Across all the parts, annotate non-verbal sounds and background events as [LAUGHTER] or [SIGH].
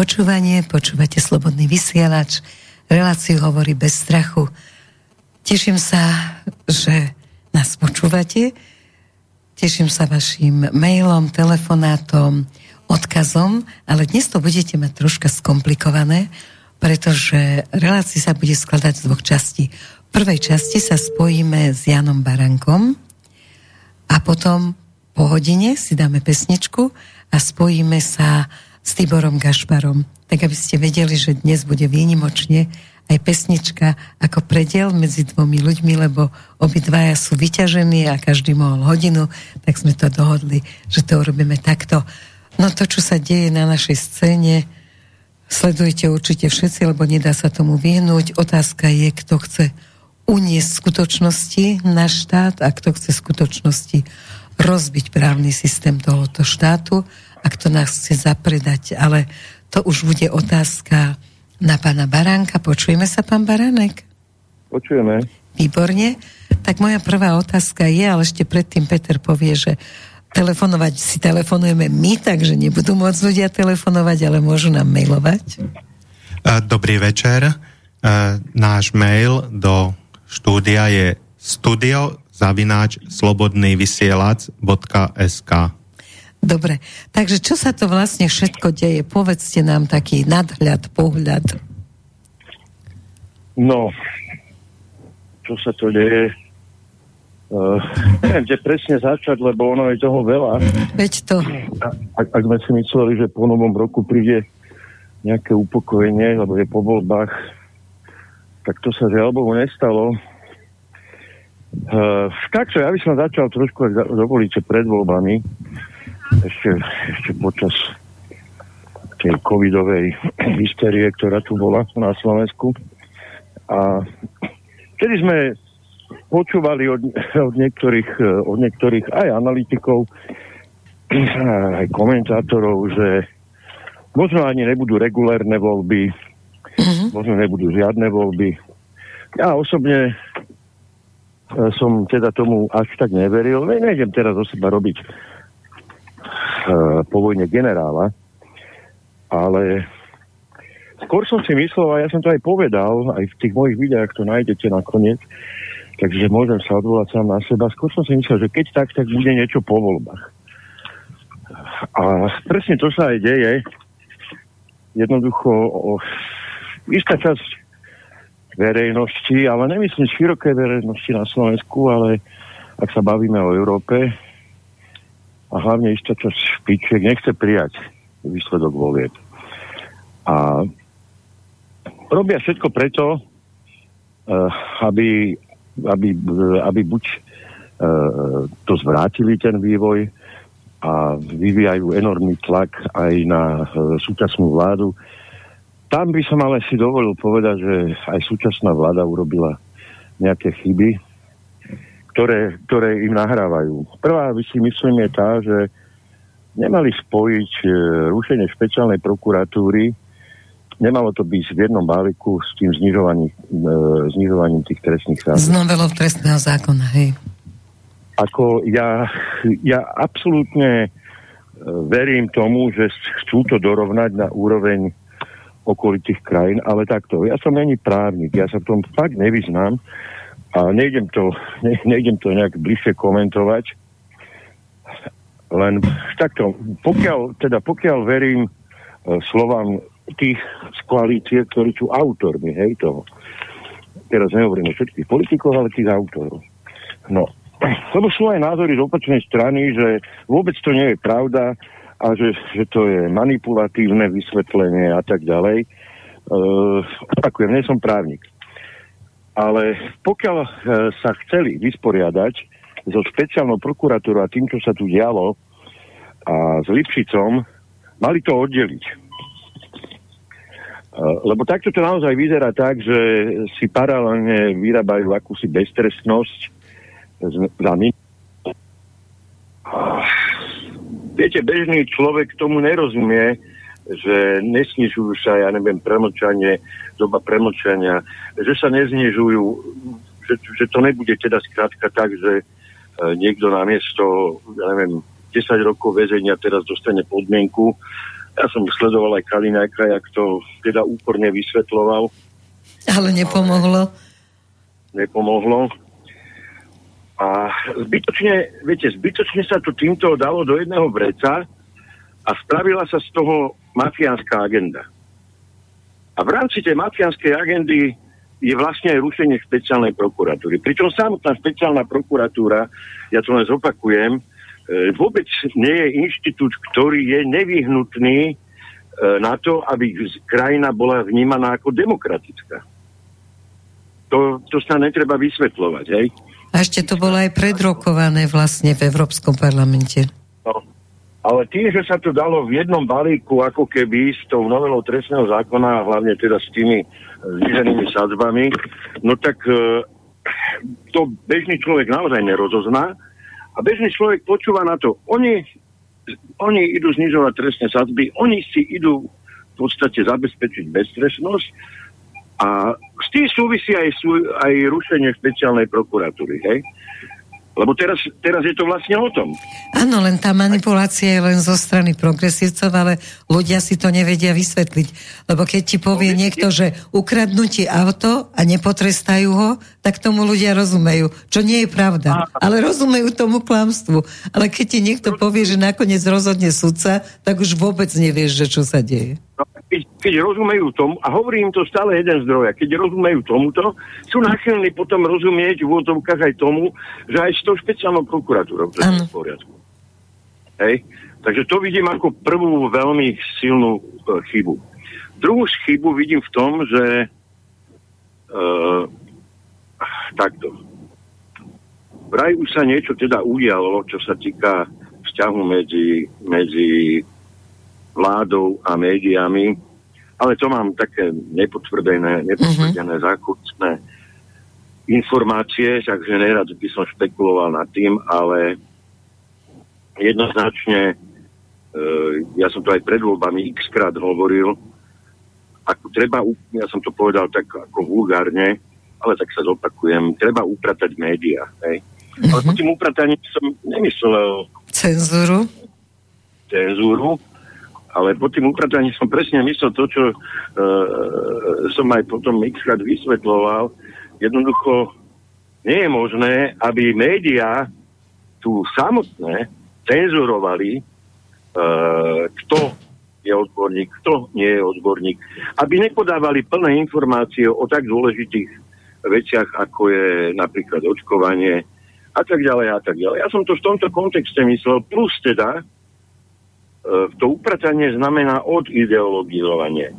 Počúvanie, počúvate Slobodný vysielač, reláciu hovorí bez strachu. Teším sa, že nás počúvate. Teším sa vašim mailom, telefonátom, odkazom, ale dnes to budete mať troška skomplikované, pretože relácia sa bude skladať z dvoch častí. V prvej časti sa spojíme s Janom Barankom a potom po hodine si dáme pesničku a spojíme sa s Tiborom Gašparom. Tak aby ste vedeli, že dnes bude výnimočne aj pesnička ako prediel medzi dvomi ľuďmi, lebo obidvaja sú vyťažení a každý mohol hodinu, tak sme to dohodli, že to urobíme takto. No to, čo sa deje na našej scéne, sledujete určite všetci, lebo nedá sa tomu vyhnúť. Otázka je, kto chce uniesť skutočnosti na štát a kto chce skutočnosti rozbiť právny systém tohoto štátu a kto nás chce zapredať. Ale to už bude otázka na pána Baránka. Počujeme sa, pán Baránek? Počujeme. Výborne. Tak moja prvá otázka je, ale ešte predtým Peter povie, že telefonovať si telefonujeme my, takže nebudú môcť ľudia telefonovať, ale môžu nám mailovať. Dobrý večer. Náš mail do štúdia je studio zavináč slobodnývysielac.sk Dobre, takže čo sa to vlastne všetko deje? Povedzte nám taký nadhľad, pohľad. No, čo sa to deje? Uh, neviem, kde presne začať, lebo ono je toho veľa. Veď to. Ak, ak sme si mysleli, že po novom roku príde nejaké upokojenie, lebo je po voľbách, tak to sa žiaľ Bohu nestalo. Uh, takže ja by som začal trošku, ak dovolíte, pred voľbami. Ešte, ešte počas tej covidovej [CLEARS THROAT] hysterie, ktorá tu bola na Slovensku. A kedy sme počúvali od, [CLEARS THROAT] od, niektorých, od niektorých aj analytikov, [CLEARS THROAT] aj komentátorov, že možno ani nebudú regulérne voľby, uh-huh. možno nebudú žiadne voľby. Ja osobne E, som teda tomu až tak neveril. Ne, nejdem teraz o seba robiť po vojne generála, ale skôr som si myslel, a ja som to aj povedal, aj v tých mojich videách to nájdete nakoniec, takže môžem sa odvolať sám na seba. Skôr som si myslel, že keď tak, tak bude niečo po voľbách. A presne to sa aj deje. Jednoducho o, istá časť verejnosti, ale nemyslím širokej verejnosti na Slovensku, ale ak sa bavíme o Európe a hlavne istá časť špičiek nechce prijať výsledok volieb. A robia všetko preto, uh, aby, aby, aby buď uh, to zvrátili ten vývoj a vyvíjajú enormný tlak aj na súčasnú vládu, tam by som ale si dovolil povedať, že aj súčasná vláda urobila nejaké chyby, ktoré, ktoré im nahrávajú. Prvá si myslím je tá, že nemali spojiť e, rušenie špeciálnej prokuratúry, nemalo to byť v jednom balíku s tým znižovaním, e, znižovaním tých trestných zákon. Z novelou trestného zákona, hej. Ako ja, ja absolútne e, verím tomu, že chcú to dorovnať na úroveň okolitých krajín, ale takto. Ja som není právnik, ja sa v tom fakt nevyznám a nejdem to, [LAUGHS] ne, nejdem to nejak bližšie komentovať, len takto, pokiaľ, teda pokiaľ verím e, slovám tých z koalície, ktorí sú autormi, hej, toho. Teraz nehovorím o všetkých politikov, ale tých autorov. No, [CLEARS THROAT] lebo sú aj názory z opačnej strany, že vôbec to nie je pravda, a že, že to je manipulatívne vysvetlenie a tak ďalej. Uh, opakujem, nie som právnik. Ale pokiaľ uh, sa chceli vysporiadať so špeciálnou prokuratúrou a tým, čo sa tu dialo a s Lipšicom, mali to oddeliť. Uh, lebo takto to naozaj vyzerá tak, že si paralelne vyrábajú akúsi beztrestnosť za my viete, bežný človek tomu nerozumie, že nesnižujú sa, ja neviem, premlčanie, doba premlčania, že sa neznižujú, že, že to nebude teda skrátka tak, že e, niekto namiesto, ja neviem, 10 rokov väzenia teraz dostane podmienku Ja som sledoval aj Kaliňajka, jak to teda úporne vysvetloval. Ale nepomohlo. Nepomohlo. A zbytočne, viete, zbytočne sa to týmto dalo do jedného vreca a spravila sa z toho mafiánska agenda. A v rámci tej mafiánskej agendy je vlastne aj rušenie špeciálnej prokuratúry. Pričom samotná špeciálna prokuratúra, ja to len zopakujem, e, vôbec nie je inštitút, ktorý je nevyhnutný e, na to, aby krajina bola vnímaná ako demokratická. To, to sa netreba vysvetľovať, hej? A ešte to bolo aj predrokované vlastne v Európskom parlamente. No, ale tým, že sa to dalo v jednom balíku, ako keby s tou novelou trestného zákona, hlavne teda s tými zvýšenými sadzbami, no tak e, to bežný človek naozaj nerozozná a bežný človek počúva na to. Oni, oni idú znižovať trestné sadzby, oni si idú v podstate zabezpečiť beztrestnosť a s tým súvisí aj, aj rušenie špeciálnej prokuratúry. Hej? Lebo teraz, teraz je to vlastne o tom. Áno, len tá manipulácia je len zo strany progresívcov, ale ľudia si to nevedia vysvetliť. Lebo keď ti povie no, niekto, že ukradnú ti auto a nepotrestajú ho, tak tomu ľudia rozumejú. Čo nie je pravda. Ale rozumejú tomu klamstvu. Ale keď ti niekto povie, že nakoniec rozhodne sudca, tak už vôbec nevieš, že čo sa deje. No, keď, keď rozumejú tomu, a hovorím to stále jeden zdroj, a keď rozumejú tomuto, sú náchylní potom rozumieť v úvodzovkách aj tomu, že aj s tou špeciálnou prokuratúrou to je v poriadku. Hej? Takže to vidím ako prvú veľmi silnú e, chybu. Druhú chybu vidím v tom, že e, takto. Vraj už sa niečo teda udialo, čo sa týka vzťahu medzi, medzi vládou a médiami, ale to mám také nepotvrdené, nepotvrdené uh-huh. zákucné informácie, takže nerad by som špekuloval nad tým, ale jednoznačne, e, ja som to aj pred voľbami x krát hovoril, ako treba, ja som to povedal tak ako vulgárne, ale tak sa zopakujem, treba upratať médiá. Hej? Uh-huh. Ale po tým uprataním som nemyslel cenzúru. Cenzúru, ale pod tým uprataním som presne myslel to, čo uh, som aj potom xkrát vysvetloval. Jednoducho nie je možné, aby médiá tu samotné cenzurovali, uh, kto je odborník, kto nie je odborník, aby nepodávali plné informácie o tak dôležitých veciach, ako je napríklad očkovanie a tak ďalej a tak ďalej. Ja som to v tomto kontexte myslel, plus teda, E, to upratanie znamená odideologizovanie.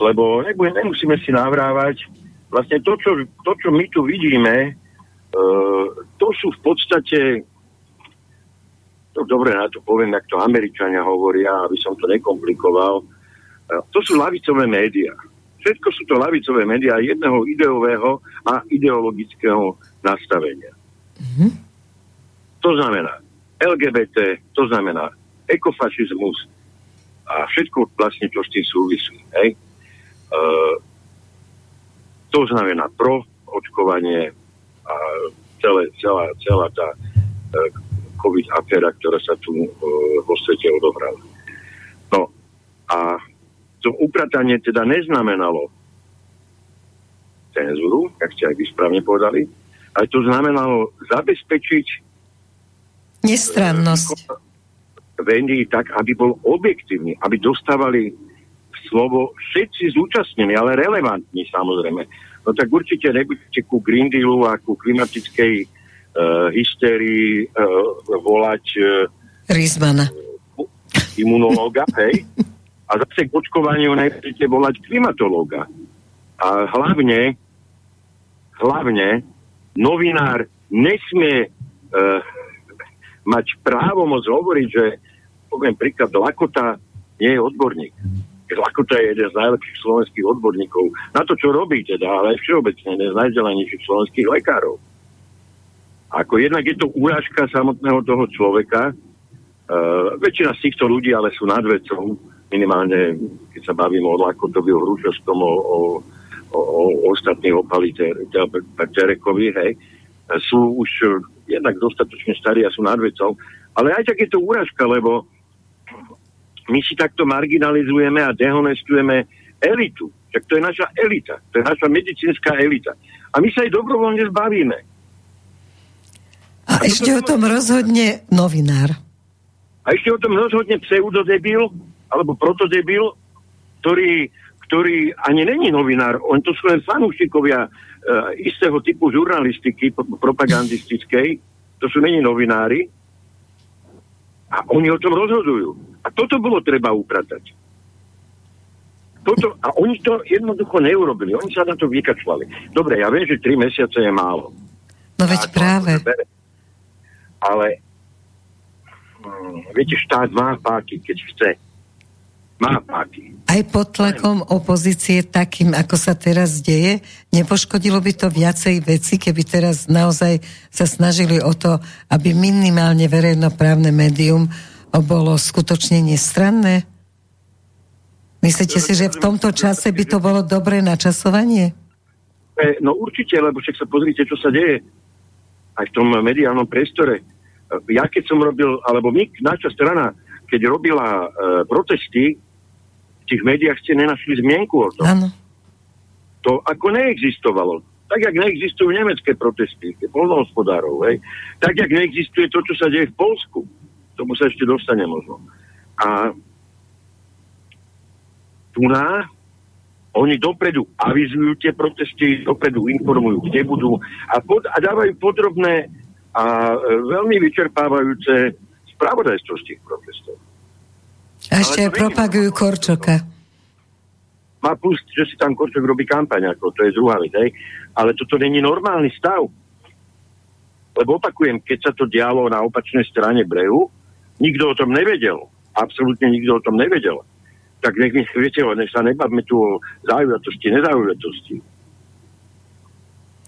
Lebo nemusíme si navrávať, vlastne to, čo, to, čo my tu vidíme, uh, to sú v podstate, to dobre na to poviem, jak to Američania hovoria, aby som to nekomplikoval, uh, to sú lavicové médiá. Všetko sú to lavicové médiá jedného ideového a ideologického nastavenia. Mm-hmm. To znamená LGBT, to znamená ekofašizmus a všetko vlastne, čo s tým súvisí. Hej? E, to znamená pro očkovanie a celé, celá, celá tá e, COVID aféra, ktorá sa tu e, vo svete odohrala. No a to upratanie teda neznamenalo cenzúru, jak ste aj vy správne povedali, ale to znamenalo zabezpečiť nestrannosť. E, médií tak, aby bol objektívny, aby dostávali slovo všetci zúčastnení, ale relevantní samozrejme. No tak určite nebudete ku Green Dealu a ku klimatickej uh, hystérii uh, volať uh, Rizmana. Uh, imunológa, hej? A zase k očkovaniu nebudete volať klimatológa. A hlavne, hlavne novinár nesmie uh, mať právo moc hovoriť, že poviem príklad, Lakota nie je odborník. Lakota je jeden z najlepších slovenských odborníkov. Na to, čo robí teda, ale všeobecne jeden z najzelenejších slovenských lekárov. Ako jednak je to úražka samotného toho človeka, Uh, väčšina z týchto ľudí ale sú nad vecou, minimálne keď sa bavíme o Lakotovi, o Hrušovskom, o, o, o, ostatných opali Terekovi, hej, sú už jednak dostatočne starí a sú nad vecou, ale aj tak je to úražka, lebo my si takto marginalizujeme a dehonestujeme elitu. Tak to je naša elita, to je naša medicínska elita. A my sa aj dobrovoľne zbavíme. A, a ešte o tom rozhodne novinár. A ešte o tom rozhodne pseudodebil, alebo protodebil, ktorý, ktorý ani není novinár, on to sú len fanúšikovia uh, istého typu žurnalistiky propagandistickej, to sú není novinári, a oni o tom rozhodujú. A toto bolo treba upratať. Toto, a oni to jednoducho neurobili. Oni sa na to vykačľali. Dobre, ja viem, že tri mesiace je málo. No veď práve. Ale hm, viete, štát má páky, keď chce. Má páky. Aj pod tlakom opozície takým, ako sa teraz deje, nepoškodilo by to viacej veci, keby teraz naozaj sa snažili o to, aby minimálne verejnoprávne médium bolo skutočne nestranné? Myslíte si, že v tomto čase by to bolo dobré načasovanie? E, no určite, lebo však sa pozrite, čo sa deje aj v tom mediálnom priestore. E, ja keď som robil, alebo my, naša strana, keď robila e, protesty, v tých médiách ste nenašli zmienku o tom. Áno. To ako neexistovalo. Tak, jak neexistujú nemecké protesty, polnohospodárov, hej. Tak, jak neexistuje to, čo sa deje v Polsku. Tomu sa ešte dostane možno. A tu na, oni dopredu avizujú tie protesty, dopredu informujú, kde budú a, pod, a dávajú podrobné a e, veľmi vyčerpávajúce spravodajstvo z tých protestov. A ešte aj propagujú Korčoka. Má plus, že si tam Korčok robí kampaň, ako to je druhá vec, hej. Ale toto není normálny stav. Lebo opakujem, keď sa to dialo na opačnej strane brehu, nikto o tom nevedel. Absolútne nikto o tom nevedel tak nech mi, viete, nech sa nebavme tu o záujatosti, nezáujatosti.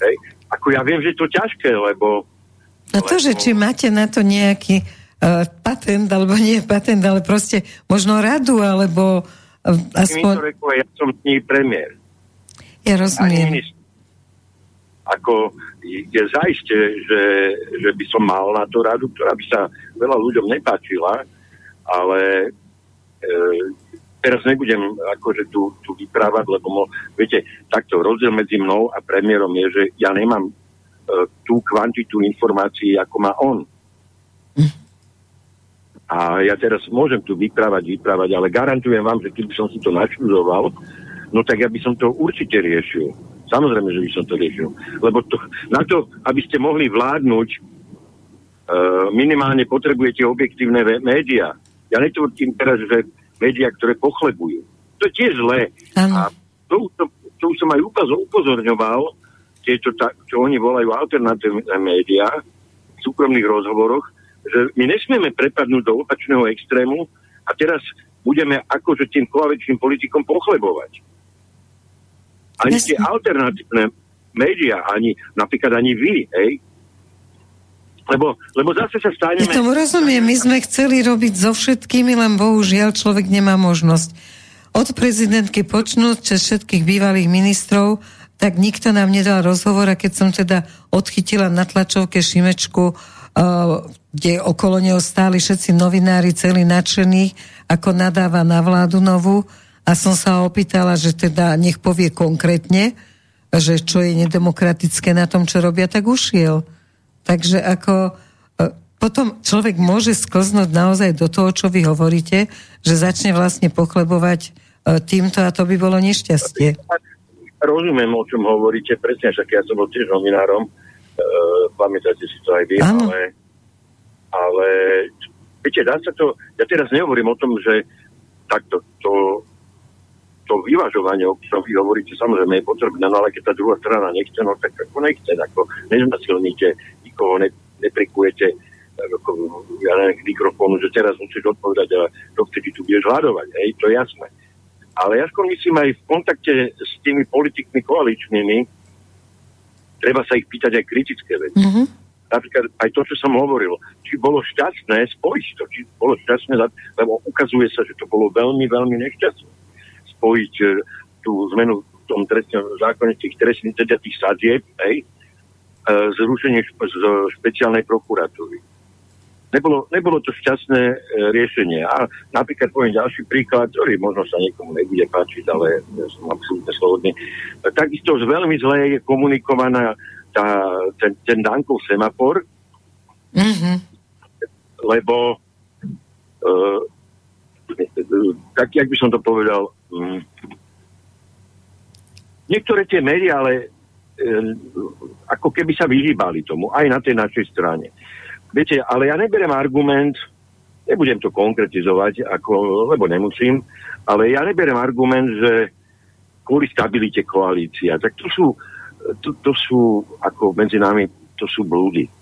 Hej. Ako ja viem, že je to ťažké, lebo... No to, lebo... že či máte na to nejaký uh, patent, alebo nie patent, ale proste možno radu, alebo uh, aspoň... To rekol, ja som ní premiér. Ja rozumiem. Ako je zaiste, že, že by som mal na to radu, ktorá by sa veľa ľuďom nepáčila, ale e, teraz nebudem akože tu, tu vyprávať, lebo mo, viete, takto rozdiel medzi mnou a premiérom je, že ja nemám uh, tú kvantitu informácií, ako má on. A ja teraz môžem tu vyprávať, vyprávať, ale garantujem vám, že keby som si to naštudoval, no tak ja by som to určite riešil. Samozrejme, že by som to riešil. Lebo to, na to, aby ste mohli vládnuť, minimálne potrebujete objektívne médiá. Ja netvrdím teraz, že médiá, ktoré pochlebujú. To je tiež zlé. Ano. A to, to, to už som aj upozorňoval, tieto, čo oni volajú alternatívne médiá v súkromných rozhovoroch, že my nesmieme prepadnúť do opačného extrému a teraz budeme akože tým koaličným politikom pochlebovať. Ani tie alternatívne médiá, ani napríklad ani vy, hej, lebo, lebo zase sa staneme... Ja tomu rozumiem, my sme chceli robiť so všetkými, len bohužiaľ človek nemá možnosť. Od prezidentky počnúť cez všetkých bývalých ministrov, tak nikto nám nedal rozhovor a keď som teda odchytila na tlačovke Šimečku, uh, kde okolo neho stáli všetci novinári, celí nadšení, ako nadáva na vládu novú a som sa opýtala, že teda nech povie konkrétne, že čo je nedemokratické na tom, čo robia, tak ušiel. Takže ako e, potom človek môže sklznúť naozaj do toho, čo vy hovoríte, že začne vlastne pochlebovať e, týmto a to by bolo nešťastie. Rozumiem, o čom hovoríte, presne, však ja som bol tiež novinárom, e, pamätáte si to aj vy, ale, ale viete, dá sa to, ja teraz nehovorím o tom, že takto to, to vyvažovanie, o ktorom vy hovoríte, samozrejme je potrebné, no ale keď tá druhá strana nechce, no tak ako nechce, ako neznasilníte nikoho ne, neprikujete ja neviem, k mikrofónu, že teraz musíš odpovedať a dovtedy tu budeš hľadovať. Hej, to je jasné. Ale ja skôr myslím aj v kontakte s tými politikmi koaličnými, treba sa ich pýtať aj kritické veci. Mm-hmm. Napríklad aj to, čo som hovoril, či bolo šťastné spojiť to, či bolo šťastné, lebo ukazuje sa, že to bolo veľmi, veľmi nešťastné spojiť e, tú zmenu v tom trestnom zákone tých trestných, teda tých sadzieb, hej, zrušenie špe, z špeciálnej prokuratúry. nebolo, nebolo to šťastné e, riešenie. A napríklad poviem ďalší príklad, ktorý možno sa niekomu nebude páčiť, ale ja som absolútne slobodný. Takisto veľmi zle je komunikovaná tá, ten, ten Dankov semafor, mm-hmm. lebo e, tak, jak by som to povedal, um, niektoré tie médiá, ale e, ako keby sa vyhýbali tomu, aj na tej našej strane. Viete, ale ja neberiem argument, nebudem to konkretizovať, ako, lebo nemusím, ale ja neberiem argument, že kvôli stabilite koalícia. Tak to sú, to, to sú ako medzi nami, to sú blúdy.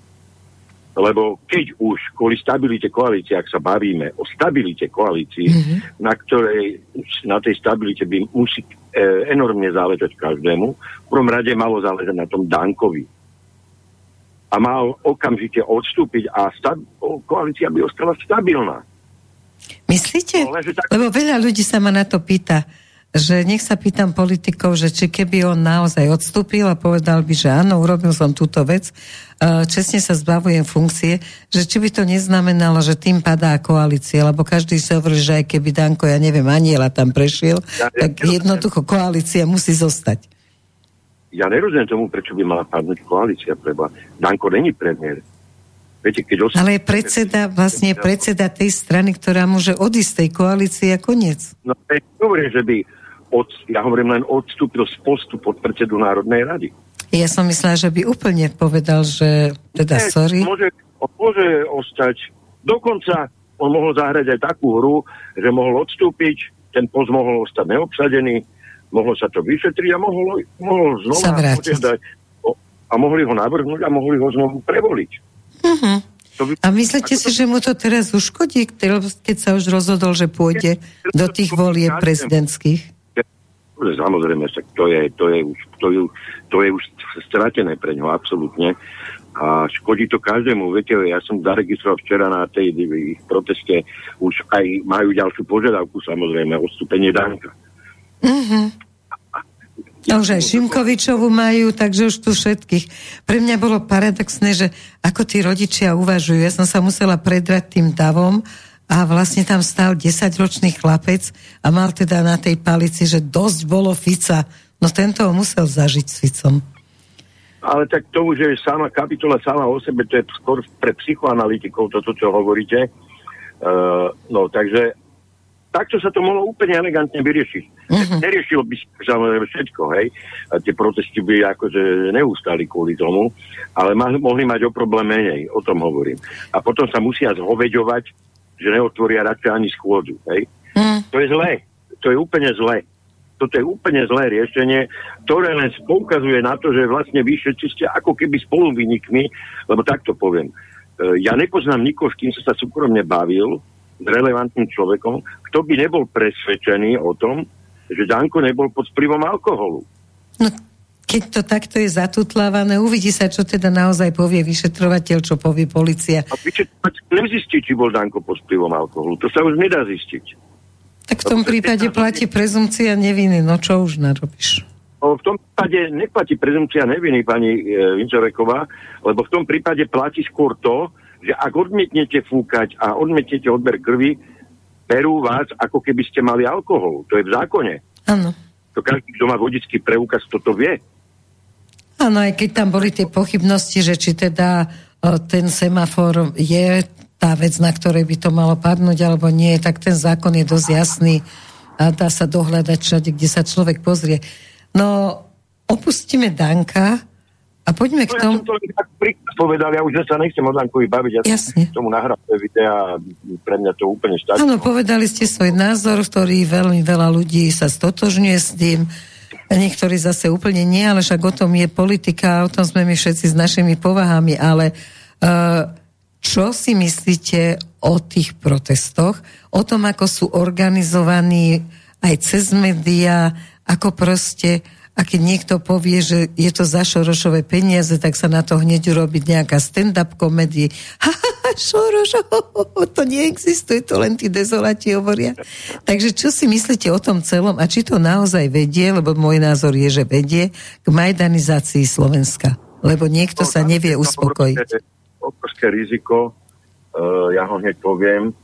Lebo keď už kvôli stabilite koalície, ak sa bavíme o stabilite koalícii, mm-hmm. na ktorej na tej stabilite by musí e, enormne záležať každému, v prvom rade malo záležať na tom Dankovi, a mal okamžite odstúpiť a stab- koalícia by ostala stabilná. Myslíte? No, tak... Lebo veľa ľudí sa ma na to pýta, že nech sa pýtam politikov, že či keby on naozaj odstúpil a povedal by, že áno, urobil som túto vec, e, čestne sa zbavujem funkcie, že či by to neznamenalo, že tým padá koalícia, lebo každý si hovorí, že aj keby Danko, ja neviem, aniela tam prešiel, ja, tak ja, jednoducho koalícia musí zostať ja nerozumiem tomu, prečo by mala padnúť koalícia preba. Danko není premiér. Viete, keď osl- Ale je predseda, vlastne predseda tej strany, ktorá môže odísť tej koalície a koniec. No, hovorím, že by od, ja hovorím len odstúpil z postu pod predsedu Národnej rady. Ja som myslela, že by úplne povedal, že teda Nie, sorry. Môže, môže ostať, dokonca on mohol zahrať aj takú hru, že mohol odstúpiť, ten post mohol ostať neobsadený, mohlo sa to vyšetriť a mohol, mohol znova požiadať a mohli ho navrhnúť a mohli ho znovu prevoliť. Uh-huh. By, a myslíte si, to... že mu to teraz uškodí, keď sa už rozhodol, že pôjde je, do tých volieb prezidentských? Samozrejme, to je, to, je už, to, je, to je už stratené pre ňo, absolútne. A škodí to každému. Viete, ja som zaregistroval včera na tej ich proteste, už aj majú ďalšiu požiadavku, samozrejme, odstúpenie Danka. Uh-huh. A už aj Šimkovičovu majú, takže už tu všetkých. Pre mňa bolo paradoxné, že ako tí rodičia uvažujú. Ja som sa musela predrať tým davom a vlastne tam stál 10-ročný chlapec a mal teda na tej palici, že dosť bolo Fica. No tento ho musel zažiť s Ficom. Ale tak to už je sama kapitola sama o sebe, to je skôr pre psychoanalytikov toto, čo hovoríte. Uh, no takže takto sa to mohlo úplne elegantne vyriešiť. Uh-huh. Neriešilo by sa samozrejme všetko, hej. A tie protesty by akože neustali kvôli tomu, ale ma, mohli mať o problém menej, o tom hovorím. A potom sa musia zhoveďovať, že neotvoria radšej ani schôdzu, hej. Uh-huh. To je zlé. To je úplne zlé. Toto je úplne zlé riešenie, ktoré len poukazuje na to, že vlastne vy všetci ste ako keby spoluvinikmi, lebo takto poviem. E, ja nepoznám nikoho, s kým sa sa súkromne bavil, s relevantným človekom, kto by nebol presvedčený o tom, že Danko nebol pod vplyvom alkoholu. No, keď to takto je zatutlávané, uvidí sa, čo teda naozaj povie vyšetrovateľ, čo povie policia. A vyšetrovateľ nezistí, či bol Danko pod vplyvom alkoholu. To sa už nedá zistiť. Tak v tom prípade platí prezumcia neviny. No čo už narobíš? V tom prípade neplatí prezumcia neviny, pani e, Vinčoreková, lebo v tom prípade platí skôr to, že ak odmietnete fúkať a odmietnete odber krvi, berú vás, ako keby ste mali alkohol. To je v zákone. Áno. To každý, kto má vodický preukaz, toto vie. Áno, aj keď tam boli tie pochybnosti, že či teda o, ten semafor je tá vec, na ktorej by to malo padnúť, alebo nie, tak ten zákon je dosť jasný a dá sa dohľadať všade, kde sa človek pozrie. No, opustíme Danka, a poďme k tomu... No, ja som to tak povedal, ja už sa nechcem o Dankovi baviť, ja Jasne. tomu nahrám videa pre mňa to úplne štáčilo. Áno, povedali ste svoj názor, ktorý veľmi veľa ľudí sa stotožňuje s tým, niektorí zase úplne nie, ale však o tom je politika, o tom sme my všetci s našimi povahami, ale uh, čo si myslíte o tých protestoch, o tom, ako sú organizovaní aj cez médiá, ako proste a keď niekto povie, že je to za Šorošové peniaze, tak sa na to hneď urobiť nejaká stand-up komedie. [LAUGHS] Ha, ha, ha, Šoroš, to neexistuje, to len tí dezolati hovoria. Takže čo si myslíte o tom celom a či to naozaj vedie, lebo môj názor je, že vedie k majdanizácii Slovenska. Lebo niekto no, sa nevie uspokojiť. Obrovské riziko, uh, ja ho hneď poviem.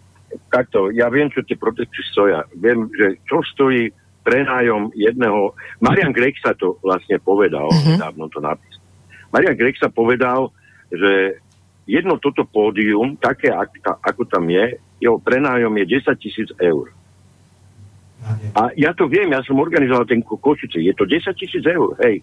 Takto, ja viem, čo tie protesty stoja. Viem, že čo stojí prenájom jedného... Marian Grek sa to vlastne povedal, uh-huh. dávno to napísal. Marian Grek sa povedal, že jedno toto pódium, také ako, tam je, jeho prenájom je 10 tisíc eur. A ja to viem, ja som organizoval ten Košice, je to 10 tisíc eur, hej.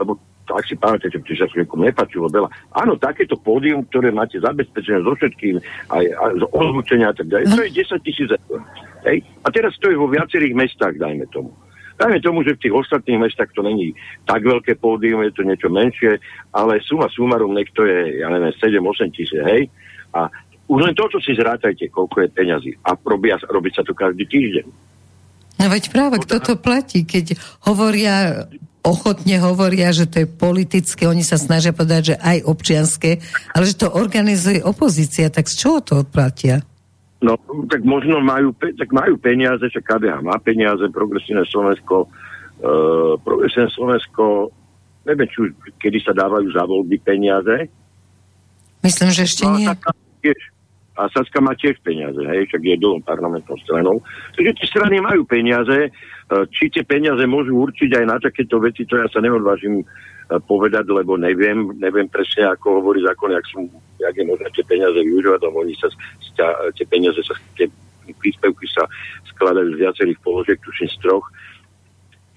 Lebo ak si pamätáte, že sa niekomu nepačilo veľa. Áno, takéto pódium, ktoré máte zabezpečené so všetkým, aj, aj z odlučenia a tak ďalej, to je 10 tisíc eur. Hej? A teraz to je vo viacerých mestách, dajme tomu. Dajme tomu, že v tých ostatných mestách to není tak veľké pódium, je to niečo menšie, ale suma sumarum, nech to je, ja neviem, 7-8 tisíc, hej? A už len toto si zrátajte, koľko je peňazí. A robia, robí sa to každý týždeň. No veď práve kto to platí, keď hovoria ochotne hovoria, že to je politické, oni sa snažia povedať, že aj občianské, ale že to organizuje opozícia, tak z čoho to odplatia? No, tak možno majú, tak majú peniaze, že KDH má peniaze, Progresívne Slovensko, uh, Progresívne Slovensko, neviem, či už, kedy sa dávajú za voľby peniaze. Myslím, že ešte no, nie. Tiež, a Saska má tiež peniaze, hej, však je dlhom parlamentnou stranou. Takže tie strany majú peniaze, e, či tie peniaze môžu určiť aj na takéto veci, to ja sa neodvážim e, povedať, lebo neviem, neviem presne, ako hovorí zákon, jak, sú, jak je možné tie peniaze využívať, lebo oni sa, tie peniaze sa, tie príspevky sa skladajú z viacerých položiek, tuším z troch.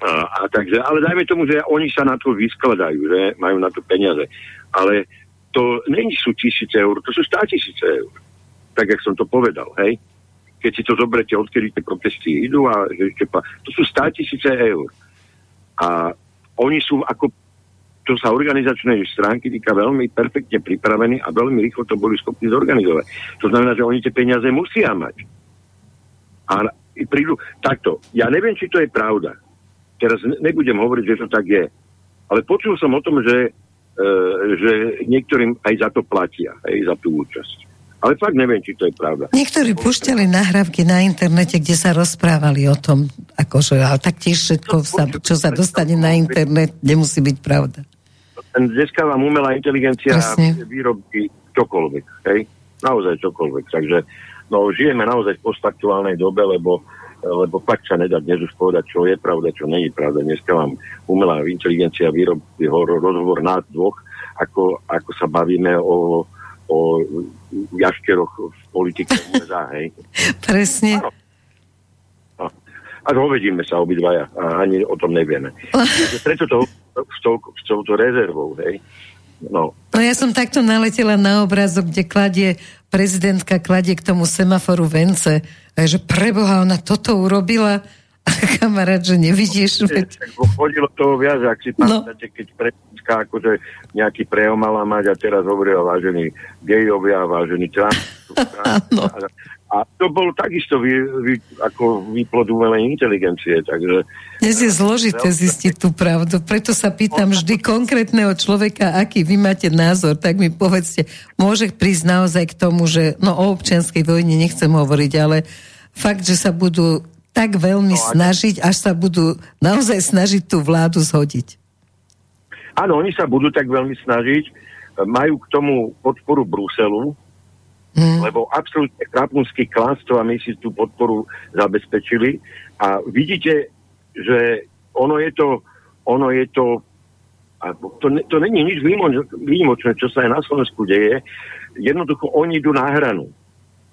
A, a takže, ale dajme tomu, že oni sa na to vyskladajú, že majú na to peniaze. Ale to není sú tisíce eur, to sú stá tisíce eur tak, jak som to povedal, hej. Keď si to zoberete, odkedy tie protesty idú a že pa, to sú 100 tisíce eur. A oni sú ako to sa organizačnej stránky týka veľmi perfektne pripravení a veľmi rýchlo to boli schopní zorganizovať. To znamená, že oni tie peniaze musia mať. A prídu, takto, ja neviem, či to je pravda. Teraz nebudem hovoriť, že to tak je. Ale počul som o tom, že, e, že niektorým aj za to platia, aj za tú účasť. Ale fakt neviem, či to je pravda. Niektorí púšťali nahrávky na internete, kde sa rozprávali o tom, akože, ale taktiež všetko, sa, čo sa dostane na internet, nemusí byť pravda. Dneska vám umelá inteligencia výrobky čokoľvek, hej? Naozaj čokoľvek. Takže no, žijeme naozaj v postaktuálnej dobe, lebo lebo fakt sa nedá dnes už povedať, čo je pravda, čo není pravda. Dneska vám umelá inteligencia výrobky rozhovor nás dvoch, ako, ako sa bavíme o o jaškeroch v politike [LAUGHS] USA, hej. Presne. Áno. No. A hovedíme sa obidvaja a ani o tom nevieme. [LAUGHS] preto to s touto rezervou, hej. No. no ja som takto naletela na obrazok, kde kladie prezidentka kladie k tomu semaforu vence a že preboha, ona toto urobila a kamarát, že nevidíš. Veď... Chodilo toho viac, ak si no. pamätáte, keď pre dneska akože nejaký prejav mala mať a teraz hovorí o vážení gejovia, vážení trans. no. A to bol takisto vy, vy, ako výplod umelej inteligencie, takže... Dnes je zložité zistiť tú pravdu, preto sa pýtam vždy konkrétneho človeka, aký vy máte názor, tak mi povedzte, môže prísť naozaj k tomu, že no o občianskej vojne nechcem hovoriť, ale fakt, že sa budú tak veľmi no, snažiť, až sa budú naozaj snažiť tú vládu zhodiť. Áno, oni sa budú tak veľmi snažiť, majú k tomu podporu Bruselu, mm. lebo absolútne krapunský klanstvo a my si tú podporu zabezpečili. A vidíte, že ono je to, ono je to a to, to není nič výnimočné, čo sa aj na Slovensku deje. Jednoducho oni idú na hranu.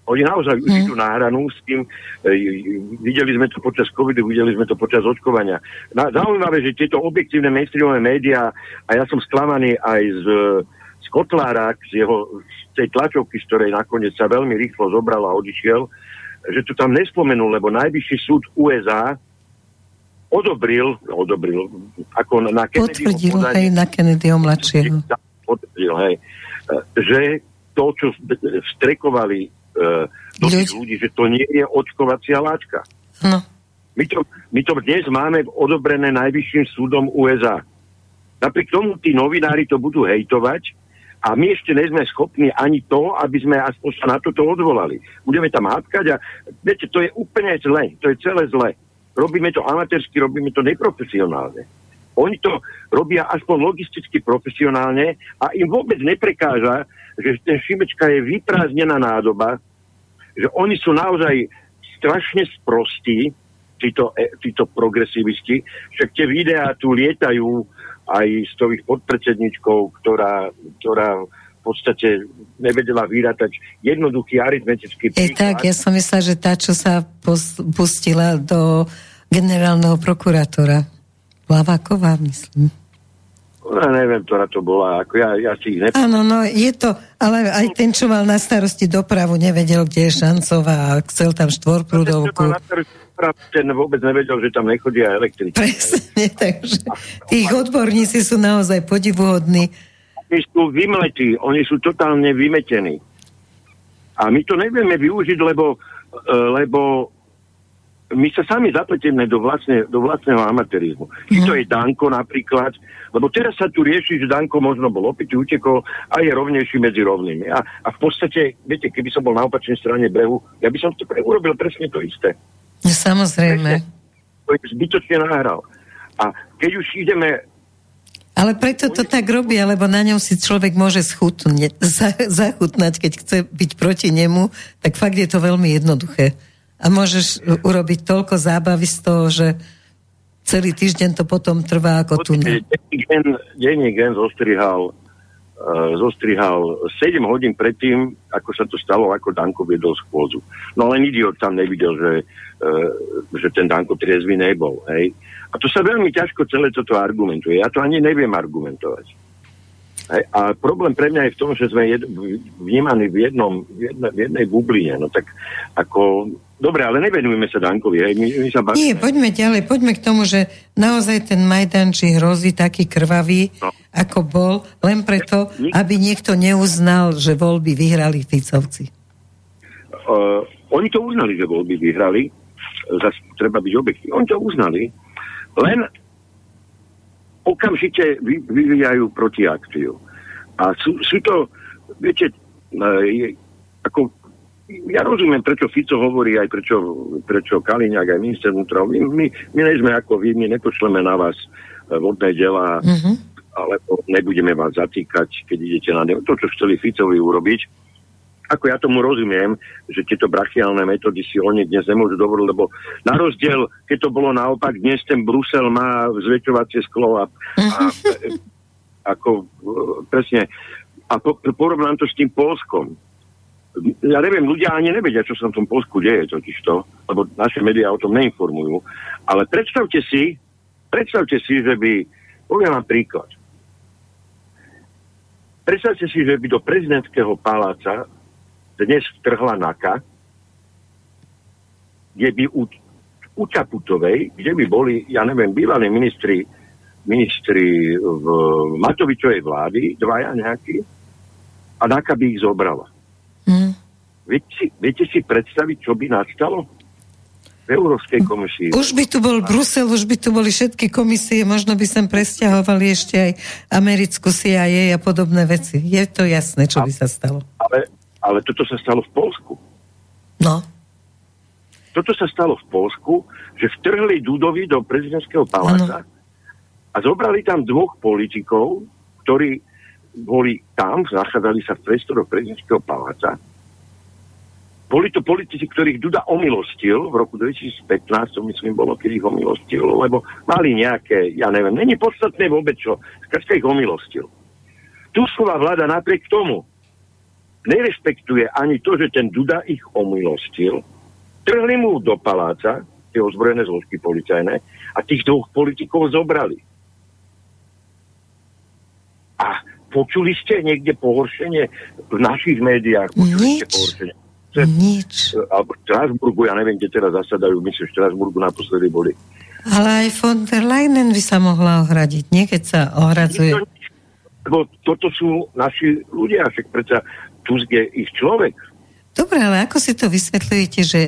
Oni naozaj mm. idú na hranu s tým, e, videli sme to počas covidu, videli sme to počas očkovania. Na, zaujímavé, že tieto objektívne mainstreamové médiá, a ja som sklamaný aj z, z Kotlára, z, jeho, z tej tlačovky, z ktorej nakoniec sa veľmi rýchlo zobral a odišiel, že to tam nespomenul, lebo najvyšší súd USA odobril, odobril, ako na Kennedy Potvrdil, hej, na Kennedyho mladšieho. Potvrdil, hej, že to, čo strekovali do tých ľudí, že to nie je očkovacia láčka. No. My, to, my to dnes máme odobrené najvyšším súdom USA. Napriek tomu tí novinári to budú hejtovať a my ešte nie schopní ani to, aby sme aspoň sa na toto odvolali. Budeme tam hápkať a viete, to je úplne zle. To je celé zle. Robíme to amatérsky, robíme to neprofesionálne. Oni to robia aspoň logisticky profesionálne a im vôbec neprekáža, že ten Šimečka je vyprázdnená nádoba, že oni sú naozaj strašne sprostí, títo, e, títo progresivisti, však tie videá tu lietajú aj s tou ich podpredsedničkou, ktorá, ktorá v podstate nevedela vyrátať jednoduchý aritmetický príklad. E, tak, ja som myslela, že tá, čo sa pustila do generálneho prokurátora. Laváková, myslím. Ja neviem, ktorá to bola, ako ja, ja si ich nepam... Áno, no je to, ale aj ten, čo mal na starosti dopravu, nevedel, kde je šancová a chcel tam štvorprúdovku. Ten vôbec nevedel, že tam nechodia elektrici. Presne, [LAUGHS] takže tých odborníci sú naozaj podivuhodní. Oni sú vymletí, oni sú totálne vymetení. A my to nevieme využiť, lebo, e, lebo my sa sami zapletieme do, vlastne, do vlastného amatérizmu. Či to mhm. je Danko napríklad, lebo teraz sa tu rieši, že Danko možno bol opäť utekol a je rovnejší medzi rovnými. A, a v podstate, viete, keby som bol na opačnej strane brehu, ja by som to pre, urobil presne to isté. No, samozrejme. To je zbytočne nahral. A keď už ideme ale preto to tak robí, lebo na ňom si človek môže schutne, zachutnať, keď chce byť proti nemu, tak fakt je to veľmi jednoduché. A môžeš urobiť toľko zábavy z toho, že celý týždeň to potom trvá ako tu. Denní gen zostrihal, zostrihal 7 hodín predtým, ako sa to stalo, ako Danko viedol schôdzu. No len idiot tam nevidel, že, uh, že ten Danko triezvy nebol. Hej? A to sa veľmi ťažko celé toto argumentuje. Ja to ani neviem argumentovať. Hej? A problém pre mňa je v tom, že sme jed, vnímaní v, jednom, v, jedne, v jednej bubline. No tak ako Dobre, ale nevenujeme sa Dankovi. Hej. My, my sa bavíme. Nie, poďme ďalej. Poďme k tomu, že naozaj ten Majdan či hrozí taký krvavý, no. ako bol, len preto, aby niekto neuznal, že voľby vyhrali Ficovci. Uh, oni to uznali, že voľby vyhrali. Zas treba byť objektívny. Oni to uznali. Len okamžite vy, vyvíjajú protiakciu. A sú, sú to, viete, uh, je, ako ja rozumiem, prečo Fico hovorí, aj prečo, prečo Kaliňák, aj minister vnútra. My, my, my nejsme ako vy, my nepošleme na vás e, vodné delá, mm-hmm. alebo nebudeme vás zatýkať, keď idete na to, čo chceli Ficovi urobiť. Ako ja tomu rozumiem, že tieto brachiálne metódy si oni dnes nemôžu dovoliť, lebo na rozdiel, keď to bolo naopak, dnes ten Brusel má zväčšovacie sklo a, a mhm. ako e, presne a po, porovnám to s tým Polskom ja neviem, ľudia ani nevedia, čo sa v tom Polsku deje totiž to, lebo naše médiá o tom neinformujú. Ale predstavte si, predstavte si, že by, poviem vám príklad, predstavte si, že by do prezidentského paláca dnes vtrhla NAKA, kde by u, u Čaputovej, kde by boli, ja neviem, bývalí ministri, ministri v Matovičovej vlády, dvaja nejakí, a NAKA by ich zobrala. Viete, si, viete si predstaviť, čo by nastalo? v Európskej komisii. Už by tu bol Brusel, už by tu boli všetky komisie, možno by sem presťahovali ešte aj americkú CIA a podobné veci. Je to jasné, čo a, by sa stalo. Ale, ale toto sa stalo v Polsku. No. Toto sa stalo v Polsku, že vtrhli Dudovi do prezidentského paláca ano. a zobrali tam dvoch politikov, ktorí boli tam, nachádzali sa v priestoroch prezidentského paláca. Boli to politici, ktorých Duda omilostil v roku 2015, to myslím bolo, keď ich omilostil, lebo mali nejaké, ja neviem, není podstatné vôbec čo, skrátka ich omilostil. Tusková vláda napriek tomu nerespektuje ani to, že ten Duda ich omilostil, trhli mu do paláca, tie ozbrojené zložky policajné, a tých dvoch politikov zobrali. A Počuli ste niekde pohoršenie v našich médiách? Počuli Nič. Ste pohoršenie? Nič. Alebo v Strasburgu, ja neviem, kde teraz zasadajú, my v Strasburgu naposledy boli. Ale aj von der Leyen by sa mohla ohradiť, nie keď sa ohradzuje. Lebo toto sú naši ľudia, však predsa Tusk je ich človek. Dobre, ale ako si to vysvetľujete, že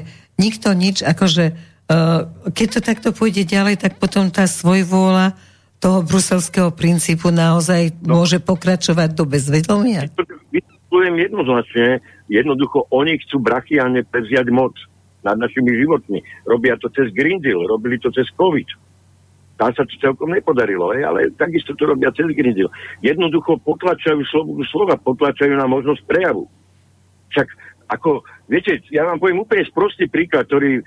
nikto nič, akože uh, keď to takto pôjde ďalej, tak potom tá svojvôľa toho bruselského princípu naozaj no. môže pokračovať do bezvedomia? Vysvetľujem jednoznačne, jednoducho oni chcú brachiálne prevziať moc nad našimi životmi. Robia to cez Green Deal, robili to cez COVID. Tam sa to celkom nepodarilo, hej, ale takisto to robia celý Green Deal. Jednoducho potlačajú slobodu slova, potlačajú na možnosť prejavu. Však ako, viete, ja vám poviem úplne sprostý príklad, ktorý uh,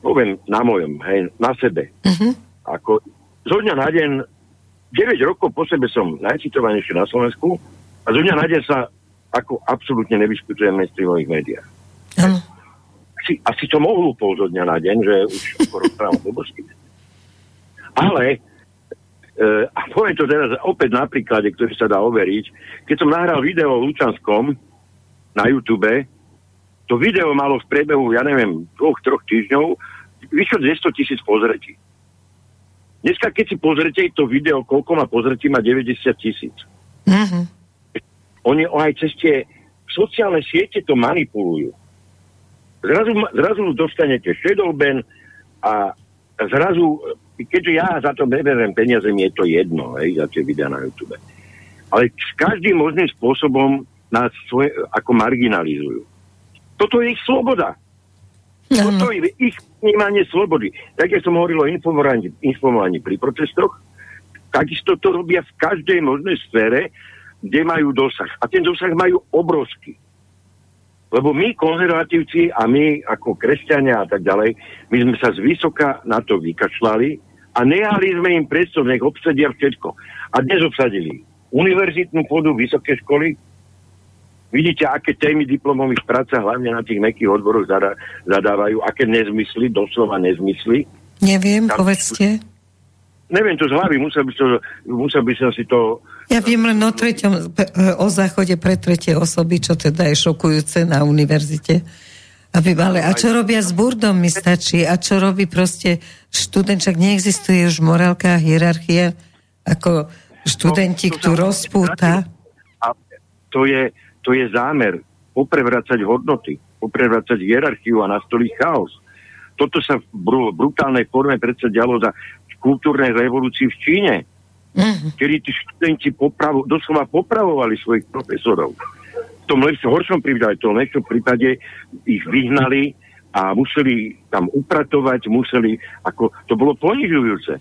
poviem na mojom, hej, na sebe. Uh-huh. Ako zo dňa na deň, 9 rokov po sebe som najcitovanejší na Slovensku a zo dňa na deň sa ako absolútne nevyskytujem v mainstreamových médiách. Uh-huh. Asi, asi to mohol pol zo dňa na deň, že už rozprávam blbosti. Ale e, a poviem to teraz opäť na príklade, ktorý sa dá overiť. Keď som nahral video o Lučanskom na YouTube, to video malo v priebehu, ja neviem, dvoch, troch týždňov vyšlo 200 tisíc pozretí. Dneska, keď si pozrete to video, koľko má pozretí, má 90 tisíc. Mm-hmm. Oni aj cez tie sociálne siete to manipulujú. Zrazu, zrazu dostanete šedolben a zrazu keďže ja za to neberiem peniaze, mi je to jedno, hej, za tie videá na YouTube. Ale s každým možným spôsobom nás svoje, ako marginalizujú. Toto je ich sloboda. No, Toto je ich vnímanie slobody. Tak, som hovoril o informovaní, informovaní pri protestoch, takisto to robia v každej možnej sfére, kde majú dosah. A ten dosah majú obrovský. Lebo my, konzervatívci a my ako kresťania a tak ďalej, my sme sa zvysoka na to vykašľali a nehali sme im predstav, nech obsadia všetko. A dnes obsadili univerzitnú pôdu, vysoké školy. Vidíte, aké témy diplomových práca hlavne na tých mekých odboroch zada, zadávajú, aké nezmysly, doslova nezmysly. Neviem, Tam, povedzte. Neviem to z hlavy, musel by, to, musel by som si to ja viem len o treťom, o záchode pre tretie osoby, čo teda je šokujúce na univerzite. Aby, ale a čo robia s burdom, mi stačí. A čo robí proste študent, čak neexistuje už morálka, hierarchia, ako študenti, kto rozpúta. A to je, to je zámer poprevracať hodnoty, poprevracať hierarchiu a nastoliť chaos. Toto sa v brutálnej forme predsa dialo za kultúrnej revolúcii v Číne mm. kedy tí študenti popravo, doslova popravovali svojich profesorov. V tom lepšom, horšom prípade, v tom lepšom prípade ich vyhnali a museli tam upratovať, museli, ako, to bolo ponižujúce.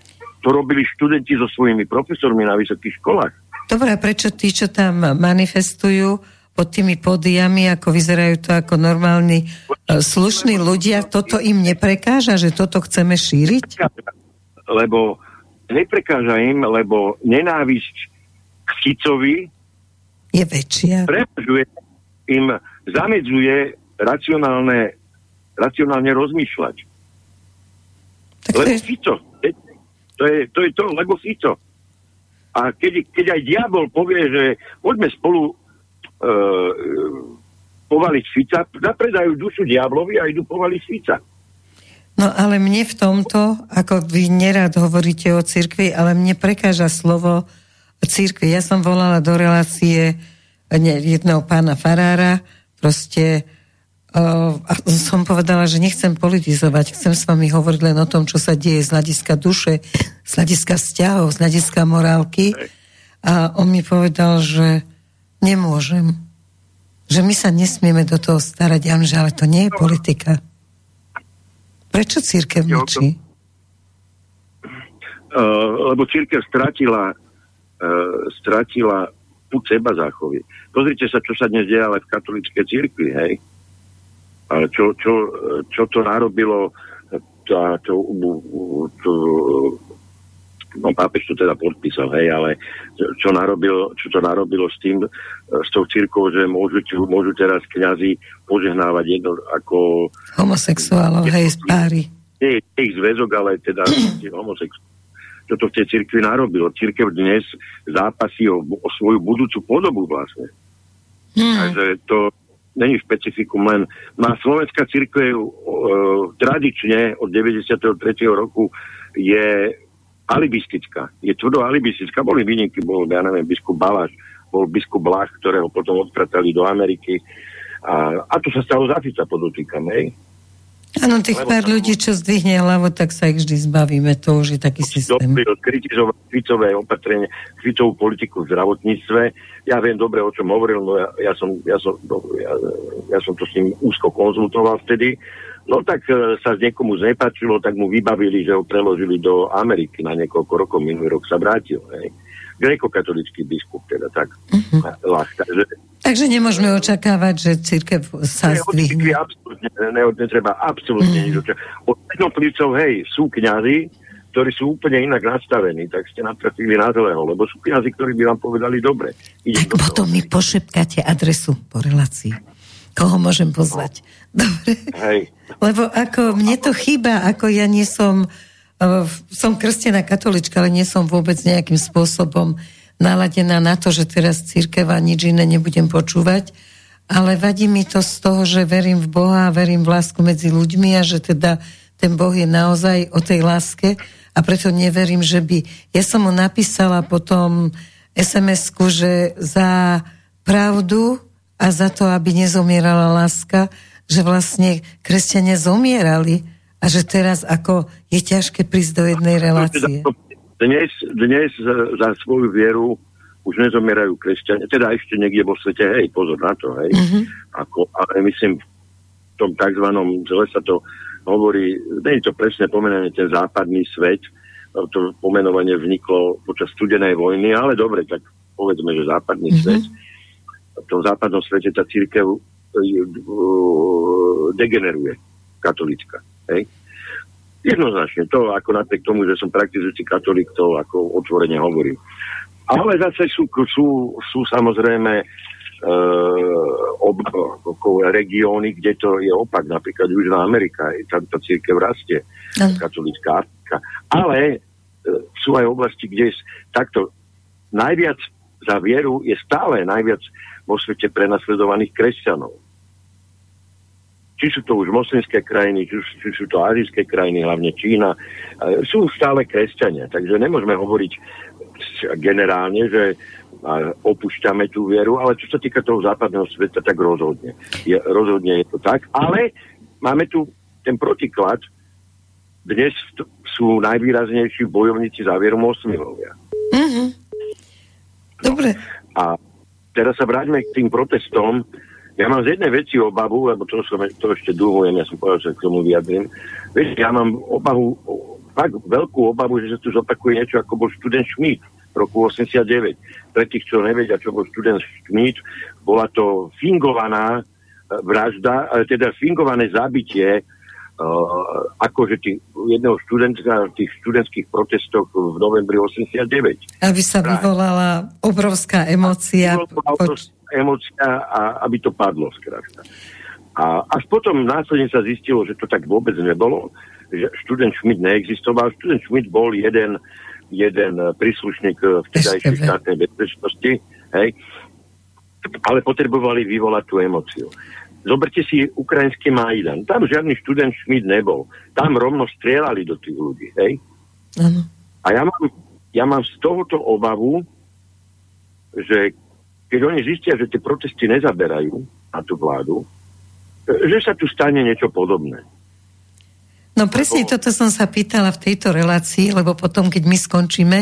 To robili študenti so svojimi profesormi na vysokých školách. Dobre, a prečo tí, čo tam manifestujú pod tými pódiami, ako vyzerajú to ako normálni, e, slušní ľudia, toto im neprekáža, že toto chceme šíriť? Lebo neprekáža im, lebo nenávisť k Ficovi je väčšia. Prepažuje, im zamedzuje racionálne, racionálne rozmýšľať. Tak lebo je... Fico. To je, to je to, lebo Fico. A keď, keď aj diabol povie, že poďme spolu uh, povaliť Fica, zapredajú dušu diablovi a idú povaliť Fica. No ale mne v tomto, ako vy nerad hovoríte o cirkvi, ale mne prekáža slovo cirkvi. Ja som volala do relácie jedného pána Farára, proste uh, a som povedala, že nechcem politizovať, chcem s vami hovoriť len o tom, čo sa deje z hľadiska duše, z hľadiska vzťahov, z hľadiska morálky. A on mi povedal, že nemôžem. Že my sa nesmieme do toho starať, že ale to nie je politika. Prečo církev mlčí? Uh, lebo církev stratila, uh, stratila púd seba záchovy. Pozrite sa, čo sa dnes deje ale v katolíckej církvi, hej? Ale čo, čo, čo to narobilo to, to, to, no pápež to teda podpísal, hej, ale čo, narobil, čo to narobilo s tým, s tou církou, že môžu, môžu teraz kňazi požehnávať jedno ako... Homosexuálov, hej, z páry. Nie, ich zväzok, ale teda [CLEARS THROAT] homosexuálov. Čo to v tej cirkvi narobilo. Církev dnes zápasí o, o svoju budúcu podobu vlastne. Hmm. Takže to není špecifikum len. Má Slovenská církev uh, tradične od 93. roku je alibistická. Je tvrdo alibistická. Boli výniky, bol, ja neviem, biskup Baláš, bol biskup Blach, ktorého potom odpratali do Ameriky. A, a to sa stalo za Fica, podotýkam, hej. Áno, tých Lebo pár ľudí, čo zdvihne hlavu, tak sa ich vždy zbavíme. To už je taký systém. Dobre, kritizovať Ficové opatrenie, Ficovú politiku v zdravotníctve. Ja viem dobre, o čom hovoril, no ja, ja, som, ja, som, ja, ja som to s ním úzko konzultoval vtedy No tak e, sa niekomu znepačilo, tak mu vybavili, že ho preložili do Ameriky na niekoľko rokov, minulý rok sa vrátil. Hej. Grekokatolický biskup, teda tak. Uh-huh. Láska, že... Takže nemôžeme očakávať, že církev sa zdvihne. Absolutne, ne, netreba absolútne uh-huh. nič očakávať. Od jednotlivcov, hej, sú kňazi, ktorí sú úplne inak nastavení, tak ste natrafili na zlého, lebo sú kňazi, ktorí by vám povedali dobre. Idem tak potom mi pošepkáte adresu po relácii. Koho môžem pozvať? No. Dobre. Hej. Lebo ako mne to chýba, ako ja nie som som krstená katolička, ale nie som vôbec nejakým spôsobom naladená na to, že teraz církev a nič iné nebudem počúvať, ale vadí mi to z toho, že verím v Boha a verím v lásku medzi ľuďmi a že teda ten Boh je naozaj o tej láske a preto neverím, že by... Ja som mu napísala potom SMS-ku, že za pravdu a za to, aby nezomierala láska, že vlastne kresťania zomierali a že teraz ako je ťažké prísť do jednej relácie. Dnes, dnes za svoju vieru už nezomierajú kresťania, teda ešte niekde vo svete, hej, pozor na to, hej. Mm-hmm. Ako, ale myslím, v tom takzvanom, zle sa to hovorí, nie je to presne pomenané ten západný svet, to pomenovanie vniklo počas studenej vojny, ale dobre, tak povedzme, že západný mm-hmm. svet. V tom západnom svete tá církev degeneruje, katolická. Hej? Jednoznačne to, ako napriek tomu, že som praktizujúci katolík, to ako otvorene hovorím. Ale zase sú, sú, sú samozrejme uh, ob, regióny, kde to je opak, napríklad Južná Amerika, tam tá církev rastie, no. katolická Afrika. Ale uh, sú aj oblasti, kde je takto najviac za vieru je stále najviac vo svete prenasledovaných kresťanov či sú to už moslimské krajiny, či, či sú to azijské krajiny, hlavne Čína, sú stále kresťania. Takže nemôžeme hovoriť generálne, že opúšťame tú vieru, ale čo sa týka toho západného sveta, tak rozhodne. Je, rozhodne je to tak. Ale máme tu ten protiklad. Dnes sú najvýraznejší bojovníci za vieru moslimovia. Mm-hmm. Dobre. A teraz sa vráťme k tým protestom. Ja mám z jednej veci obavu, lebo to, som, to ešte dlhujem, ja som povedal, že k tomu vyjadrím. Vieš, ja mám obavu, fakt veľkú obavu, že sa tu zopakuje niečo, ako bol študent Schmidt v roku 89. Pre tých, čo nevedia, čo bol študent Schmidt, bola to fingovaná vražda, teda fingované zabitie Uh, akože tých, jedného študentka tých študentských protestoch v novembri 89. Aby sa vyvolala obrovská emócia. Poč- emócia a aby to padlo skrátka. A až potom následne sa zistilo, že to tak vôbec nebolo, že študent Schmidt neexistoval. Študent Schmidt bol jeden, jeden príslušník vtedajšej štátnej bezpečnosti, hej, ale potrebovali vyvolať tú emóciu. Zoberte si ukrajinský Majdan. Tam žiadny študent Schmidt nebol. Tam rovno strieľali do tých ľudí. Hej? Ano. A ja mám, ja mám z tohoto obavu, že keď oni zistia, že tie protesty nezaberajú na tú vládu, že sa tu stane niečo podobné. No presne lebo... toto som sa pýtala v tejto relácii, lebo potom, keď my skončíme,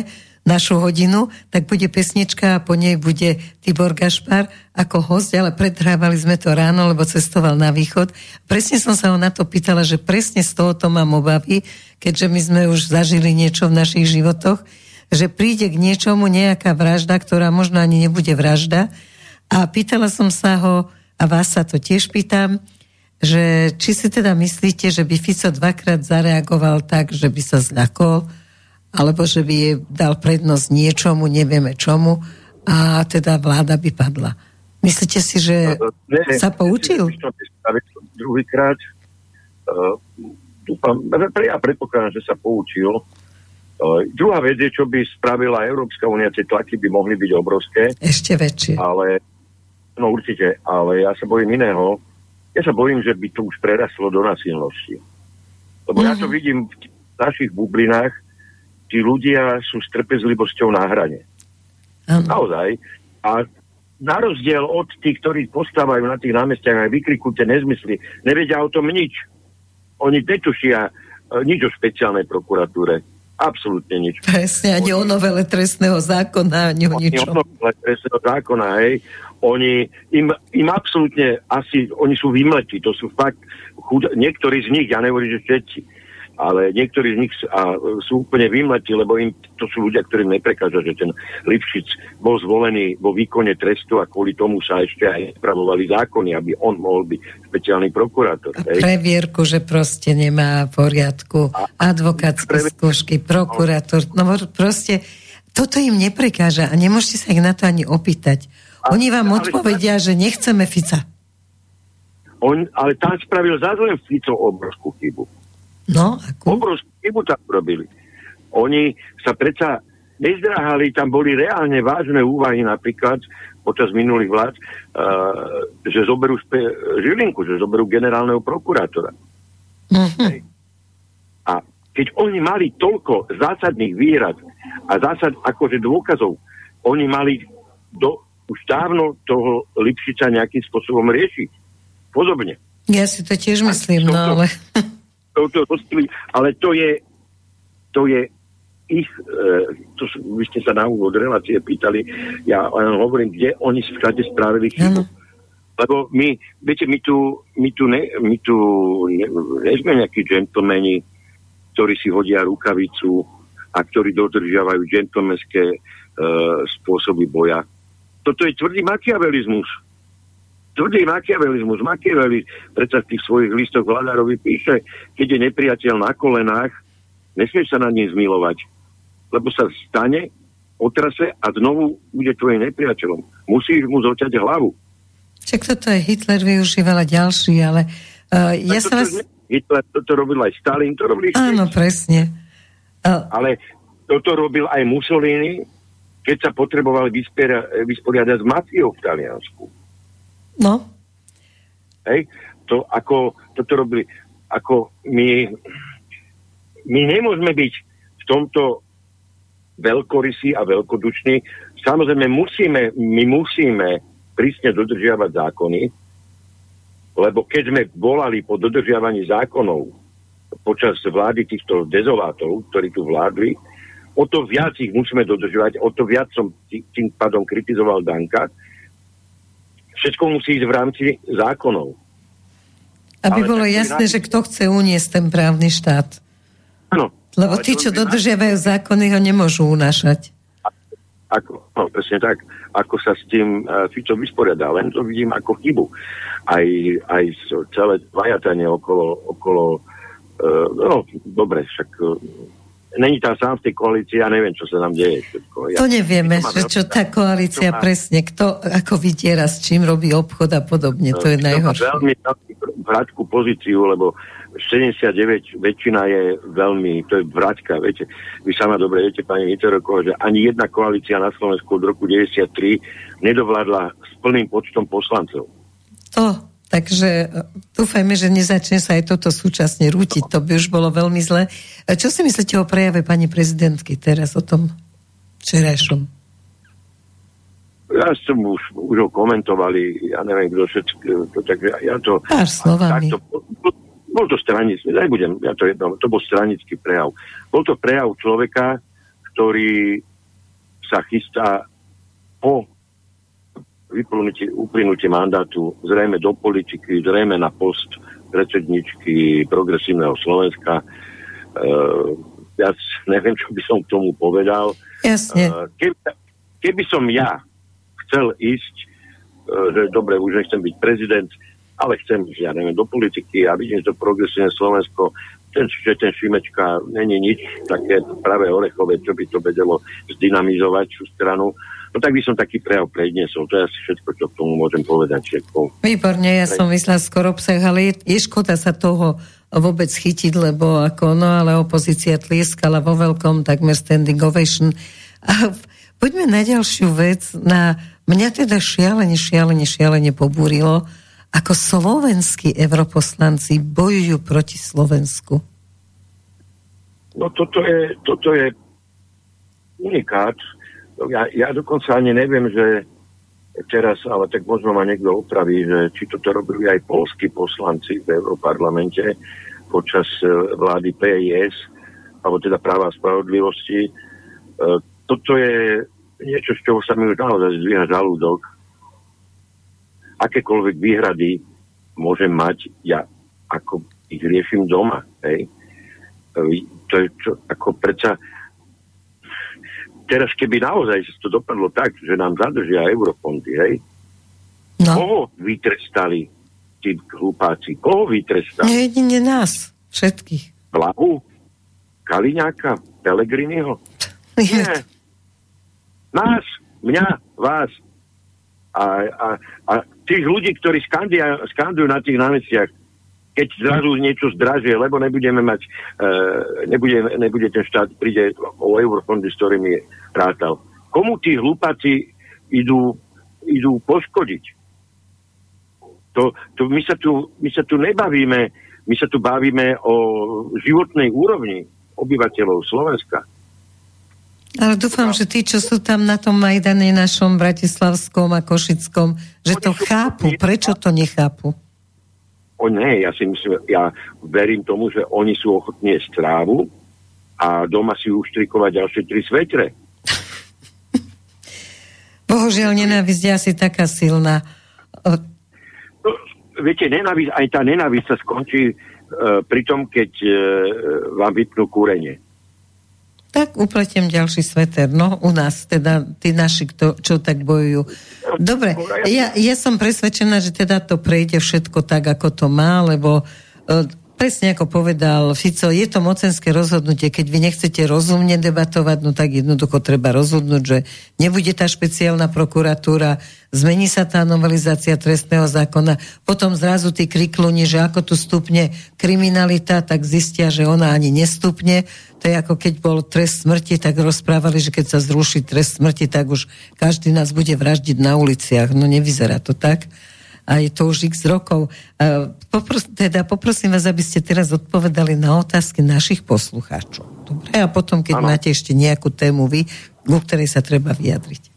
našu hodinu, tak bude pesnička a po nej bude Tibor Gašpar ako host, ale predhrávali sme to ráno, lebo cestoval na východ. Presne som sa ho na to pýtala, že presne z tohoto mám obavy, keďže my sme už zažili niečo v našich životoch, že príde k niečomu nejaká vražda, ktorá možno ani nebude vražda. A pýtala som sa ho, a vás sa to tiež pýtam, že či si teda myslíte, že by Fico dvakrát zareagoval tak, že by sa zľakol, alebo že by jej dal prednosť niečomu, nevieme čomu, a teda vláda by padla. Myslíte si, že ne, sa poučil? Druhýkrát uh, dúfam, ja predpokladám, že sa poučil. Uh, druhá vec je, čo by spravila Európska únia, tie tlaky by mohli byť obrovské. Ešte väčšie. Ale, no určite, ale ja sa bojím iného. Ja sa bojím, že by to už preraslo do nasilnosti. Lebo mm-hmm. ja to mhm. vidím v našich bublinách, tí ľudia sú s trpezlivosťou na hrane. Um. Naozaj. A na rozdiel od tých, ktorí postávajú na tých námestiach a vykrikujú tie nezmysly, nevedia o tom nič. Oni netušia e, nič o špeciálnej prokuratúre. absolútne nič. Presne, ani o novele trestného zákona, ani o ničom. o novele trestného zákona, hej. Oni, im, im absolútne asi, oni sú vymletí, to sú fakt, chud, niektorí z nich, ja nehovorím, že všetci, ale niektorí z nich a, sú úplne vymletí, lebo im, to sú ľudia, ktorým neprekáža, že ten Lipšic bol zvolený vo výkone trestu a kvôli tomu sa ešte aj spravovali zákony, aby on mohol byť špeciálny prokurátor. A previerku, že proste nemá poriadku, advokátske previer... skúšky, prokurátor, no proste toto im neprekáža a nemôžete sa ich na to ani opýtať. Oni vám odpovedia, že nechceme Fica. On, ale tam spravil len Fico obrovskú chybu No, ako? Obrovskú chybu tam robili. Oni sa predsa nezdráhali, tam boli reálne vážne úvahy napríklad počas minulých vlád, uh, že zoberú spe- Žilinku, že zoberú generálneho prokurátora. Uh-huh. A keď oni mali toľko zásadných výrad a zásad akože dôkazov, oni mali do, už dávno toho Lipšica nejakým spôsobom riešiť. Podobne. Ja si to tiež myslím, no ale touto hostili, ale to je, to je ich, e, to sú, vy ste sa na úvod relácie pýtali, ja len hovorím, kde oni všade spravili chybu. Lebo my, viete, my tu, my tu, ne, my tu ne, ne sme nejakí džentlmeni, ktorí si hodia rukavicu a ktorí dodržiavajú džentlmenské e, spôsoby boja. Toto je tvrdý makiavelizmus tvrdý makiavelizmus. Machiavelli predsa v tých svojich listoch vládarovi píše, keď je nepriateľ na kolenách, nesmieš sa nad ním zmilovať, lebo sa stane, otrase a znovu bude tvojim nepriateľom. Musíš mu zoťať hlavu. Čak toto je Hitler využívala ďalší, ale uh, ja sa vás... Hitler toto robil aj Stalin, to robil Áno, presne. Uh... Ale toto robil aj Mussolini, keď sa potreboval vysporiadať s mafiou v Taliansku. No. Hej, to ako, toto robili, ako my, my nemôžeme byť v tomto veľkorysí a veľkoduční. Samozrejme, musíme, my musíme prísne dodržiavať zákony, lebo keď sme volali po dodržiavaní zákonov počas vlády týchto dezolátov, ktorí tu vládli, o to viac ich musíme dodržovať, o to viac som tým pádom kritizoval Danka, všetko musí ísť v rámci zákonov. Aby ale bolo jasné, že kto chce uniesť ten právny štát. Áno. Lebo tí, čo dodržiavajú zákony, ho nemôžu unášať. Ako, no, presne tak. Ako sa s tým uh, Fico vysporiada. Len to vidím ako chybu. Aj, aj celé vajatanie okolo, okolo uh, no, dobre, však uh, není tam sám v tej koalícii, ja neviem, čo sa nám deje. Všetko. Ja, to nevieme, že čo tá koalícia má... presne, kto ako vydiera, s čím robí obchod a podobne, to je najhoršie. veľmi vráťku pozíciu, lebo 79 väčšina je veľmi, to je vráťka, viete. Vy sama dobre viete, pani Viteroko, že ani jedna koalícia na Slovensku od roku 93 nedovládla s plným počtom poslancov. To Takže e, dúfajme, že nezačne sa aj toto súčasne rútiť. To by už bolo veľmi zle. Čo si myslíte o prejave pani prezidentky teraz, o tom včerajšom? Ja som už, už ho komentovali, ja neviem, kto všetko, to, takže ja to... Pár slovami. Takto, bol, bol to stranický, nebudem, ja to jedno, to bol stranický prejav. Bol to prejav človeka, ktorý sa chystá po uplynutie mandátu zrejme do politiky, zrejme na post predsedničky progresívneho Slovenska. Uh, ja neviem, čo by som k tomu povedal. Jasne. Uh, keby, keby som ja chcel ísť, uh, že dobre, už nechcem byť prezident, ale chcem, ja neviem, do politiky a vidím, že to progresívne Slovensko, ten, že ten Šimečka není nič také práve orechové, čo by to vedelo zdynamizovať tú stranu, No tak by som taký prejav predniesol. To je asi všetko, čo k tomu môžem povedať. Všetko. Výborne, ja som myslela skoro obsah, ale je, je škoda sa toho vôbec chytiť, lebo ako, no ale opozícia tlieskala vo veľkom, takmer standing ovation. A poďme na ďalšiu vec. Na, mňa teda šialene, šialene, šialene pobúrilo, ako slovenskí europoslanci bojujú proti Slovensku. No toto je, toto je unikát ja, ja dokonca ani neviem, že teraz, ale tak možno ma niekto opraví, že či toto robili aj polskí poslanci v Európarlamente počas e, vlády PIS, alebo teda práva a spravodlivosti. E, toto je niečo, z čoho sa mi už naozaj zdvíha žalúdok. Akékoľvek výhrady môžem mať, ja ako ich riešim doma. Hej. E, to je čo, ako predsa teraz keby naozaj sa to dopadlo tak, že nám zadržia eurofondy, hej, no. koho vytrestali tí hlupáci? Koho vytrestali? Nie, jedine nás, všetkých. Blahu? Kaliňáka? Pelegriniho? [LAUGHS] Nie. Nás, mňa, vás. A, a, a tých ľudí, ktorí skandia, skandujú na tých námestiach, keď zrazu niečo zdražie, lebo nebudeme mať, e, nebude, nebude ten štát, príde o eurofondy, s ktorými rátal. Komu tí hlupáci idú, idú poškodiť? To, to my, sa tu, my sa tu nebavíme, my sa tu bavíme o životnej úrovni obyvateľov Slovenska. Ale dúfam, že tí, čo sú tam na tom Majdane našom Bratislavskom a Košickom, že to chápu. Prečo to nechápu? O nie, ja si myslím, ja verím tomu, že oni sú ochotní jesť trávu a doma si uštrikovať ďalšie tri svetre. [LAUGHS] Bohužiaľ, nenávisť je asi taká silná. No, viete, nenávisť, aj tá nenávisť sa skončí uh, pri tom, keď uh, vám vypnú kúrenie. Tak upletiem ďalší sveter. No, u nás, teda tí naši, kto, čo tak bojujú. Dobre, ja, ja som presvedčená, že teda to prejde všetko tak, ako to má, lebo uh, presne ako povedal Fico, je to mocenské rozhodnutie. Keď vy nechcete rozumne debatovať, no tak jednoducho treba rozhodnúť, že nebude tá špeciálna prokuratúra, zmení sa tá novelizácia trestného zákona, potom zrazu tí krikluni, že ako tu stupne kriminalita, tak zistia, že ona ani nestupne. To je ako keď bol trest smrti, tak rozprávali, že keď sa zruší trest smrti, tak už každý nás bude vraždiť na uliciach. No nevyzerá to tak a je to už x rokov. Popros, teda poprosím vás, aby ste teraz odpovedali na otázky našich poslucháčov. Dobre, a potom, keď ano. máte ešte nejakú tému vy, ku ktorej sa treba vyjadriť.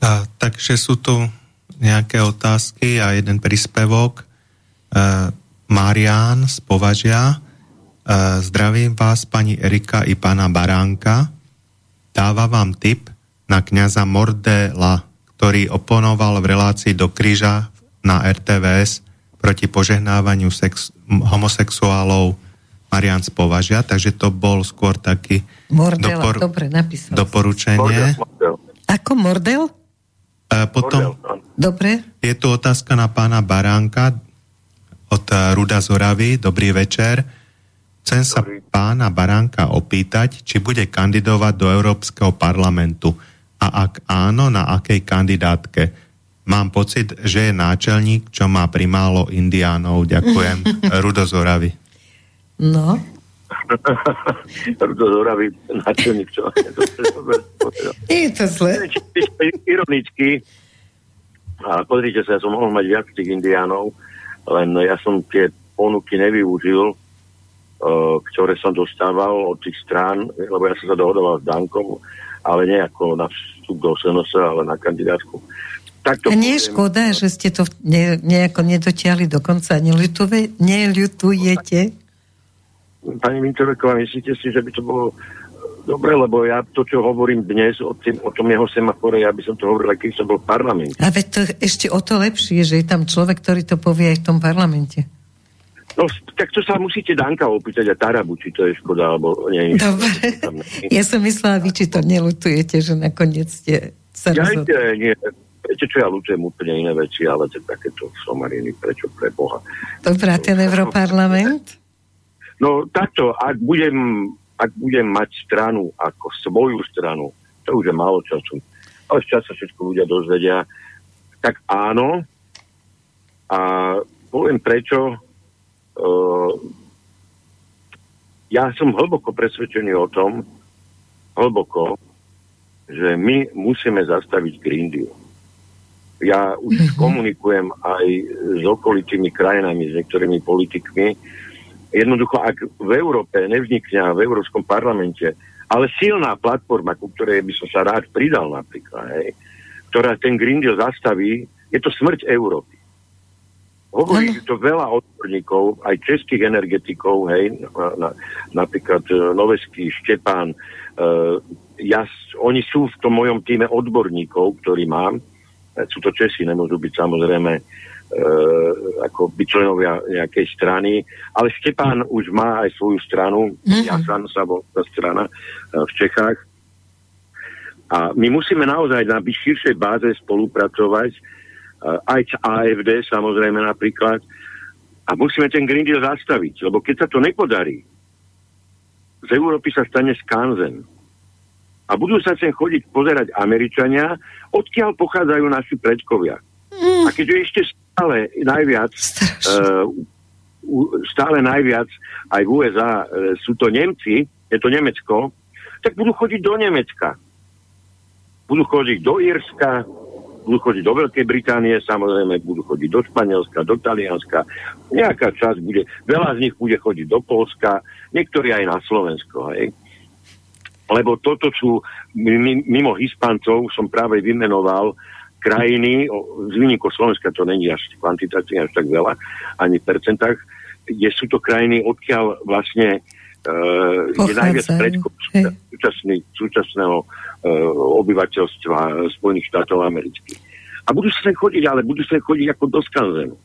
A, takže sú tu nejaké otázky a jeden príspevok. E, Marián z Považia. E, zdravím vás, pani Erika i pána Baránka. Dáva vám tip na kňaza Mordela ktorý oponoval v relácii do kríža na RTVS proti požehnávaniu sex, homosexuálov Marian z Považia, takže to bol skôr taký Mordela, dopor- dobre, napísal doporučenie. Mordel, mordel. Ako Mordel? E, potom mordel, dobre. je tu otázka na pána Baránka od e, Ruda Zoravy. Dobrý večer. Chcem sa pána Baránka opýtať, či bude kandidovať do Európskeho parlamentu a ak áno, na akej kandidátke. Mám pocit, že je náčelník, čo má primálo indiánov. Ďakujem. [LAUGHS] Rudo Zoravy. No. Rudo Zoravy, náčelník, čo... je to zle. Ironicky, ale pozrite sa, ja som mohol mať viac tých indiánov, len ja som tie ponuky nevyužil, ktoré som dostával od tých strán, lebo ja som sa dohodoval s Dankom, ale nie ako na vstup do SNS, ale na kandidátku. Tak to nie je škoda, že ste to ne, nejako nedotiahli do konca. Neľutujete? Pani Mintoreková, myslíte si, že by to bolo dobre, lebo ja to, čo hovorím dnes o, tým, o tom jeho semafore, ja by som to hovoril, keď som bol v parlamente. A veď to ešte o to lepšie, že je tam človek, ktorý to povie aj v tom parlamente. No, tak to sa musíte Danka opýtať a Tarabu, či to je škoda, alebo nie. Dobre. Ja som myslela, vy či to nelutujete, že nakoniec ste sa ja rozhodli. nie, Viete čo, ja lutujem úplne iné veci, ale to takéto somariny, prečo pre Boha. Dobre, a ten Europarlament? No takto, ak budem, ak budem mať stranu ako svoju stranu, to už je málo času, ale čas sa všetko ľudia dozvedia, tak áno. A poviem prečo, ja som hlboko presvedčený o tom, hlboko, že my musíme zastaviť Green Deal. Ja už mm-hmm. komunikujem aj s okolitými krajinami, s niektorými politikmi. Jednoducho, ak v Európe nevznikne v Európskom parlamente, ale silná platforma, ku ktorej by som sa rád pridal napríklad, hej, ktorá ten Green Deal zastaví, je to smrť Európy. Hovorí ano. to veľa odborníkov, aj českých energetikov, hej, na, na, napríklad Noveský, Štepán, uh, ja, oni sú v tom mojom týme odborníkov, ktorý mám, sú to Česi, nemôžu byť samozrejme uh, ako byť členovia nejakej strany, ale Štepán už má aj svoju stranu, mm-hmm. Jasan sa bol tá strana uh, v Čechách. A my musíme naozaj na širšej báze spolupracovať, aj AFD samozrejme napríklad. A musíme ten Green Deal zastaviť, lebo keď sa to nepodarí, z Európy sa stane skanzen. A budú sa sem chodiť pozerať Američania, odkiaľ pochádzajú naši predkovia. Mm. A keďže ešte stále najviac, uh, stále najviac aj v USA uh, sú to Nemci, je to Nemecko, tak budú chodiť do Nemecka. Budú chodiť do Írska, budú chodiť do Veľkej Británie, samozrejme budú chodiť do Španielska, do Talianska, nejaká časť bude, veľa z nich bude chodiť do Polska, niektorí aj na Slovensko, hej. Lebo toto sú, mimo Hispancov som práve vymenoval krajiny, z výniku Slovenska to není až kvantitatívne až tak veľa, ani v percentách, kde sú to krajiny, odkiaľ vlastne uh, je najviac predkov súčasného uh, obyvateľstva Spojených štátov amerických. A budú sa chodiť, ale budú sa chodiť ako do skanzenu.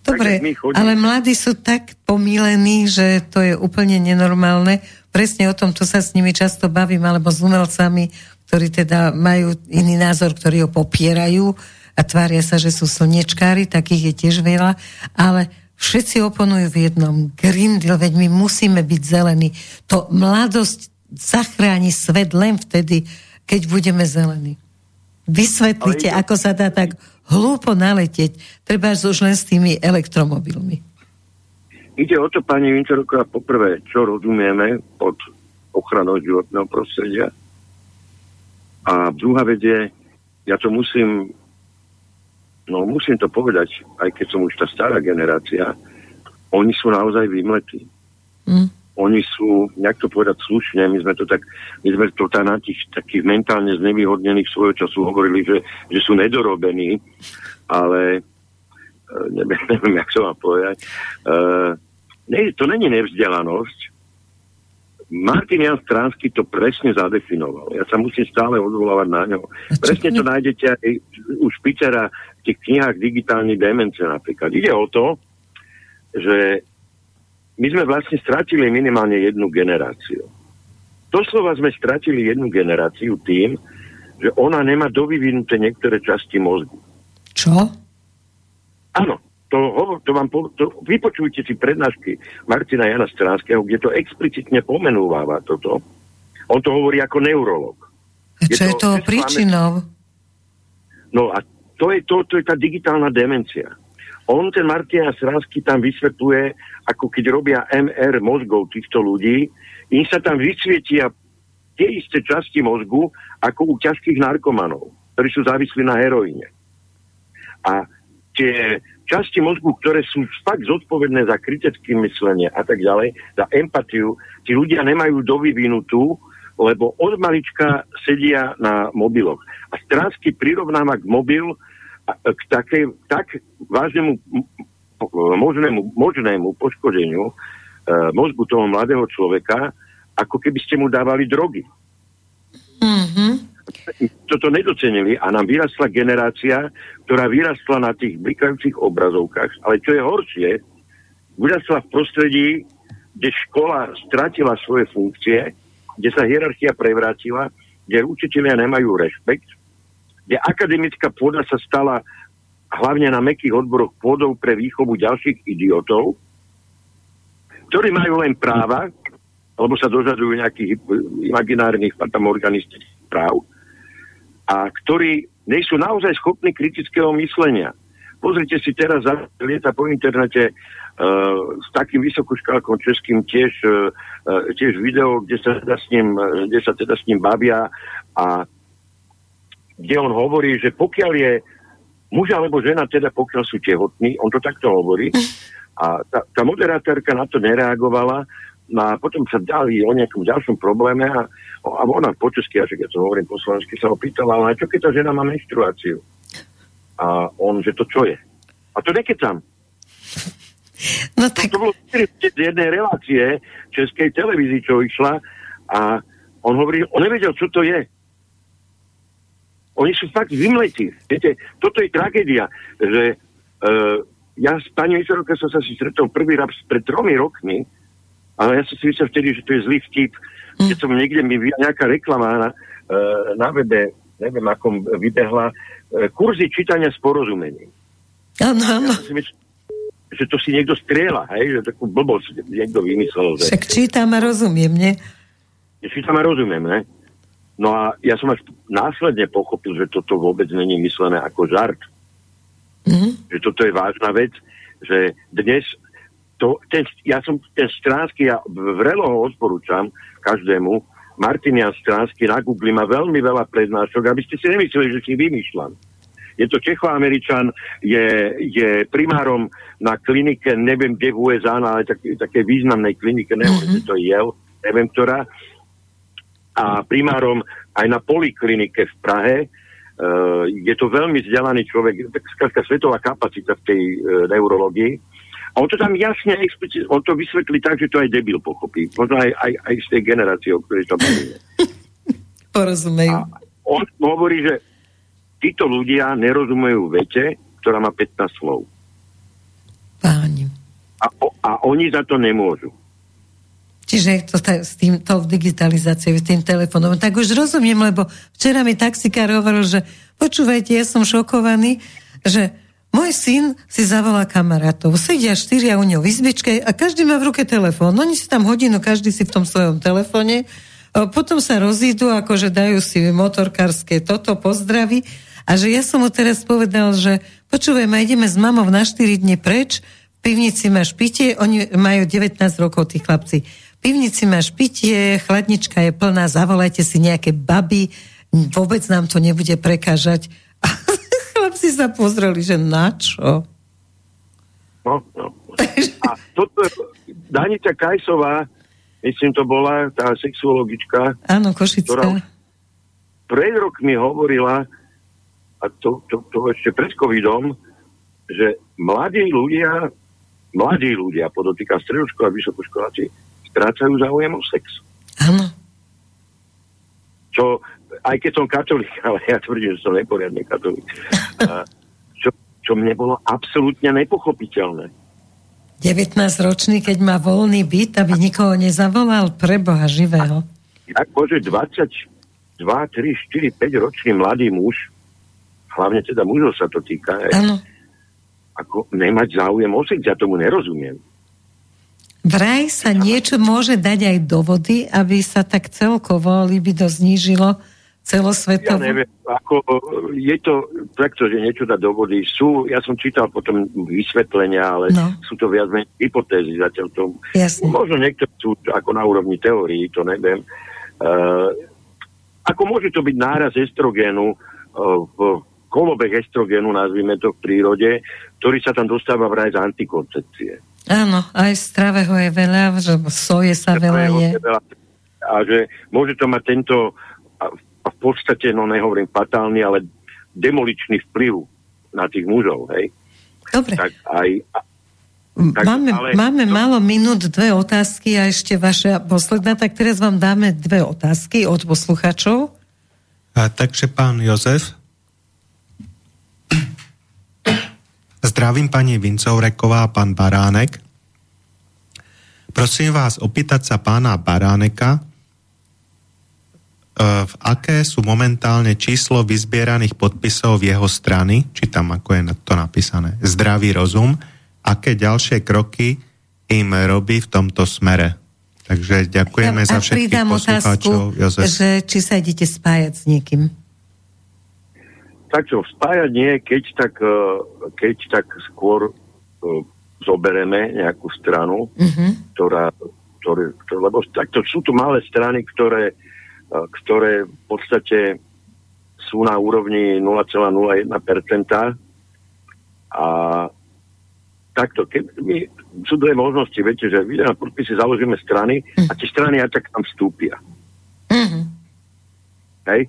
Dobre, ale mladí sú tak pomílení, že to je úplne nenormálne. Presne o tom, to sa s nimi často bavím, alebo s umelcami, ktorí teda majú iný názor, ktorí ho popierajú a tvária sa, že sú slnečkári, takých je tiež veľa, ale všetci oponujú v jednom. Green Deal, veď my musíme byť zelení. To mladosť zachráni svet len vtedy, keď budeme zelení. Vysvetlite, ako sa dá tak hlúpo naletieť, treba už len s tými elektromobilmi. Ide o to, pani Vinčerová, poprvé, čo rozumieme pod ochranou životného prostredia. A druhá vec je, ja to musím, no musím to povedať, aj keď som už tá stará generácia, oni sú naozaj vymletí. Mm oni sú, nejak to povedať slušne, my sme to tak, my sme to tá na tých takých mentálne znevýhodnených svojho času hovorili, že, že sú nedorobení, ale e, neviem, [LAUGHS] neviem jak sa mám povedať. Uh, ne, to není nevzdelanosť. Martin Jan Stránsky to presne zadefinoval. Ja sa musím stále odvolávať na ňo. Presne to nájdete aj u Špicera v tých knihách digitálnej demence napríklad. Ide o to, že my sme vlastne stratili minimálne jednu generáciu. Doslova sme stratili jednu generáciu tým, že ona nemá dovyvinuté niektoré časti mozgu. Čo? Áno, to, to vám po, to, vypočujte si prednášky Martina Jana Stránskeho, kde to explicitne pomenúváva toto. On to hovorí ako neurolog. A čo je, to, je toho príčinou? No a to je, to, to je tá digitálna demencia. On, ten Martina Stránsky, tam vysvetľuje, ako keď robia MR mozgov týchto ľudí, im sa tam vysvietia tie isté časti mozgu ako u ťažkých narkomanov, ktorí sú závislí na heroíne. A tie časti mozgu, ktoré sú fakt zodpovedné za kritické myslenie a tak ďalej, za empatiu, tí ľudia nemajú dovyvinutú, lebo od malička sedia na mobiloch. A Stránsky prirovnáva k mobil k takej, tak vážnemu možnému, možnému poškodeniu e, mozgu toho mladého človeka, ako keby ste mu dávali drogy. Mm-hmm. Toto nedocenili a nám vyrastla generácia, ktorá vyrastla na tých blikajúcich obrazovkách, ale čo je horšie, vyrastla v prostredí, kde škola stratila svoje funkcie, kde sa hierarchia prevrátila, kde učiteľia nemajú rešpekt, kde akademická pôda sa stala hlavne na mekých odboroch pôdov pre výchovu ďalších idiotov, ktorí majú len práva, alebo sa dožadujú nejakých imaginárnych fatamorganistických práv, a ktorí nie sú naozaj schopní kritického myslenia. Pozrite si teraz za lieta po internete uh, s takým vysokoškálkom českým tiež, uh, tiež video, kde sa, teda s ním, kde sa teda s ním bavia a kde on hovorí, že pokiaľ je muž alebo žena, teda pokiaľ sú tehotní, on to takto hovorí. [LAUGHS] A tá, tá moderátorka na to nereagovala, a potom sa dali o nejakom ďalšom probléme a, a ona po česky, až keď to hovorím po slovensky, sa ho pýtala, ale čo keď tá žena má menštruáciu? A on, že to čo je? A to nekecam. [LAUGHS] No tak... To bolo z jednej relácie českej televízii, čo išla a on hovorí, on nevedel, čo to je. Oni sú fakt vymletí. Viete, toto je tragédia, že uh, ja s pani Vysorovka som sa si stretol prvý raz pred tromi rokmi, ale ja som si myslel vtedy, že to je zlý vtip. Mm. Keď som niekde mi nejaká reklama na, uh, na webe, neviem akom vybehla, uh, kurzy čítania s porozumením. Áno, áno. Ja myslel, že to si niekto strieľa, hej, že takú blbosť niekto vymyslel. Že... Však čítam a rozumiem, nie? Čítam a rozumiem, ne? No a ja som až následne pochopil, že toto vôbec není myslené ako žart. Mm-hmm. Že toto je vážna vec, že dnes to, ten, ja som ten Stránsky, ja vrelo ho odporúčam každému, Martinian Stránsky na Google má veľmi veľa prednášok, aby ste si nemysleli, že si vymýšľam. Je to Čechoameričan, je, je primárom na klinike, neviem kde v USA, ale tak, také významnej klinike, neviem, mm-hmm. to je Yale, neviem ktorá, a primárom aj na poliklinike v Prahe, Uh, je to veľmi vzdelaný človek, taká svetová kapacita v tej uh, neurologii. A on to tam jasne explicitne, on to vysvetlí tak, že to aj debil pochopí. Možno aj, aj, aj z tej generácie, o ktorej to bavíme. [LAUGHS] Porozumejú. A on hovorí, že títo ľudia nerozumejú vete, ktorá má 15 slov. Páni. A, a oni za to nemôžu. Čiže to s týmto digitalizáciou, s tým telefónom, tak už rozumiem, lebo včera mi taxikár hovoril, že počúvajte, ja som šokovaný, že môj syn si zavolá kamarátov, sedia štyria u neho v izbičke a každý má v ruke telefón. Oni si tam hodinu, každý si v tom svojom telefóne, potom sa rozídu, akože dajú si motorkárske toto, pozdraví. A že ja som mu teraz povedal, že počúvaj, ma ideme s mamou na 4 dní preč, v pivnici máš pitie, oni majú 19 rokov, tí chlapci pivnici máš pitie, chladnička je plná, zavolajte si nejaké baby, vôbec nám to nebude prekážať. Chlapci sa pozreli, že na čo? No, no. A toto, Danica Kajsová, myslím to bola tá sexuologička, Áno, Košická. Ktorá pred rokmi hovorila, a to, to, to ešte pred covidom, že mladí ľudia, mladí ľudia, podotýka stredoško a vysokoškoláci, strácajú záujem o sex. Áno. Čo, aj keď som katolík, [LAUGHS] ale ja tvrdím, že som neporiadný katolík, čo, čo mne bolo absolútne nepochopiteľné. 19 ročný, keď má voľný byt, aby nikoho nezavolal pre Boha živého. Jak môže 22, 3, 4, 5 ročný mladý muž, hlavne teda mužov sa to týka, Áno. ako nemať záujem o sex, ja tomu nerozumiem. Vraj sa niečo môže dať aj do vody, aby sa tak celkovo libido znížilo celosvetovo? Ja neviem, ako je to takto, že niečo dá do vody. Sú, ja som čítal potom vysvetlenia, ale no. sú to viac menej hypotézy zatiaľ tomu. Jasne. Možno niektoré sú ako na úrovni teórií, to neviem. Uh, ako môže to byť náraz estrogénu uh, v kolobeh estrogénu, nazvime to v prírode, ktorý sa tam dostáva vraj z antikoncepcie. Áno, aj stravého je veľa, že soje sa veľa je. A že môže to mať tento, a v podstate, no nehovorím fatálny, ale demoličný vplyv na tých mužov, hej. Dobre. Tak aj, tak, máme ale, máme no, málo minút, dve otázky a ešte vaša posledná, tak teraz vám dáme dve otázky od posluchačov. A, takže pán Jozef, Zdravím pani Vincovreková a pán Baránek. Prosím vás opýtať sa pána Baráneka, e, v aké sú momentálne číslo vyzbieraných podpisov v jeho strany, či tam ako je to napísané, zdravý rozum, aké ďalšie kroky im robí v tomto smere. Takže ďakujeme ja, za všetkých poslucháčov. Otázku, že či sa idete spájať s niekým takto spájať nie, keď tak, e, keď tak skôr uh, zobereme nejakú stranu, mm-hmm. ktorá, ktoré, ktoré, lebo takto sú tu malé strany, ktoré, uh, ktoré v podstate sú na úrovni 0,01% a takto, my, sú dve možnosti, viete, že vy na podpisy založíme strany mm. a tie strany aj tak tam vstúpia. Mm-hmm. Hej?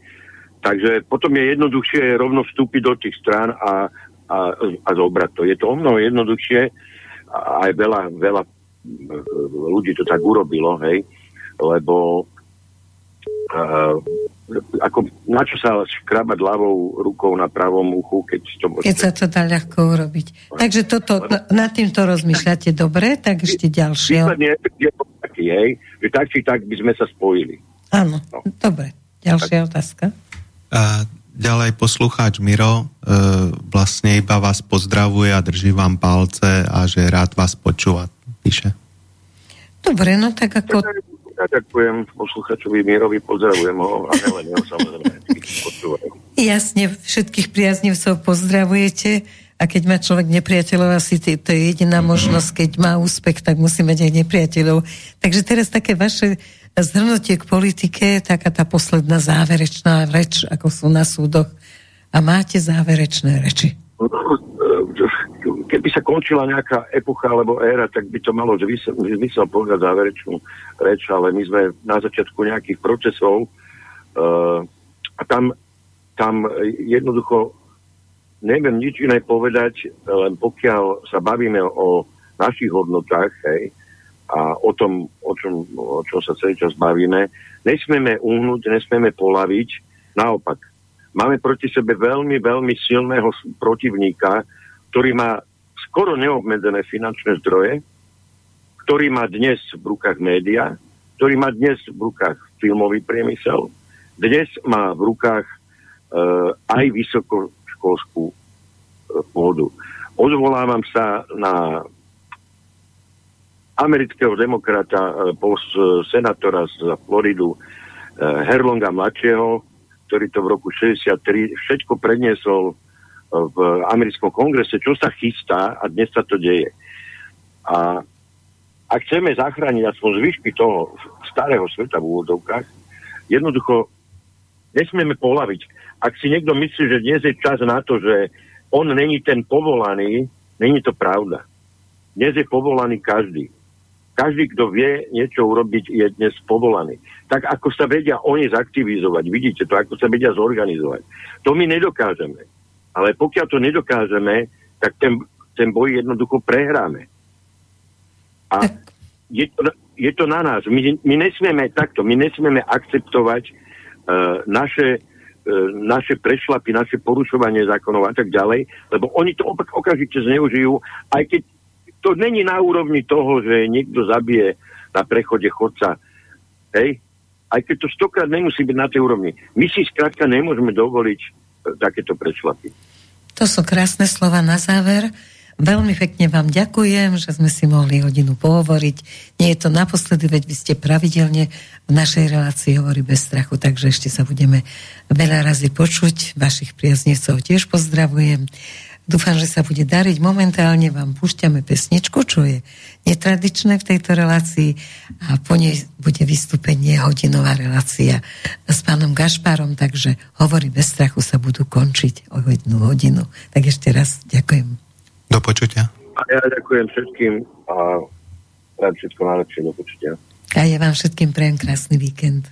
Takže potom je jednoduchšie rovno vstúpiť do tých strán a, a, a zobrať to. Je to o mnoho jednoduchšie a aj veľa, veľa ľudí to tak urobilo, hej, lebo uh, ako, na čo sa škrabať ľavou rukou na pravom uchu, keď to môžete... Keď sa to dá ľahko urobiť. Takže toto, na, nad týmto rozmýšľate dobre, tak ešte ďalšie. Výsledný je taký, hej, že tak či tak by sme sa spojili. Áno, no. dobre. Ďalšia tak. otázka. A ďalej poslucháč Miro e, vlastne iba vás pozdravuje a drží vám palce a že rád vás počúva, píše. Dobre, no tak ako... Ja ďakujem posluchačovi Mirovi, pozdravujem ho a nelen jeho samozrejme. Jasne, všetkých priaznivcov pozdravujete a keď má človek nepriateľov, asi to, to je jediná možnosť, keď má úspech, tak musí mať aj nepriateľov. Takže teraz také vaše zhrnutie k politike, taká tá posledná záverečná reč, ako sú na súdoch. A máte záverečné reči? Keby sa končila nejaká epocha alebo éra, tak by to malo zmysel povedať záverečnú reč, ale my sme na začiatku nejakých procesov uh, a tam, tam jednoducho neviem nič iné povedať, len pokiaľ sa bavíme o našich hodnotách, hej, a o tom, o čom, o čom sa celý čas bavíme, nesmieme uhnúť, nesmieme polaviť, naopak. Máme proti sebe veľmi, veľmi silného protivníka, ktorý má skoro neobmedzené finančné zdroje, ktorý má dnes v rukách média, ktorý má dnes v rukách filmový priemysel, dnes má v rukách e, aj vysokoškolskú e, pôdu. Odvolávam sa na amerického demokrata, e, post senátora z Floridu Herlonga mladšieho, ktorý to v roku 63 všetko predniesol v americkom kongrese, čo sa chystá a dnes sa to deje. A ak chceme zachrániť aspoň zvyšky toho starého sveta v úvodovkách, jednoducho nesmieme polaviť. Ak si niekto myslí, že dnes je čas na to, že on není ten povolaný, není to pravda. Dnes je povolaný každý. Každý, kto vie niečo urobiť, je dnes povolaný. Tak ako sa vedia oni zaktivizovať, vidíte to, ako sa vedia zorganizovať. To my nedokážeme. Ale pokiaľ to nedokážeme, tak ten, ten boj jednoducho prehráme. A je to, je to na nás. My, my nesmieme takto, my nesmieme akceptovať uh, naše, uh, naše prešlapy, naše porušovanie zákonov a tak ďalej, lebo oni to opak okamžite zneužijú, aj keď to není na úrovni toho, že niekto zabije na prechode chodca. Hej? Aj keď to stokrát nemusí byť na tej úrovni. My si skrátka nemôžeme dovoliť takéto prešlapy. To sú krásne slova na záver. Veľmi pekne vám ďakujem, že sme si mohli hodinu pohovoriť. Nie je to naposledy, veď vy ste pravidelne v našej relácii hovorí bez strachu, takže ešte sa budeme veľa razy počuť. Vašich priaznivcov tiež pozdravujem. Dúfam, že sa bude dariť. Momentálne vám púšťame pesničku, čo je netradičné v tejto relácii a po nej bude vystúpenie hodinová relácia s pánom Gašpárom, takže hovorí bez strachu sa budú končiť o jednu hodinu. Tak ešte raz ďakujem. Do počutia. A ja ďakujem všetkým a rád všetko najlepšie do počutia. A ja vám všetkým prejem krásny víkend.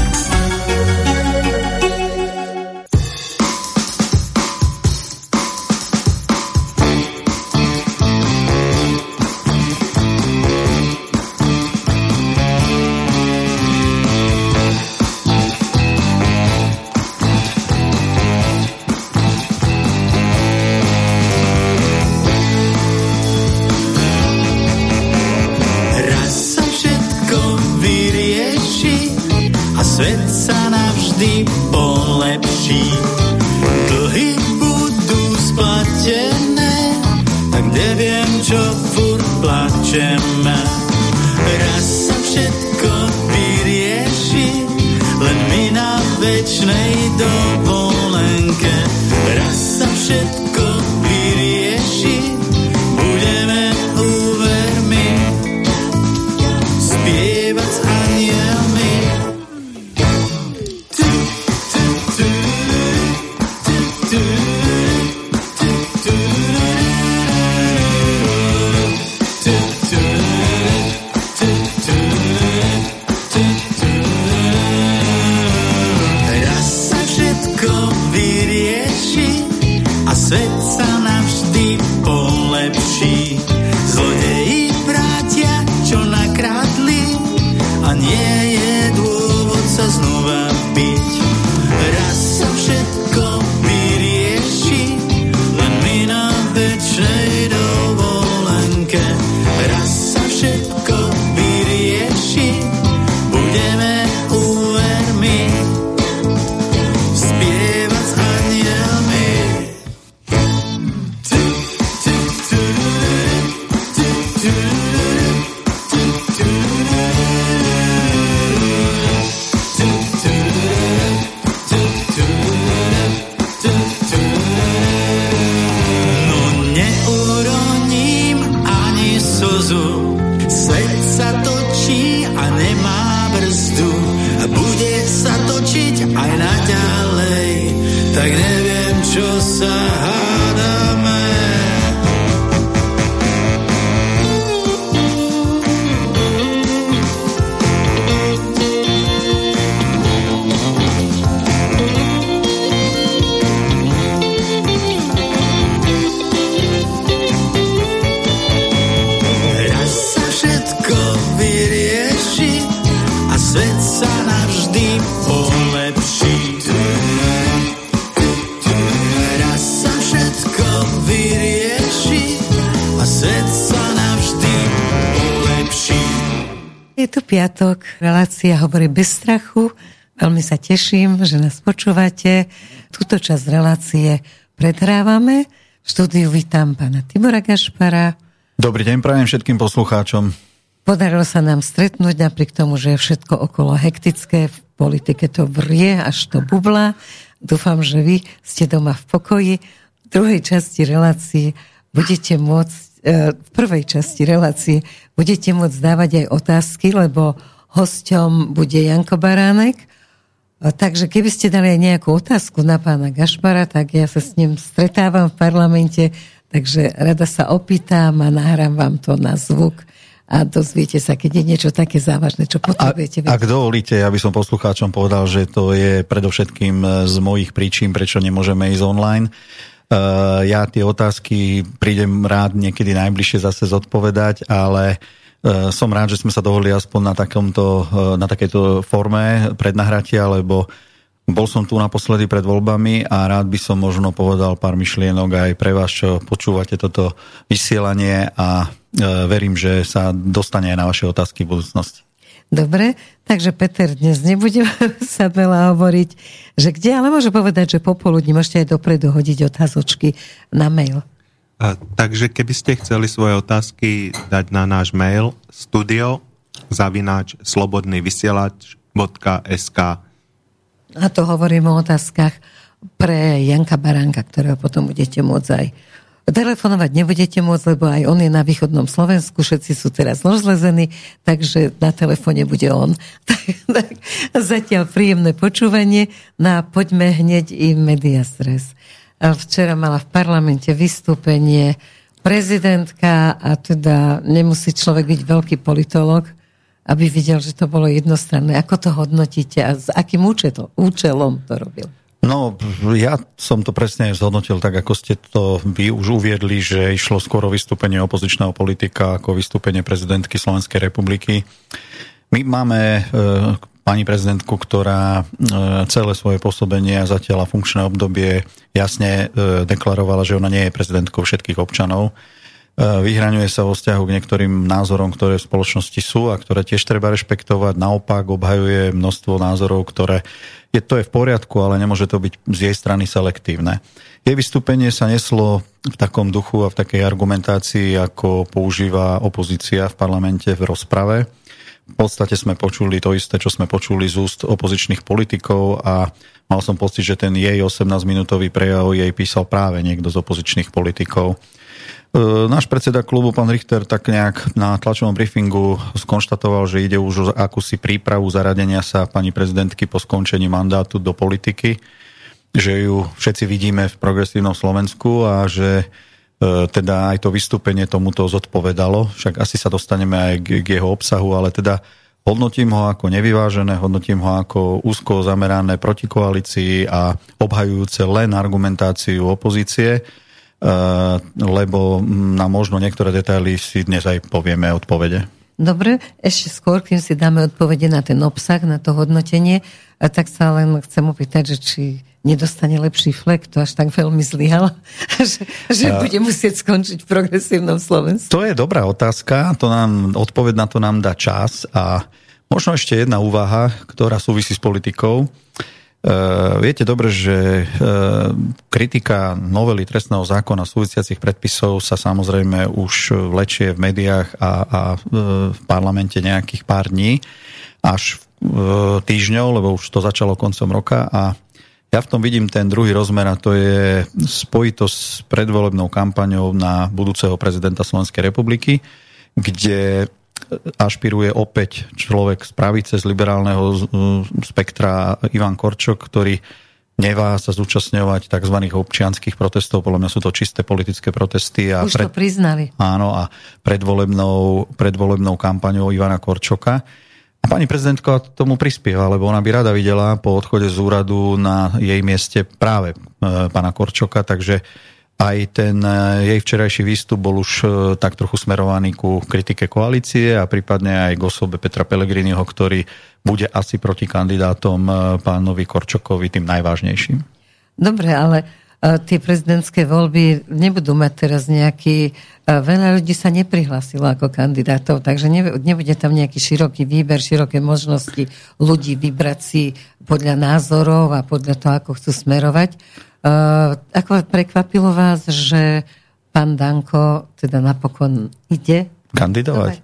shit. Svet sa navždy hovorí bez strachu. Veľmi sa teším, že nás počúvate. Túto časť relácie predhrávame. V štúdiu vítam pána Tibora Gašpara. Dobrý deň prajem všetkým poslucháčom. Podarilo sa nám stretnúť napriek tomu, že je všetko okolo hektické. V politike to vrie, až to bubla. Dúfam, že vy ste doma v pokoji. V druhej časti relácie budete môcť, e, v prvej časti relácie budete môcť dávať aj otázky, lebo hosťom bude Janko Baránek. A Takže keby ste dali aj nejakú otázku na pána Gašpara, tak ja sa s ním stretávam v parlamente, takže rada sa opýtam a nahrám vám to na zvuk a dozviete sa, keď je niečo také závažné, čo A, potrebujete. ak dovolíte, ja by som poslucháčom povedal, že to je predovšetkým z mojich príčin, prečo nemôžeme ísť online. Uh, ja tie otázky prídem rád niekedy najbližšie zase zodpovedať, ale uh, som rád, že sme sa dohodli aspoň na, takomto, uh, na takejto forme prednahratia, lebo bol som tu naposledy pred voľbami a rád by som možno povedal pár myšlienok aj pre vás, čo počúvate toto vysielanie a verím, že sa dostane aj na vaše otázky v budúcnosti. Dobre, takže Peter, dnes nebudem [LAUGHS] sa veľa hovoriť, že kde, ale môže povedať, že popoludní môžete aj dopredu hodiť otázočky na mail. Takže keby ste chceli svoje otázky dať na náš mail studio zavináč slobodnyvysielač.sk A to hovorím o otázkach pre Janka Baránka, ktorého potom budete môcť aj telefonovať nebudete môcť, lebo aj on je na východnom Slovensku, všetci sú teraz rozlezení, takže na telefóne bude on. [LAUGHS] tak, tak, zatiaľ príjemné počúvanie. No a poďme hneď i media stres. Včera mala v parlamente vystúpenie prezidentka a teda nemusí človek byť veľký politolog, aby videl, že to bolo jednostranné. Ako to hodnotíte a s akým účelom, to robil? No, ja som to presne zhodnotil tak, ako ste to vy už uviedli, že išlo skoro vystúpenie opozičného politika ako vystúpenie prezidentky Slovenskej republiky. My máme e, pani prezidentku, ktorá e, celé svoje pôsobenie a zatiaľ funkčné obdobie jasne e, deklarovala, že ona nie je prezidentkou všetkých občanov. Vyhraňuje sa vo vzťahu k niektorým názorom, ktoré v spoločnosti sú a ktoré tiež treba rešpektovať. Naopak obhajuje množstvo názorov, ktoré je, to je v poriadku, ale nemôže to byť z jej strany selektívne. Jej vystúpenie sa neslo v takom duchu a v takej argumentácii, ako používa opozícia v parlamente v rozprave. V podstate sme počuli to isté, čo sme počuli z úst opozičných politikov a mal som pocit, že ten jej 18-minútový prejav jej písal práve niekto z opozičných politikov. Náš predseda klubu, pán Richter, tak nejak na tlačovom briefingu skonštatoval, že ide už o akúsi prípravu zaradenia sa pani prezidentky po skončení mandátu do politiky, že ju všetci vidíme v progresívnom Slovensku a že teda aj to vystúpenie tomuto zodpovedalo. Však asi sa dostaneme aj k jeho obsahu, ale teda hodnotím ho ako nevyvážené, hodnotím ho ako úzko zamerané proti koalícii a obhajujúce len argumentáciu opozície lebo na možno niektoré detaily si dnes aj povieme odpovede. Dobre, ešte skôr, kým si dáme odpovede na ten obsah, na to hodnotenie, tak sa len chcem opýtať, že či nedostane lepší flek, to až tak veľmi zlyhal, [LAUGHS] že, že a... bude musieť skončiť v progresívnom Slovensku. To je dobrá otázka, to nám, odpoveď na to nám dá čas a možno ešte jedna úvaha, ktorá súvisí s politikou. Uh, viete dobre, že uh, kritika novely trestného zákona súvisiacich predpisov sa samozrejme už vlečie v médiách a, a uh, v parlamente nejakých pár dní, až týždňov, lebo už to začalo koncom roka a ja v tom vidím ten druhý rozmer a to je spojitosť s predvolebnou kampaňou na budúceho prezidenta Slovenskej republiky, kde ašpiruje opäť človek z pravice, z liberálneho spektra Ivan Korčok, ktorý nevá sa zúčastňovať tzv. občianských protestov, podľa mňa sú to čisté politické protesty. A Už pred, to priznali. Áno, a predvolebnou, predvolebnou kampaňou Ivana Korčoka. A pani prezidentka tomu prispieva, lebo ona by rada videla po odchode z úradu na jej mieste práve e, pána Korčoka, takže aj ten e, jej včerajší výstup bol už e, tak trochu smerovaný ku kritike koalície a prípadne aj k osobe Petra Pellegriniho, ktorý bude asi proti kandidátom pánovi Korčokovi tým najvážnejším. Dobre, ale tie prezidentské voľby nebudú mať teraz nejaký... Veľa ľudí sa neprihlásilo ako kandidátov, takže nebude tam nejaký široký výber, široké možnosti ľudí vybrať si podľa názorov a podľa toho, ako chcú smerovať. Uh, ako prekvapilo vás, že pán Danko teda napokon ide kandidovať?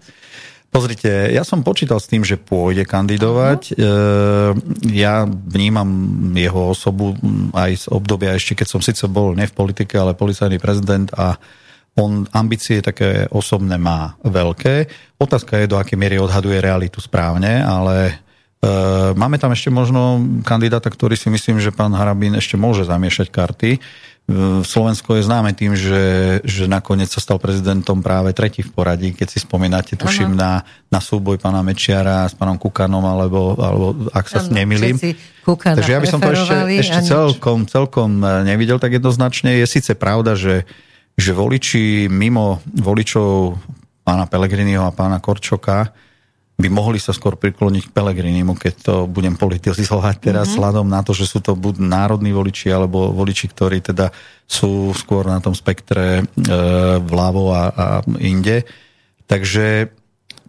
Pozrite, ja som počítal s tým, že pôjde kandidovať. Uh-huh. Ja vnímam jeho osobu aj z obdobia ešte, keď som síce bol ne v politike, ale policajný prezident a on ambície také osobné má veľké. Otázka je, do akej miery odhaduje realitu správne, ale E, máme tam ešte možno kandidáta, ktorý si myslím, že pán Harabín ešte môže zamiešať karty. Slovensko je známe tým, že, že nakoniec sa stal prezidentom práve tretí v poradí, keď si spomínate, tuším, na, na súboj pána Mečiara s pánom Kukanom, alebo, alebo ak sa ano, nemilím. Takže ja by som to ešte, ešte celkom, celkom e, nevidel tak jednoznačne. Je síce pravda, že, že voliči mimo voličov pána Pelegriniho a pána Korčoka by mohli sa skôr prikloniť k Pelegrinimu, keď to budem politizovať [LAUGHS] teraz, mm-hmm. sladom na to, že sú to buď národní voliči, alebo voliči, ktorí teda sú skôr na tom spektre e, vľavo a, a inde. Takže,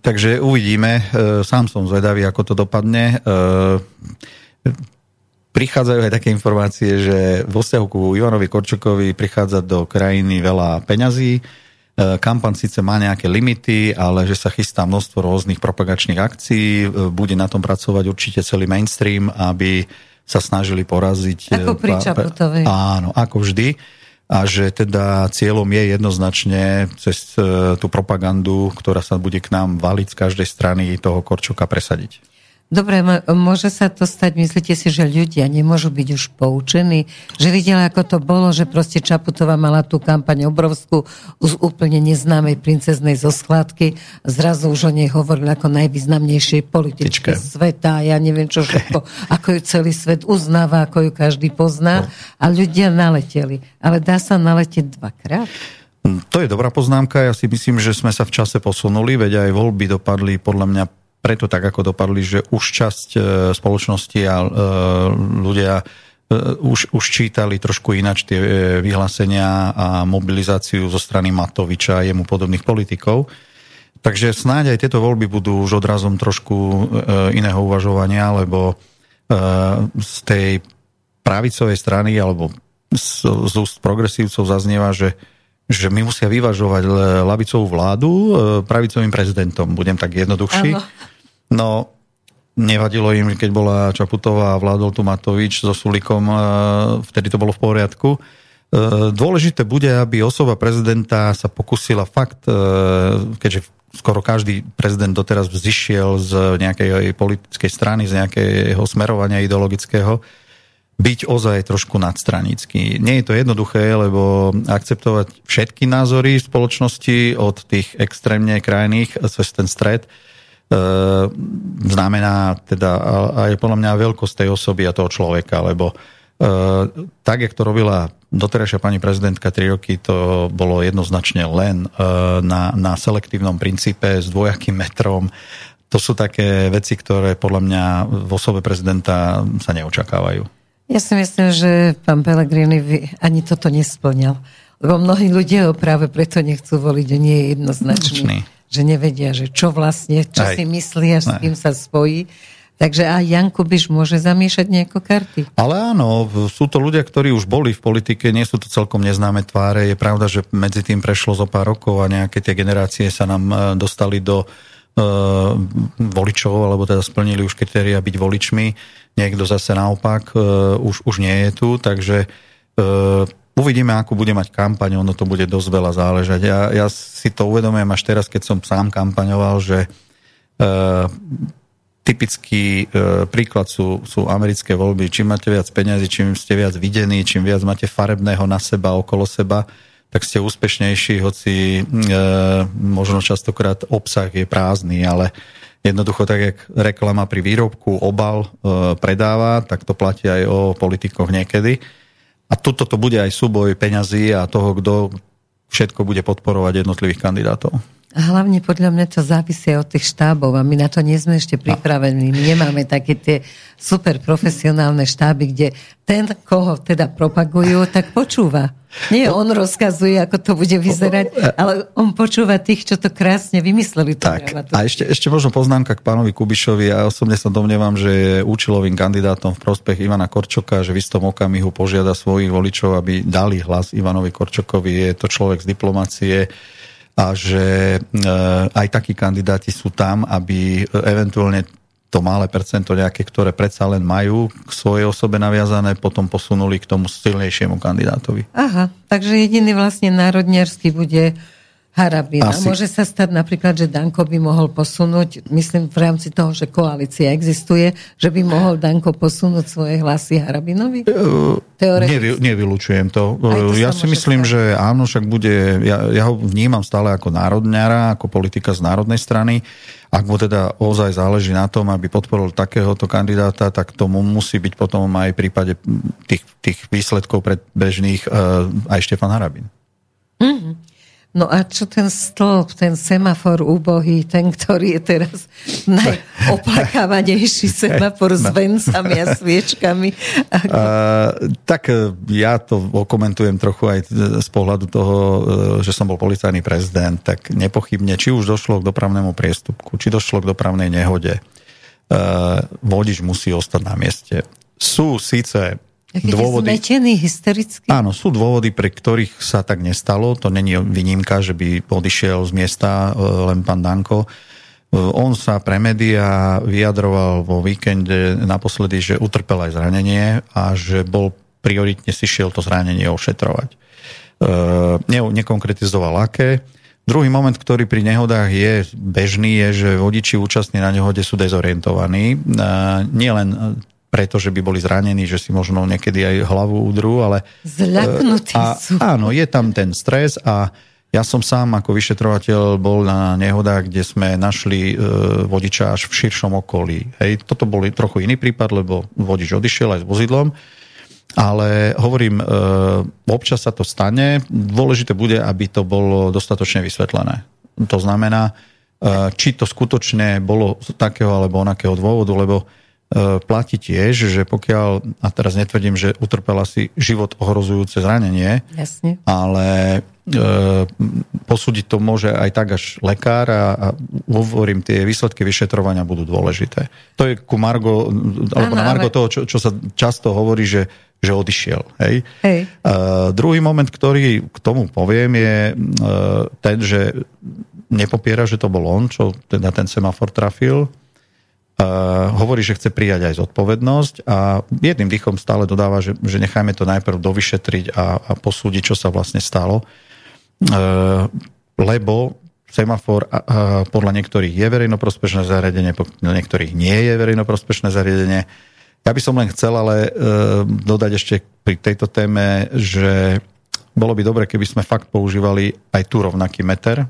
takže uvidíme. E, sám som zvedavý, ako to dopadne. E, prichádzajú aj také informácie, že vo vzťahu ku Ivanovi Korčokovi prichádza do krajiny veľa peňazí, Kampan síce má nejaké limity, ale že sa chystá množstvo rôznych propagačných akcií, e, bude na tom pracovať určite celý mainstream, aby sa snažili poraziť... E, ako pri Čaputovej. Áno, ako vždy. A že teda cieľom je jednoznačne cez tú propagandu, ktorá sa bude k nám valiť z každej strany toho Korčoka presadiť. Dobre, môže sa to stať, myslíte si, že ľudia nemôžu byť už poučení? Že videli, ako to bolo, že proste Čaputová mala tú kampaň obrovskú z úplne neznámej princeznej zo skladky. Zrazu už o nej hovorili ako najvýznamnejšej političke Tička. sveta. Ja neviem čo všetko, [LAUGHS] ako ju celý svet uznáva, ako ju každý pozná. No. A ľudia naleteli. Ale dá sa naletieť dvakrát? To je dobrá poznámka. Ja si myslím, že sme sa v čase posunuli, veď aj voľby dopadli podľa mňa preto tak, ako dopadli, že už časť e, spoločnosti a e, ľudia e, už, už čítali trošku inač tie vyhlásenia a mobilizáciu zo strany Matoviča a jemu podobných politikov. Takže snáď aj tieto voľby budú už odrazom trošku iného uvažovania, lebo z tej pravicovej strany alebo z, úst progresívcov zaznieva, že že my musia vyvažovať lavicovú vládu pravicovým prezidentom. Budem tak jednoduchší. Áno. No, nevadilo im, keď bola Čaputová a vládol tu Matovič so Sulikom, e, vtedy to bolo v poriadku. E, dôležité bude, aby osoba prezidenta sa pokusila fakt, e, keďže skoro každý prezident doteraz vzýšiel z nejakej politickej strany, z nejakého smerovania ideologického, byť ozaj trošku nadstranický. Nie je to jednoduché, lebo akceptovať všetky názory v spoločnosti od tých extrémne krajných cez ten stred, E, znamená teda aj podľa mňa veľkosť tej osoby a toho človeka, lebo e, tak, jak to robila doterajšia pani prezidentka tri roky to bolo jednoznačne len na, na selektívnom princípe s dvojakým metrom. To sú také veci, ktoré podľa mňa v osobe prezidenta sa neočakávajú. Ja si myslím, že pán Pellegrini ani toto nesplňal. Lebo mnohí ľudia ho práve preto nechcú voliť, že nie je jednoznačný. Že nevedia, že čo vlastne, čo Aj. si myslí a s kým sa spojí. Takže aj Jan Kubiš môže zamiešať nejako karty. Ale áno, sú to ľudia, ktorí už boli v politike, nie sú to celkom neznáme tváre. Je pravda, že medzi tým prešlo zo pár rokov a nejaké tie generácie sa nám e, dostali do uh, voličov, alebo teda splnili už kritéria byť voličmi. Niekto zase naopak uh, už, už nie je tu, takže uh, uvidíme, ako bude mať kampaň, ono to bude dosť veľa záležať. Ja, ja si to uvedomujem až teraz, keď som sám kampaňoval, že uh, typický e, príklad sú, sú americké voľby. Čím máte viac peňazí, čím ste viac videní, čím viac máte farebného na seba, okolo seba, tak ste úspešnejší, hoci e, možno častokrát obsah je prázdny, ale jednoducho tak, jak reklama pri výrobku obal e, predáva, tak to platí aj o politikoch niekedy. A tuto to bude aj súboj peňazí a toho, kto všetko bude podporovať jednotlivých kandidátov. A hlavne podľa mňa to závisí od tých štábov a my na to nie sme ešte pripravení. My nemáme také tie super profesionálne štáby, kde ten, koho teda propagujú, tak počúva. Nie on rozkazuje, ako to bude vyzerať, ale on počúva tých, čo to krásne vymysleli. Tak, a ešte, ešte možno poznámka k pánovi Kubišovi. Ja osobne sa domnievam, že je účelovým kandidátom v prospech Ivana Korčoka, že v istom okamihu požiada svojich voličov, aby dali hlas Ivanovi Korčokovi. Je to človek z diplomácie, a že e, aj takí kandidáti sú tam, aby eventuálne to malé percento nejaké, ktoré predsa len majú k svojej osobe naviazané, potom posunuli k tomu silnejšiemu kandidátovi. Aha, takže jediný vlastne národniarský bude Harabina. Asi. Môže sa stať napríklad, že Danko by mohol posunúť, myslím v rámci toho, že koalícia existuje, že by mohol Danko posunúť svoje hlasy Harabinovi? Uh, nevy, nevylučujem to. to ja si myslím, stať. že áno, však bude, ja, ja ho vnímam stále ako národňara, ako politika z národnej strany. Ak mu teda ozaj záleží na tom, aby podporil takéhoto kandidáta, tak tomu musí byť potom aj v prípade tých, tých výsledkov predbežných uh, aj Štefan Harabin. Mm-hmm. No a čo ten stĺp, ten semafor úbohý, ten, ktorý je teraz najoplakávanejší [LAUGHS] semafor s vencami a sviečkami? [LAUGHS] Ako... Uh, tak e, ja to okomentujem trochu aj z pohľadu toho, e, že som bol policajný prezident, tak nepochybne, či už došlo k dopravnému priestupku, či došlo k dopravnej nehode, vodič musí ostať na mieste. Sú síce taký dôvody... Zmetený, hysterický. Áno, sú dôvody, pre ktorých sa tak nestalo. To není výnimka, že by odišiel z miesta e, len pán Danko. E, on sa pre médiá vyjadroval vo víkende naposledy, že utrpel aj zranenie a že bol prioritne si šiel to zranenie ošetrovať. E, ne, nekonkretizoval aké. Druhý moment, ktorý pri nehodách je bežný, je, že vodiči účastní na nehode sú dezorientovaní. Nielen preto, že by boli zranení, že si možno niekedy aj hlavu udrú, ale... Zľaknutí a, sú. Áno, je tam ten stres a ja som sám ako vyšetrovateľ bol na nehodách, kde sme našli e, vodiča až v širšom okolí. Hej, toto bol trochu iný prípad, lebo vodič odišiel aj s vozidlom, ale hovorím, e, občas sa to stane. Dôležité bude, aby to bolo dostatočne vysvetlené. To znamená, e, či to skutočne bolo z takého alebo onakého dôvodu, lebo E, platí tiež, že pokiaľ, a teraz netvrdím, že utrpela si život ohrozujúce zranenie, Jasne. ale e, posúdiť to môže aj tak až lekár a, a hovorím, tie výsledky vyšetrovania budú dôležité. To je ku Margo, alebo ano, na Margo ale... toho, čo, čo sa často hovorí, že, že odišiel. Hej? Hej. E, druhý moment, ktorý k tomu poviem, je e, ten, že nepopiera, že to bol on, čo teda ten semafor trafil, Uh, hovorí, že chce prijať aj zodpovednosť a jedným dýchom stále dodáva, že, že nechajme to najprv dovyšetriť a, a posúdiť, čo sa vlastne stalo. Uh, lebo semafor uh, podľa niektorých je verejnoprospešné zariadenie, podľa niektorých nie je verejnoprospešné zariadenie. Ja by som len chcel ale uh, dodať ešte pri tejto téme, že bolo by dobre, keby sme fakt používali aj tu rovnaký meter,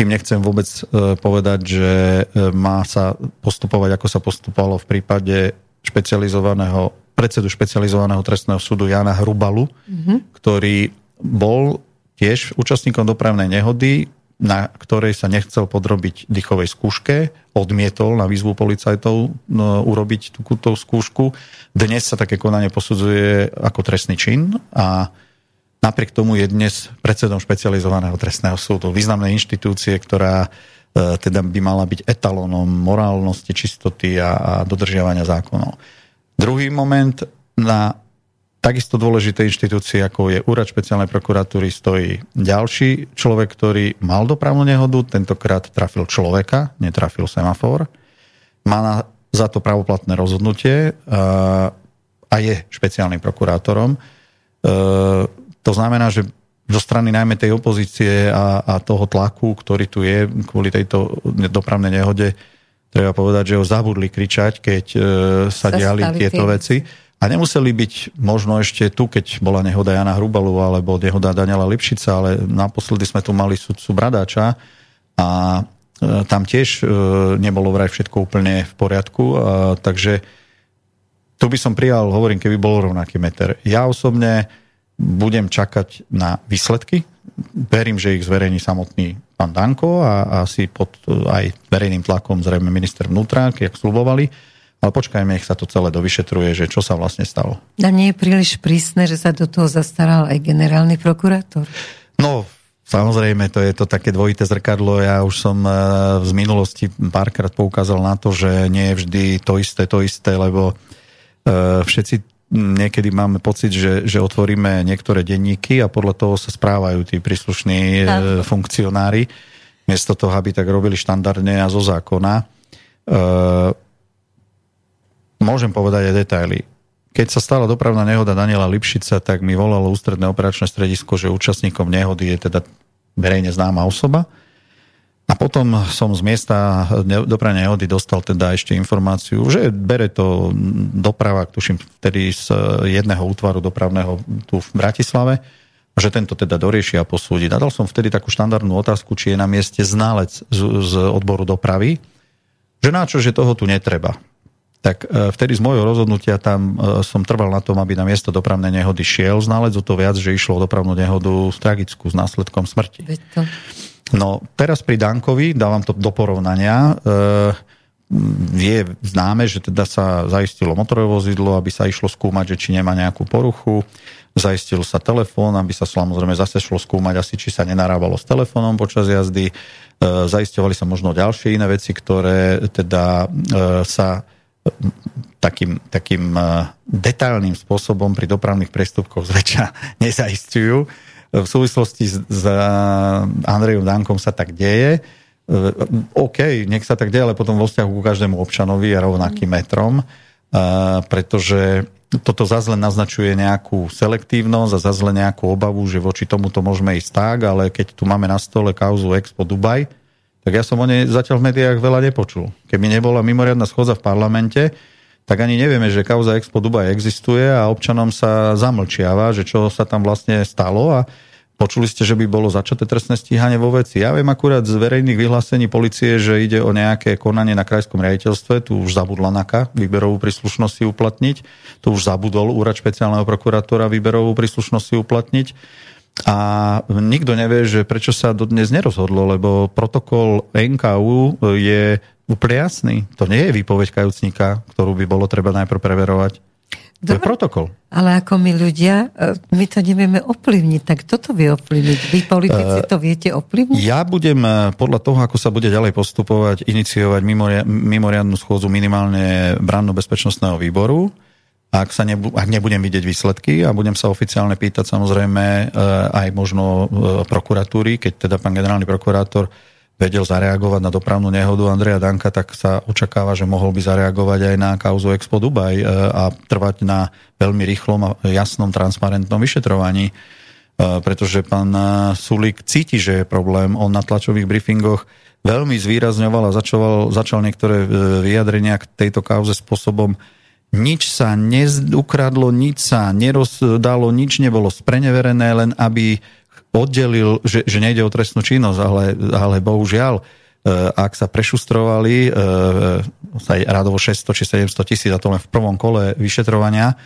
tým nechcem vôbec e, povedať, že e, má sa postupovať, ako sa postupovalo v prípade špecializovaného predsedu špecializovaného trestného súdu Jana Hrubalu, mm-hmm. ktorý bol tiež účastníkom dopravnej nehody, na ktorej sa nechcel podrobiť dýchovej skúške, odmietol na výzvu policajtov no, urobiť túto skúšku. Dnes sa také konanie posudzuje ako trestný čin a napriek tomu je dnes predsedom špecializovaného trestného súdu, významnej inštitúcie, ktorá e, teda by mala byť etalónom morálnosti, čistoty a, a dodržiavania zákonov. Druhý moment, na takisto dôležité inštitúcie, ako je Úrad špeciálnej prokuratúry, stojí ďalší človek, ktorý mal dopravnú nehodu, tentokrát trafil človeka, netrafil semafor. Má na, za to pravoplatné rozhodnutie a, a je špeciálnym prokurátorom. E, to znamená, že zo strany najmä tej opozície a, a toho tlaku, ktorý tu je kvôli tejto dopravnej nehode, treba povedať, že ho zabudli kričať, keď e, sa, sa diali tieto tie... veci. A nemuseli byť možno ešte tu, keď bola nehoda Jana Hrubalu alebo nehoda Daniela Lipšica, ale naposledy sme tu mali sudcu Bradáča a e, tam tiež e, nebolo vraj všetko úplne v poriadku, a, takže tu by som prijal, hovorím, keby bol rovnaký meter. Ja osobne budem čakať na výsledky. Verím, že ich zverejní samotný pán Danko a asi pod aj verejným tlakom zrejme minister vnútra, jak slubovali. Ale počkajme, nech sa to celé dovyšetruje, že čo sa vlastne stalo. A nie je príliš prísne, že sa do toho zastaral aj generálny prokurátor? No, Samozrejme, to je to také dvojité zrkadlo. Ja už som e, z minulosti párkrát poukázal na to, že nie je vždy to isté, to isté, lebo e, všetci niekedy máme pocit, že, že otvoríme niektoré denníky a podľa toho sa správajú tí príslušní e, funkcionári, miesto toho, aby tak robili štandardne a zo zákona. E, môžem povedať aj detaily. Keď sa stala dopravná nehoda Daniela Lipšica, tak mi volalo ústredné operačné stredisko, že účastníkom nehody je teda verejne známa osoba a potom som z miesta dopravnej nehody dostal teda ešte informáciu, že bere to doprava, tuším vtedy z jedného útvaru dopravného tu v Bratislave, že tento teda dorieši a posúdi. Nadal som vtedy takú štandardnú otázku, či je na mieste ználec z, z odboru dopravy, že na čo, že toho tu netreba. Tak e, vtedy z môjho rozhodnutia tam e, som trval na tom, aby na miesto dopravnej nehody šiel ználec, o to viac, že išlo o dopravnú nehodu tragickú s následkom smrti. to. No teraz pri Dankovi, dávam to do porovnania, e, je známe, že teda sa zaistilo motorové vozidlo, aby sa išlo skúmať, že či nemá nejakú poruchu. Zaistil sa telefón, aby sa samozrejme zase šlo skúmať asi, či sa nenarábalo s telefónom počas jazdy. E, zaisťovali sa možno ďalšie iné veci, ktoré teda e, sa takým, takým detailným spôsobom pri dopravných prestupkoch zväčša [LAUGHS] nezaistujú v súvislosti s, s Andrejom Dankom sa tak deje. E, OK, nech sa tak deje, ale potom vo vzťahu ku každému občanovi je rovnakým metrom, e, pretože toto zase len naznačuje nejakú selektívnosť a zase len nejakú obavu, že voči tomuto môžeme ísť tak, ale keď tu máme na stole kauzu Expo Dubaj, tak ja som o nej zatiaľ v médiách veľa nepočul. Keby nebola mimoriadná schodza v parlamente, tak ani nevieme, že kauza Expo Dubaj existuje a občanom sa zamlčiava, že čo sa tam vlastne stalo a Počuli ste, že by bolo začaté trestné stíhanie vo veci. Ja viem akurát z verejných vyhlásení policie, že ide o nejaké konanie na krajskom riaditeľstve. Tu už zabudla NAKA výberovú príslušnosť si uplatniť. Tu už zabudol úrad špeciálneho prokurátora výberovú príslušnosť si uplatniť. A nikto nevie, že prečo sa dodnes nerozhodlo, lebo protokol NKU je úplne jasný. To nie je výpoveď kajúcnika, ktorú by bolo treba najprv preverovať. To je protokol. Ale ako my ľudia, e, my to nevieme ovplyvniť, tak toto vie ovplyvniť. Vy politici to viete ovplyvniť? Ja budem e, podľa toho, ako sa bude ďalej postupovať, iniciovať mimoriadnú schôdzu minimálne branno-bezpečnostného výboru. Ak, sa nebu- ak nebudem vidieť výsledky a budem sa oficiálne pýtať samozrejme e, aj možno prokuratúry, keď teda pán generálny prokurátor vedel zareagovať na dopravnú nehodu Andreja Danka, tak sa očakáva, že mohol by zareagovať aj na kauzu Expo Dubaj e, a trvať na veľmi rýchlom a jasnom, transparentnom vyšetrovaní. E, pretože pán e, Sulík cíti, že je problém. On na tlačových briefingoch veľmi zvýrazňoval a začal, začal niektoré vyjadrenia k tejto kauze spôsobom nič sa neukradlo, nič sa nerozdalo, nič nebolo spreneverené, len aby oddelil, že, že nejde o trestnú činnosť, ale, ale bohužiaľ ak sa prešustrovali sa radovo 600 či 700 tisíc, a to len v prvom kole vyšetrovania,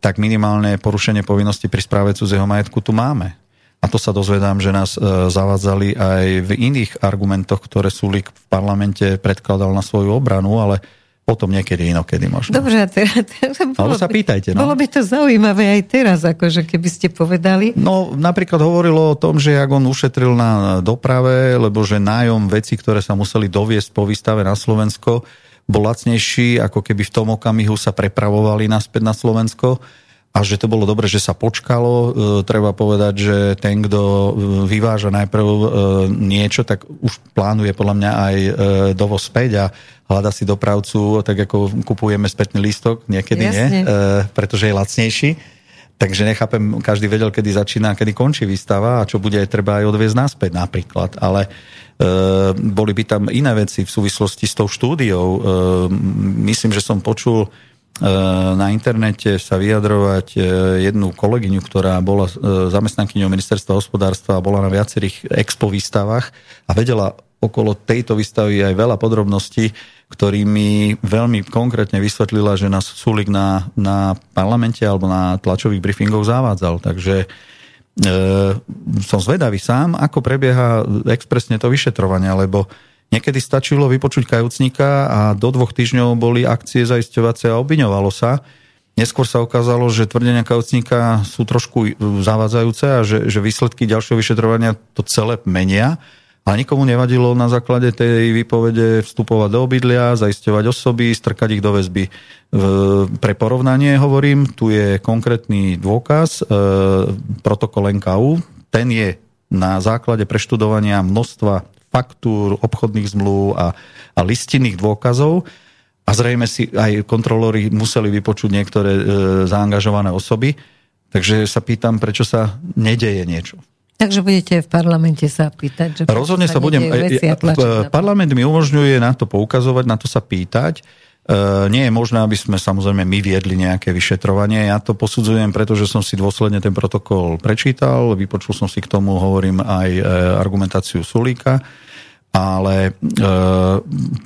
tak minimálne porušenie povinnosti pri správe cudzieho majetku tu máme. A to sa dozvedám, že nás zavádzali aj v iných argumentoch, ktoré Sulik v parlamente predkladal na svoju obranu, ale potom niekedy inokedy možno. Dobre, a teraz, teraz bolo, sa pýtajte. No. Bolo by to zaujímavé aj teraz, akože keby ste povedali. No, napríklad hovorilo o tom, že ak on ušetril na doprave, lebo že nájom veci, ktoré sa museli doviesť po výstave na Slovensko, bol lacnejší, ako keby v tom okamihu sa prepravovali naspäť na Slovensko a že to bolo dobre, že sa počkalo. E, treba povedať, že ten, kto e, vyváža najprv e, niečo, tak už plánuje podľa mňa aj dovoz späť a hľada si dopravcu, tak ako kupujeme spätný lístok, niekedy Jasne. nie, pretože je lacnejší. Takže nechápem, každý vedel, kedy začína, kedy končí výstava a čo bude treba aj odviezť naspäť napríklad. Ale e, boli by tam iné veci v súvislosti s tou štúdiou. E, myslím, že som počul na internete sa vyjadrovať e, jednu kolegyňu, ktorá bola e, zamestnankyňou ministerstva hospodárstva a bola na viacerých expo výstavách a vedela okolo tejto výstavy aj veľa podrobností, ktorými veľmi konkrétne vysvetlila, že nás Sulik na, na parlamente alebo na tlačových briefingoch zavádzal. Takže e, som zvedavý sám, ako prebieha expresne to vyšetrovanie, lebo Niekedy stačilo vypočuť kajúcnika a do dvoch týždňov boli akcie zaisťovacie a obviňovalo sa. Neskôr sa ukázalo, že tvrdenia kajúcnika sú trošku zavádzajúce a že, že výsledky ďalšieho vyšetrovania to celé menia. A nikomu nevadilo na základe tej výpovede vstupovať do obydlia, zaisťovať osoby, strkať ich do väzby. Pre porovnanie hovorím, tu je konkrétny dôkaz, e, protokol NKU, ten je na základe preštudovania množstva faktúr, obchodných zmluv a, a listinných dôkazov. A zrejme si aj kontrolóri museli vypočuť niektoré e, zaangažované osoby. Takže sa pýtam, prečo sa nedeje niečo. Takže budete v parlamente sa pýtať, že Rozhodne sa, sa budem. E, e, parlament mi umožňuje na to poukazovať, na to sa pýtať. E, nie je možné, aby sme samozrejme my viedli nejaké vyšetrovanie. Ja to posudzujem, pretože som si dôsledne ten protokol prečítal, vypočul som si k tomu, hovorím, aj e, argumentáciu Sulíka ale e,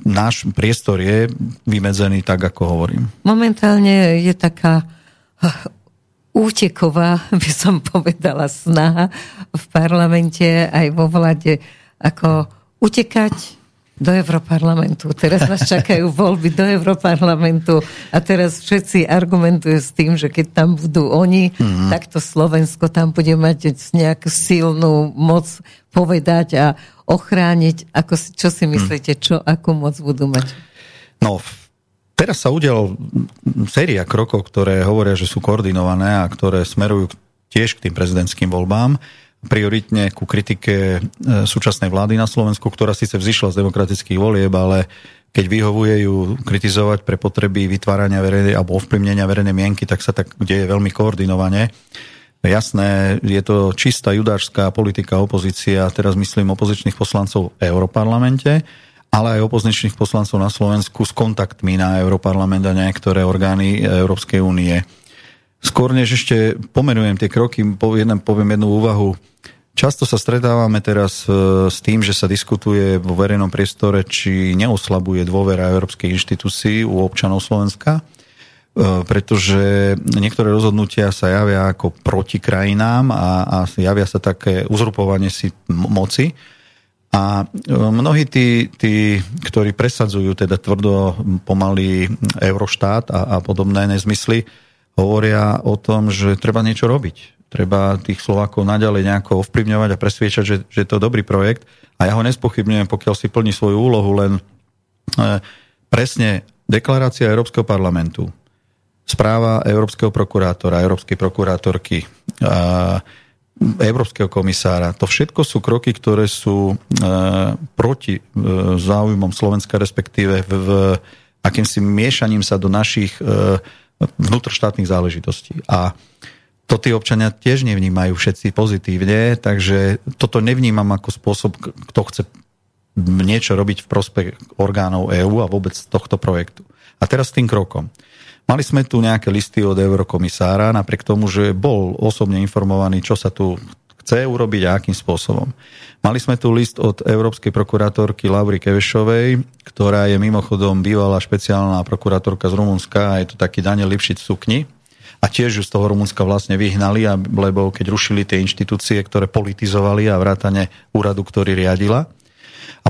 náš priestor je vymedzený tak, ako hovorím. Momentálne je taká eh, úteková, by som povedala, snaha v parlamente aj vo vlade, ako utekať do Europarlamentu. Teraz nás čakajú voľby do Europarlamentu a teraz všetci argumentujú s tým, že keď tam budú oni, mm-hmm. tak to Slovensko tam bude mať nejakú silnú moc povedať a ochrániť. Ako, čo si mhm. myslíte, čo, akú moc budú mať? No, teraz sa udial séria krokov, ktoré hovoria, že sú koordinované a ktoré smerujú tiež k tým prezidentským voľbám prioritne ku kritike e, súčasnej vlády na Slovensku, ktorá síce vzýšla z demokratických volieb, ale keď vyhovuje ju kritizovať pre potreby vytvárania verejnej alebo ovplyvnenia verejnej mienky, tak sa tak deje veľmi koordinovane. Jasné, je to čistá judášská politika opozícia, teraz myslím opozičných poslancov v Európarlamente, ale aj opozičných poslancov na Slovensku s kontaktmi na Európarlament a niektoré orgány Európskej únie. Skôr než ešte pomenujem tie kroky, poviem, poviem jednu úvahu. Často sa stretávame teraz e, s tým, že sa diskutuje vo verejnom priestore, či neoslabuje dôvera európskej inštitúcií u občanov Slovenska, e, pretože niektoré rozhodnutia sa javia ako proti krajinám a, a javia sa také uzrupovanie si moci. A e, mnohí tí, tí, ktorí presadzujú teda tvrdo pomaly Euroštát a, a podobné nezmysly, hovoria o tom, že treba niečo robiť treba tých Slovákov naďalej nejako ovplyvňovať a presviečať, že, že je to dobrý projekt. A ja ho nespochybňujem, pokiaľ si plní svoju úlohu, len e, presne deklarácia Európskeho parlamentu, správa Európskeho prokurátora, Európskej prokurátorky, Európskeho komisára. To všetko sú kroky, ktoré sú e, proti e, záujmom Slovenska, respektíve v, akýmsi miešaním sa do našich vnútroštátnych záležitostí. A to tí občania tiež nevnímajú všetci pozitívne, takže toto nevnímam ako spôsob, kto chce niečo robiť v prospech orgánov EÚ a vôbec tohto projektu. A teraz tým krokom. Mali sme tu nejaké listy od eurokomisára, napriek tomu, že bol osobne informovaný, čo sa tu chce urobiť a akým spôsobom. Mali sme tu list od európskej prokurátorky Laury Kevešovej, ktorá je mimochodom bývalá špeciálna prokurátorka z Rumunska a je to taký Daniel Lipšic v sukni. A tiež ju z toho Rumunska vlastne vyhnali, lebo keď rušili tie inštitúcie, ktoré politizovali a vrátane úradu, ktorý riadila.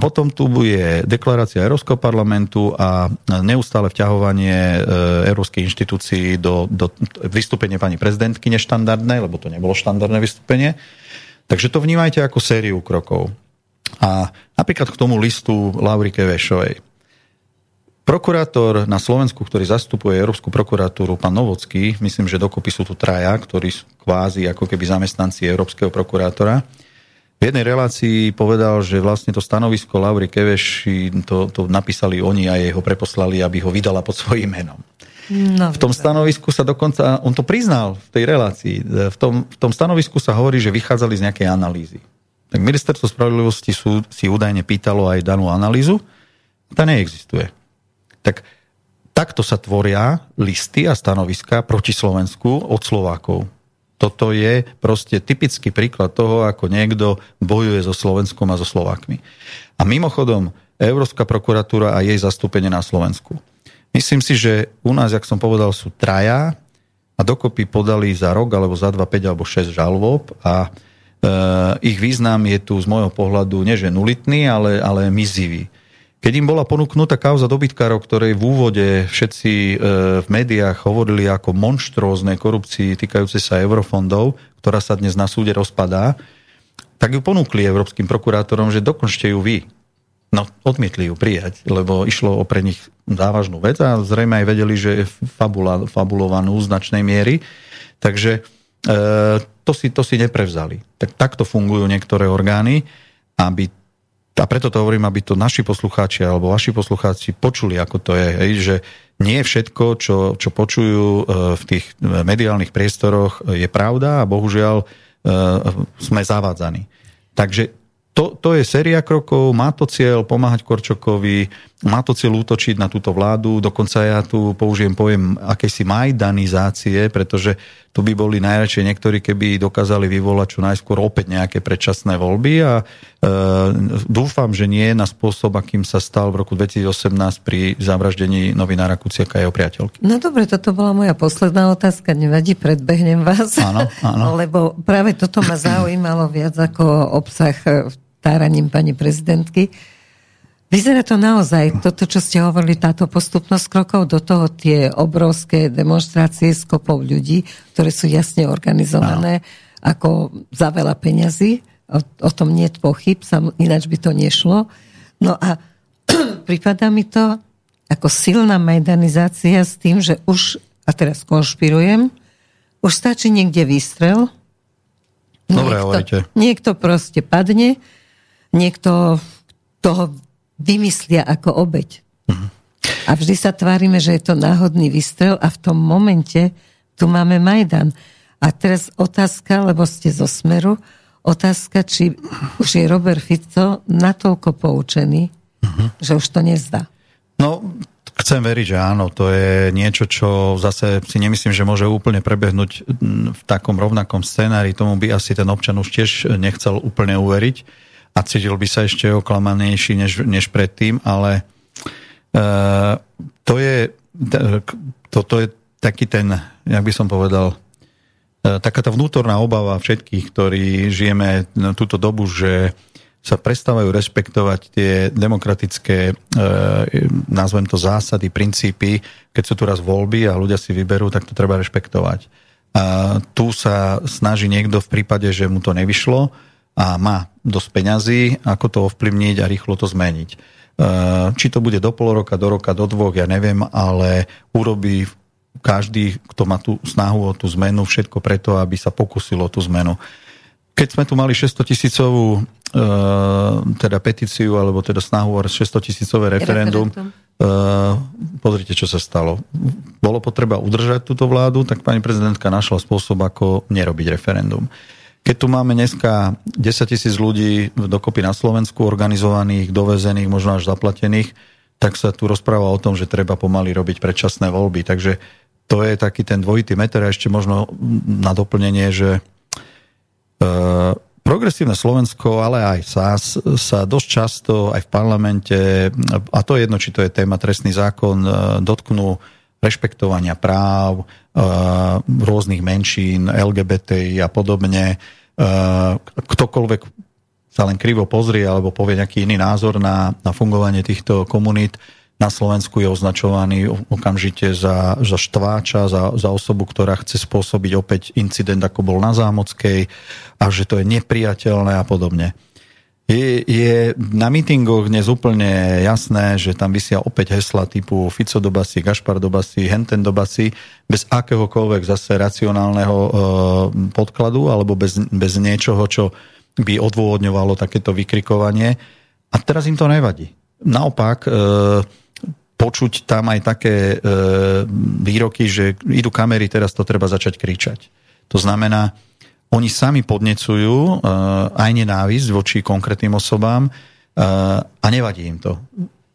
Potom tu bude deklarácia Európskeho parlamentu a neustále vťahovanie e, Európskej inštitúcií do, do vystúpenia pani prezidentky neštandardné, lebo to nebolo štandardné vystúpenie. Takže to vnímajte ako sériu krokov. A napríklad k tomu listu Laurike Vešovej. Prokurátor na Slovensku, ktorý zastupuje Európsku prokuratúru, pán Novocký, myslím, že dokopy sú tu traja, ktorí sú kvázi ako keby zamestnanci Európskeho prokurátora, v jednej relácii povedal, že vlastne to stanovisko Laury Keveši, to, to napísali oni a jeho preposlali, aby ho vydala pod svojím menom. No, v tom stanovisku sa dokonca, on to priznal v tej relácii, v tom, v tom stanovisku sa hovorí, že vychádzali z nejakej analýzy. Tak ministerstvo spravodlivosti sú, si údajne pýtalo aj danú analýzu, tá neexistuje. Tak takto sa tvoria listy a stanoviska proti Slovensku od Slovákov toto je proste typický príklad toho, ako niekto bojuje so Slovenskom a so Slovákmi. A mimochodom, Európska prokuratúra a jej zastúpenie na Slovensku. Myslím si, že u nás, jak som povedal, sú traja a dokopy podali za rok, alebo za 2, 5 alebo 6 žalob a e, ich význam je tu z môjho pohľadu neže nulitný, ale, ale mizivý. Keď im bola ponúknutá kauza dobytkárov, ktorej v úvode všetci e, v médiách hovorili ako monštróznej korupcii týkajúce sa eurofondov, ktorá sa dnes na súde rozpadá, tak ju ponúkli európskym prokurátorom, že dokončte ju vy. No, odmietli ju prijať, lebo išlo o pre nich závažnú vec a zrejme aj vedeli, že je fabula, fabulovanú značnej miery. Takže e, to, si, to si neprevzali. Tak, takto fungujú niektoré orgány, aby a preto to hovorím, aby to naši poslucháči alebo vaši poslucháči počuli, ako to je, hej, že nie všetko, čo, čo počujú e, v tých mediálnych priestoroch, je pravda a bohužiaľ e, sme zavádzaní. Takže to, to je séria krokov, má to cieľ pomáhať Korčokovi, má to cieľ útočiť na túto vládu, dokonca ja tu použijem pojem akejsi majdanizácie, pretože tu by boli najradšej niektorí, keby dokázali vyvolať čo najskôr opäť nejaké predčasné voľby a e, dúfam, že nie na spôsob, akým sa stal v roku 2018 pri zavraždení novinára Kuciaka a jeho priateľky. No dobre, toto bola moja posledná otázka, nevadí, predbehnem vás. Áno, áno. [LAUGHS] Lebo práve toto ma zaujímalo viac ako obsah táraním pani prezidentky. Vyzerá to naozaj, toto, čo ste hovorili, táto postupnosť krokov, do toho tie obrovské demonstrácie skopov ľudí, ktoré sú jasne organizované, no. ako za veľa peňazí, o, o tom nie je pochyb, sam, ináč by to nešlo. No a [CLEARS THROAT] prípada mi to ako silná majdanizácia s tým, že už, a teraz konšpirujem, už stačí niekde výstrel, Dobre, niekto, niekto proste padne, niekto toho vymyslia ako obeď. Uh-huh. A vždy sa tvárime, že je to náhodný výstrel a v tom momente tu máme Majdan. A teraz otázka, lebo ste zo Smeru, otázka, či už je Robert Fico natoľko poučený, uh-huh. že už to nezdá. No, chcem veriť, že áno. To je niečo, čo zase si nemyslím, že môže úplne prebehnúť v takom rovnakom scenári. Tomu by asi ten občan už tiež nechcel úplne uveriť a cítil by sa ešte oklamanejší než, než predtým, ale uh, to je toto je taký ten, jak by som povedal, uh, taká tá vnútorná obava všetkých, ktorí žijeme túto dobu, že sa prestávajú rešpektovať tie demokratické, e, nazvem to zásady, princípy, keď sú tu raz voľby a ľudia si vyberú, tak to treba rešpektovať. A tu sa snaží niekto v prípade, že mu to nevyšlo, a má dosť peňazí, ako to ovplyvniť a rýchlo to zmeniť. E, či to bude do pol roka, do roka, do dvoch, ja neviem, ale urobí každý, kto má tú snahu o tú zmenu, všetko preto, aby sa pokusilo tú zmenu. Keď sme tu mali 600 tisícovú e, teda petíciu, alebo teda snahu o 600 tisícové referendum. Uh, pozrite, čo sa stalo. Bolo potreba udržať túto vládu, tak pani prezidentka našla spôsob, ako nerobiť referendum. Keď tu máme dneska 10 tisíc ľudí dokopy na Slovensku, organizovaných, dovezených, možno až zaplatených, tak sa tu rozpráva o tom, že treba pomaly robiť predčasné voľby. Takže to je taký ten dvojitý meter a ešte možno na doplnenie, že Progresívne Slovensko, ale aj SAS sa dosť často aj v parlamente, a to je jedno, či to je téma trestný zákon, dotknú rešpektovania práv rôznych menšín, LGBT a podobne. Ktokoľvek sa len krivo pozrie alebo povie nejaký iný názor na, na fungovanie týchto komunít, na Slovensku je označovaný okamžite za, za štváča, za, za osobu, ktorá chce spôsobiť opäť incident, ako bol na Zámockej a že to je nepriateľné a podobne. Je, je na mítingoch dnes úplne jasné, že tam vysia opäť hesla typu Fico do basy, Gašpar do basy, Henten do basy, bez akéhokoľvek zase racionálneho e, podkladu alebo bez, bez niečoho, čo by odôvodňovalo takéto vykrikovanie. A teraz im to nevadí. Naopak, e, počuť tam aj také e, výroky, že idú kamery, teraz to treba začať kričať. To znamená, oni sami podnecujú e, aj nenávisť voči konkrétnym osobám e, a nevadí im to.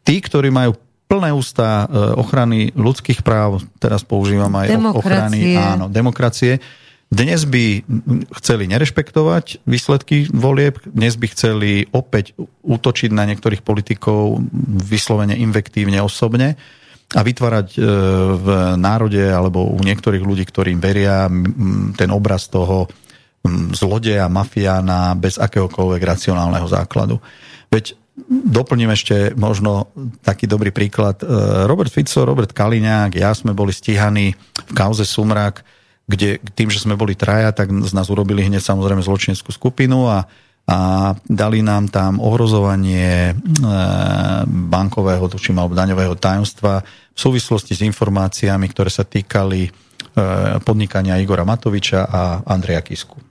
Tí, ktorí majú plné ústa e, ochrany ľudských práv, teraz používam aj demokracie. ochrany áno, demokracie, dnes by chceli nerešpektovať výsledky volieb, dnes by chceli opäť útočiť na niektorých politikov vyslovene invektívne osobne a vytvárať v národe alebo u niektorých ľudí, ktorým veria ten obraz toho zlodeja, mafiána bez akéhokoľvek racionálneho základu. Veď doplním ešte možno taký dobrý príklad. E, Robert Fico, Robert Kaliňák, ja sme boli stíhaní v kauze Sumrak kde tým, že sme boli traja, tak z nás urobili hneď samozrejme zločineckú skupinu a, a dali nám tam ohrozovanie e, bankového, tuším, alebo daňového tajomstva v súvislosti s informáciami, ktoré sa týkali e, podnikania Igora Matoviča a Andreja Kisku.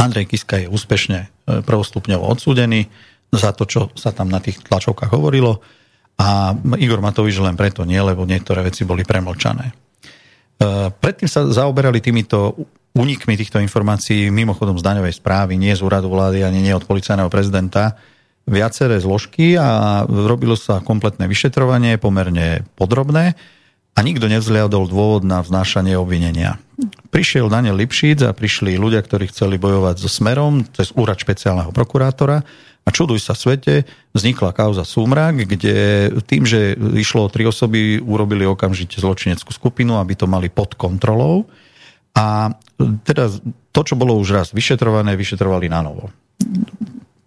Andrej Kiska je úspešne e, prvostupňovo odsúdený za to, čo sa tam na tých tlačovkách hovorilo a Igor Matovič len preto nie, lebo niektoré veci boli premlčané. Eh, predtým sa zaoberali týmito unikmi týchto informácií mimochodom z daňovej správy, nie z úradu vlády ani nie od policajného prezidenta, viaceré zložky a robilo sa kompletné vyšetrovanie, pomerne podrobné a nikto nevzliadol dôvod na vznášanie obvinenia. Prišiel Daniel Lipšic a prišli ľudia, ktorí chceli bojovať so Smerom cez úrad špeciálneho prokurátora a čuduj sa svete, vznikla kauza Súmrak, kde tým, že išlo o tri osoby, urobili okamžite zločineckú skupinu, aby to mali pod kontrolou. A teda to, čo bolo už raz vyšetrované, vyšetrovali na novo.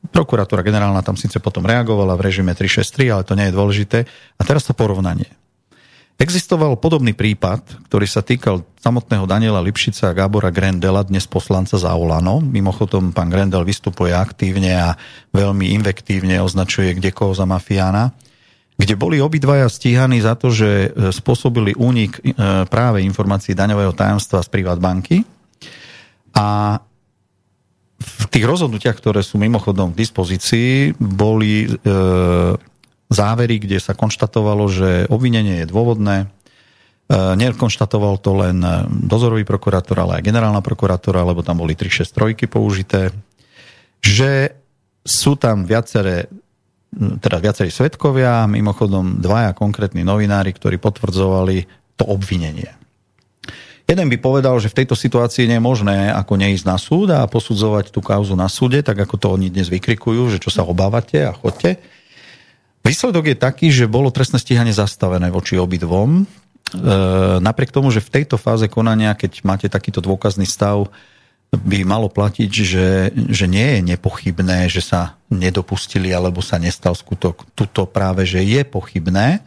Prokuratúra generálna tam síce potom reagovala v režime 363, ale to nie je dôležité. A teraz to porovnanie. Existoval podobný prípad, ktorý sa týkal samotného Daniela Lipšica a Gábora Grendela, dnes poslanca za Olano. Mimochodom, pán Grendel vystupuje aktívne a veľmi invektívne označuje kde za mafiána kde boli obidvaja stíhaní za to, že e, spôsobili únik e, práve informácií daňového tajomstva z banky. A v tých rozhodnutiach, ktoré sú mimochodom k dispozícii, boli e, závery, kde sa konštatovalo, že obvinenie je dôvodné. E, nekonštatoval to len dozorový prokurátor, ale aj generálna prokurátora, lebo tam boli 363 použité. Že sú tam viaceré teda viacerí svetkovia, mimochodom dvaja konkrétni novinári, ktorí potvrdzovali to obvinenie. Jeden by povedal, že v tejto situácii nie je možné ako neísť na súd a posudzovať tú kauzu na súde, tak ako to oni dnes vykrikujú, že čo sa obávate a chodte. Výsledok je taký, že bolo trestné stíhanie zastavené voči obidvom. E, napriek tomu, že v tejto fáze konania, keď máte takýto dôkazný stav, by malo platiť, že, že nie je nepochybné, že sa nedopustili alebo sa nestal skutok. Tuto práve, že je pochybné. E,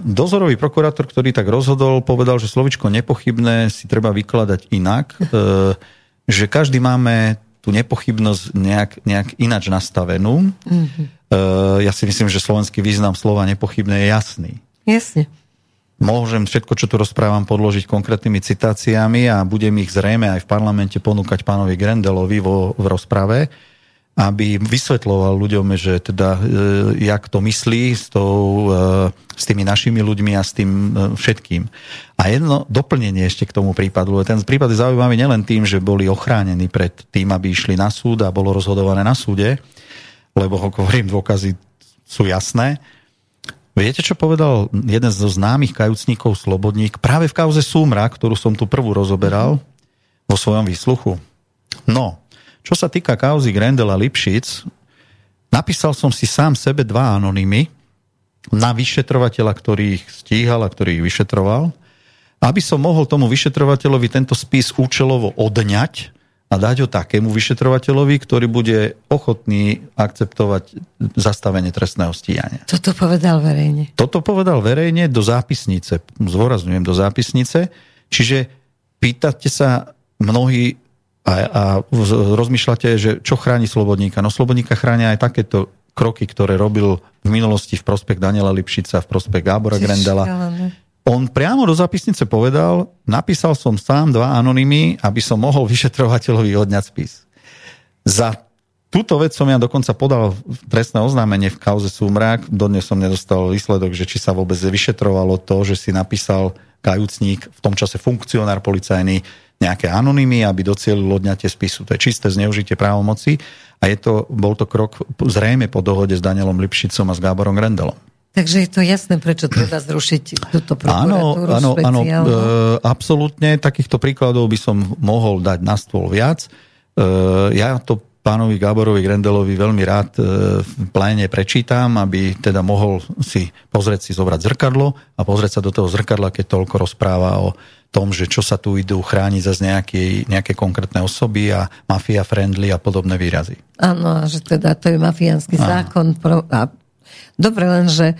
dozorový prokurátor, ktorý tak rozhodol, povedal, že slovičko nepochybné si treba vykladať inak, e, že každý máme tú nepochybnosť nejak, nejak inač nastavenú. Mm-hmm. Ja si myslím, že slovenský význam slova nepochybné je jasný. Jasne. Môžem všetko, čo tu rozprávam, podložiť konkrétnymi citáciami a budem ich zrejme aj v parlamente ponúkať pánovi Grendelovi vo, v rozprave, aby vysvetloval ľuďom, že teda, e, jak to myslí s, tou, e, s tými našimi ľuďmi a s tým e, všetkým. A jedno doplnenie ešte k tomu prípadu. Ten prípad je zaujímavý nielen tým, že boli ochránení pred tým, aby išli na súd a bolo rozhodované na súde, lebo hovorím, dôkazy sú jasné, Viete, čo povedal jeden zo známych kajúcníkov Slobodník práve v kauze Súmra, ktorú som tu prvú rozoberal vo svojom výsluchu? No, čo sa týka kauzy Grendela Lipšic, napísal som si sám sebe dva anonymy na vyšetrovateľa, ktorý ich stíhal a ktorý ich vyšetroval, aby som mohol tomu vyšetrovateľovi tento spis účelovo odňať a dať ho takému vyšetrovateľovi, ktorý bude ochotný akceptovať zastavenie trestného stíhania. Toto povedal verejne. Toto povedal verejne do zápisnice, zvorazňujem do zápisnice, čiže pýtate sa mnohí a, a rozmýšľate, že čo chráni Slobodníka. No Slobodníka chránia aj takéto kroky, ktoré robil v minulosti v prospech Daniela Lipšica, v prospech Gábora Grendela. On priamo do zapisnice povedal, napísal som sám dva anonymy, aby som mohol vyšetrovateľovi odňať spis. Za túto vec som ja dokonca podal trestné oznámenie v kauze Sumrak. Dodnes som nedostal výsledok, že či sa vôbec vyšetrovalo to, že si napísal kajúcník, v tom čase funkcionár policajný, nejaké anonymy, aby docielil odňatie spisu. To je čisté zneužitie právomoci a je to, bol to krok zrejme po dohode s Danielom Lipšicom a s Gáborom Grendelom. Takže je to jasné, prečo treba zrušiť túto prokuratúru Áno, áno, áno e, absolútne. Takýchto príkladov by som mohol dať na stôl viac. E, ja to pánovi Gáborovi Grendelovi veľmi rád e, v pléne prečítam, aby teda mohol si pozrieť si zobrať zrkadlo a pozrieť sa do toho zrkadla, keď toľko rozpráva o tom, že čo sa tu idú chrániť za nejaké, nejaké konkrétne osoby a mafia friendly a podobné výrazy. Áno, že teda to je mafiánsky zákon pro, a Dobre, len, že e,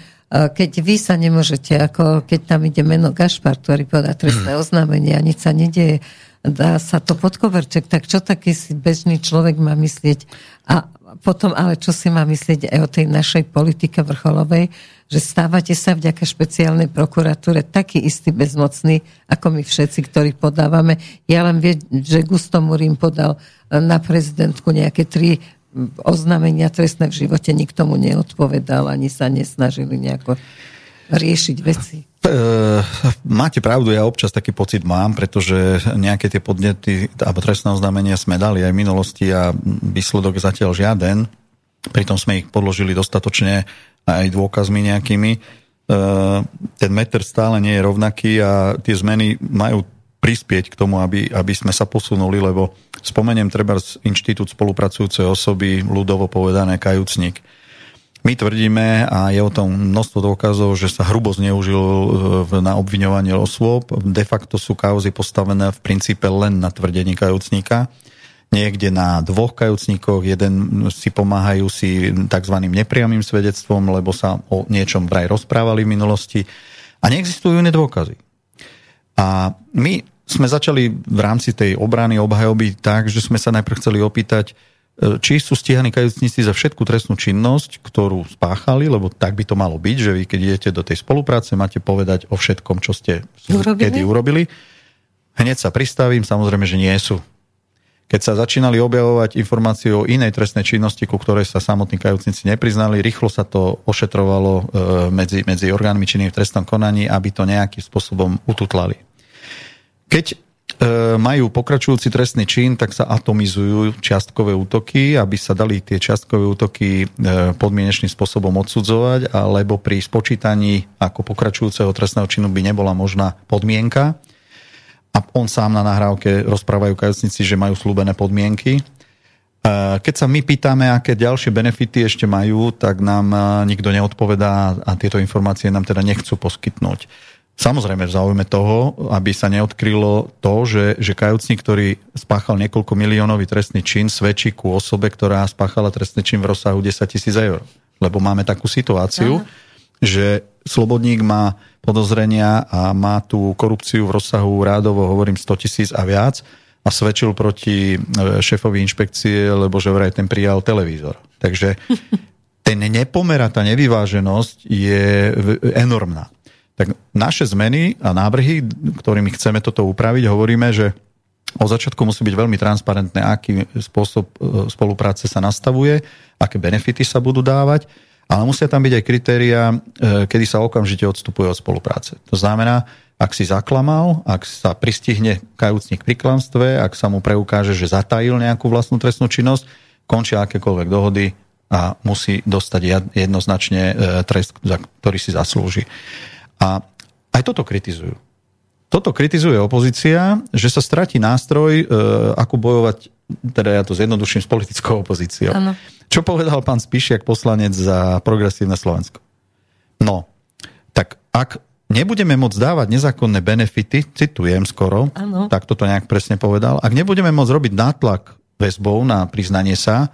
keď vy sa nemôžete, ako keď tam ide meno Gašpar, ktorý podá trestné hmm. oznámenie a nič sa nedieje, dá sa to pod koverček, tak čo taký si bežný človek má myslieť? A potom, ale čo si má myslieť aj o tej našej politike vrcholovej, že stávate sa vďaka špeciálnej prokuratúre taký istý bezmocný, ako my všetci, ktorí podávame. Ja len viem, že Gusto Murín podal na prezidentku nejaké tri oznámenia trestné v živote nikto mu neodpovedal, ani sa nesnažili nejako riešiť veci. E, máte pravdu, ja občas taký pocit mám, pretože nejaké tie podnety alebo trestné oznámenia sme dali aj v minulosti a výsledok zatiaľ žiaden. Pritom sme ich podložili dostatočne aj dôkazmi nejakými. E, ten meter stále nie je rovnaký a tie zmeny majú prispieť k tomu, aby, aby sme sa posunuli, lebo spomeniem treba Inštitút spolupracujúcej osoby, ľudovo povedané kajúcnik. My tvrdíme, a je o tom množstvo dôkazov, že sa hrubo zneužil e, na obviňovanie osôb. De facto sú kauzy postavené v princípe len na tvrdení kajúcnika. Niekde na dvoch kajúcníkoch, jeden si pomáhajú si tzv. nepriamým svedectvom, lebo sa o niečom vraj rozprávali v minulosti. A neexistujú iné dôkazy. A my sme začali v rámci tej obrany obhajoby tak, že sme sa najprv chceli opýtať, e, či sú stíhaní kajúcnici za všetku trestnú činnosť, ktorú spáchali, lebo tak by to malo byť, že vy keď idete do tej spolupráce, máte povedať o všetkom, čo ste urobili? kedy urobili. Hneď sa pristavím, samozrejme, že nie sú. Keď sa začínali objavovať informácie o inej trestnej činnosti, ku ktorej sa samotní kajúcnici nepriznali, rýchlo sa to ošetrovalo e, medzi, medzi orgánmi činnými v trestnom konaní, aby to nejakým spôsobom ututlali. Keď e, majú pokračujúci trestný čin, tak sa atomizujú čiastkové útoky, aby sa dali tie čiastkové útoky e, podmienečným spôsobom odsudzovať, alebo pri spočítaní ako pokračujúceho trestného činu by nebola možná podmienka. A on sám na nahrávke rozprávajú kajúcnici, že majú slúbené podmienky. E, keď sa my pýtame, aké ďalšie benefity ešte majú, tak nám nikto neodpovedá a tieto informácie nám teda nechcú poskytnúť. Samozrejme v záujme toho, aby sa neodkrylo to, že, že kajúcnik, ktorý spáchal niekoľko miliónový trestný čin, svedčí ku osobe, ktorá spáchala trestný čin v rozsahu 10 tisíc eur. Lebo máme takú situáciu, Aha. že slobodník má podozrenia a má tú korupciu v rozsahu rádovo, hovorím, 100 tisíc a viac a svedčil proti e, šéfovi inšpekcie, lebo že vraj ten prijal televízor. Takže [LAUGHS] ten nepomer a tá nevyváženosť je enormná. Tak naše zmeny a návrhy, ktorými chceme toto upraviť, hovoríme, že od začiatku musí byť veľmi transparentné, aký spôsob e, spolupráce sa nastavuje, aké benefity sa budú dávať, ale musia tam byť aj kritéria, e, kedy sa okamžite odstupuje od spolupráce. To znamená, ak si zaklamal, ak sa pristihne kajúcnik pri klamstve, ak sa mu preukáže, že zatajil nejakú vlastnú trestnú činnosť, končia akékoľvek dohody a musí dostať jednoznačne e, trest, za ktorý si zaslúži. A aj toto kritizujú. Toto kritizuje opozícia, že sa stratí nástroj, e, ako bojovať teda ja to zjednoduším, s politickou opozíciou. Áno. Čo povedal pán Spišiak, poslanec za progresívne Slovensko? No, tak ak nebudeme môcť dávať nezákonné benefity, citujem skoro, Áno. tak toto nejak presne povedal, ak nebudeme môcť robiť nátlak väzbou na priznanie sa,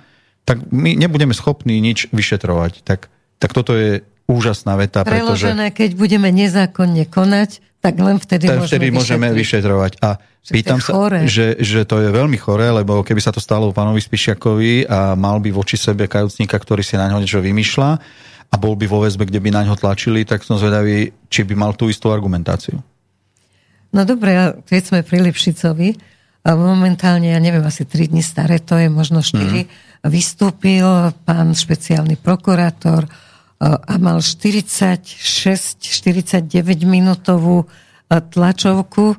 tak my nebudeme schopní nič vyšetrovať. Tak, tak toto je úžasná veta, pretože... Preložené, keď budeme nezákonne konať, tak len vtedy, tak vtedy môžeme vyšetrovať. A Že pýtam sa, že, že to je veľmi choré, lebo keby sa to stalo pánovi Spišiakovi a mal by voči sebe kajúcníka, ktorý si na ňo niečo vymýšľa a bol by vo väzbe, kde by na ňo tlačili, tak som zvedavý, či by mal tú istú argumentáciu. No dobre, keď sme pri Lipšicovi, a momentálne, ja neviem, asi 3 dni staré, to je možno 4, Mhm. mm. vystúpil pán špeciálny prokurátor a mal 46-49 minútovú tlačovku,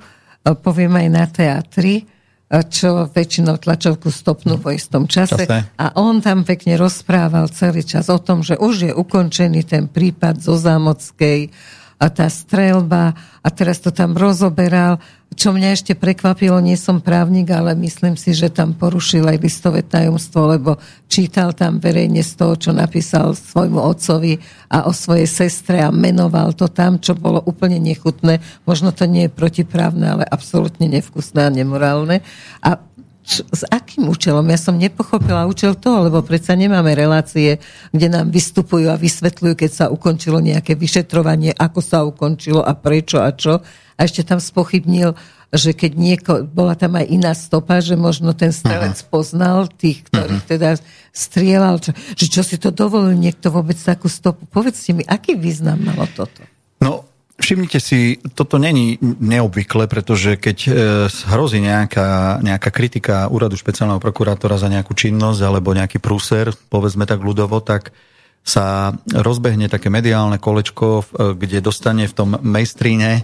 poviem aj na teatri, čo väčšinou tlačovku stopnú po istom čase. Čase. A on tam pekne rozprával celý čas o tom, že už je ukončený ten prípad zo Zámockej a tá strelba a teraz to tam rozoberal. Čo mňa ešte prekvapilo, nie som právnik, ale myslím si, že tam porušil aj listové tajomstvo, lebo čítal tam verejne z toho, čo napísal svojmu otcovi a o svojej sestre a menoval to tam, čo bolo úplne nechutné. Možno to nie je protiprávne, ale absolútne nevkusné a nemorálne. A Č- s akým účelom? Ja som nepochopila účel toho, lebo predsa nemáme relácie, kde nám vystupujú a vysvetľujú, keď sa ukončilo nejaké vyšetrovanie, ako sa ukončilo a prečo a čo. A ešte tam spochybnil, že keď nieko, bola tam aj iná stopa, že možno ten strelec poznal tých, ktorých teda strieľal, čo, že čo si to dovolil niekto vôbec takú stopu. Povedzte mi, aký význam malo toto? No, všimnite si, toto není neobvykle, pretože keď e, hrozí nejaká, nejaká kritika úradu špeciálneho prokurátora za nejakú činnosť alebo nejaký prúser, povedzme tak ľudovo, tak sa rozbehne také mediálne kolečko, e, kde dostane v tom mainstreame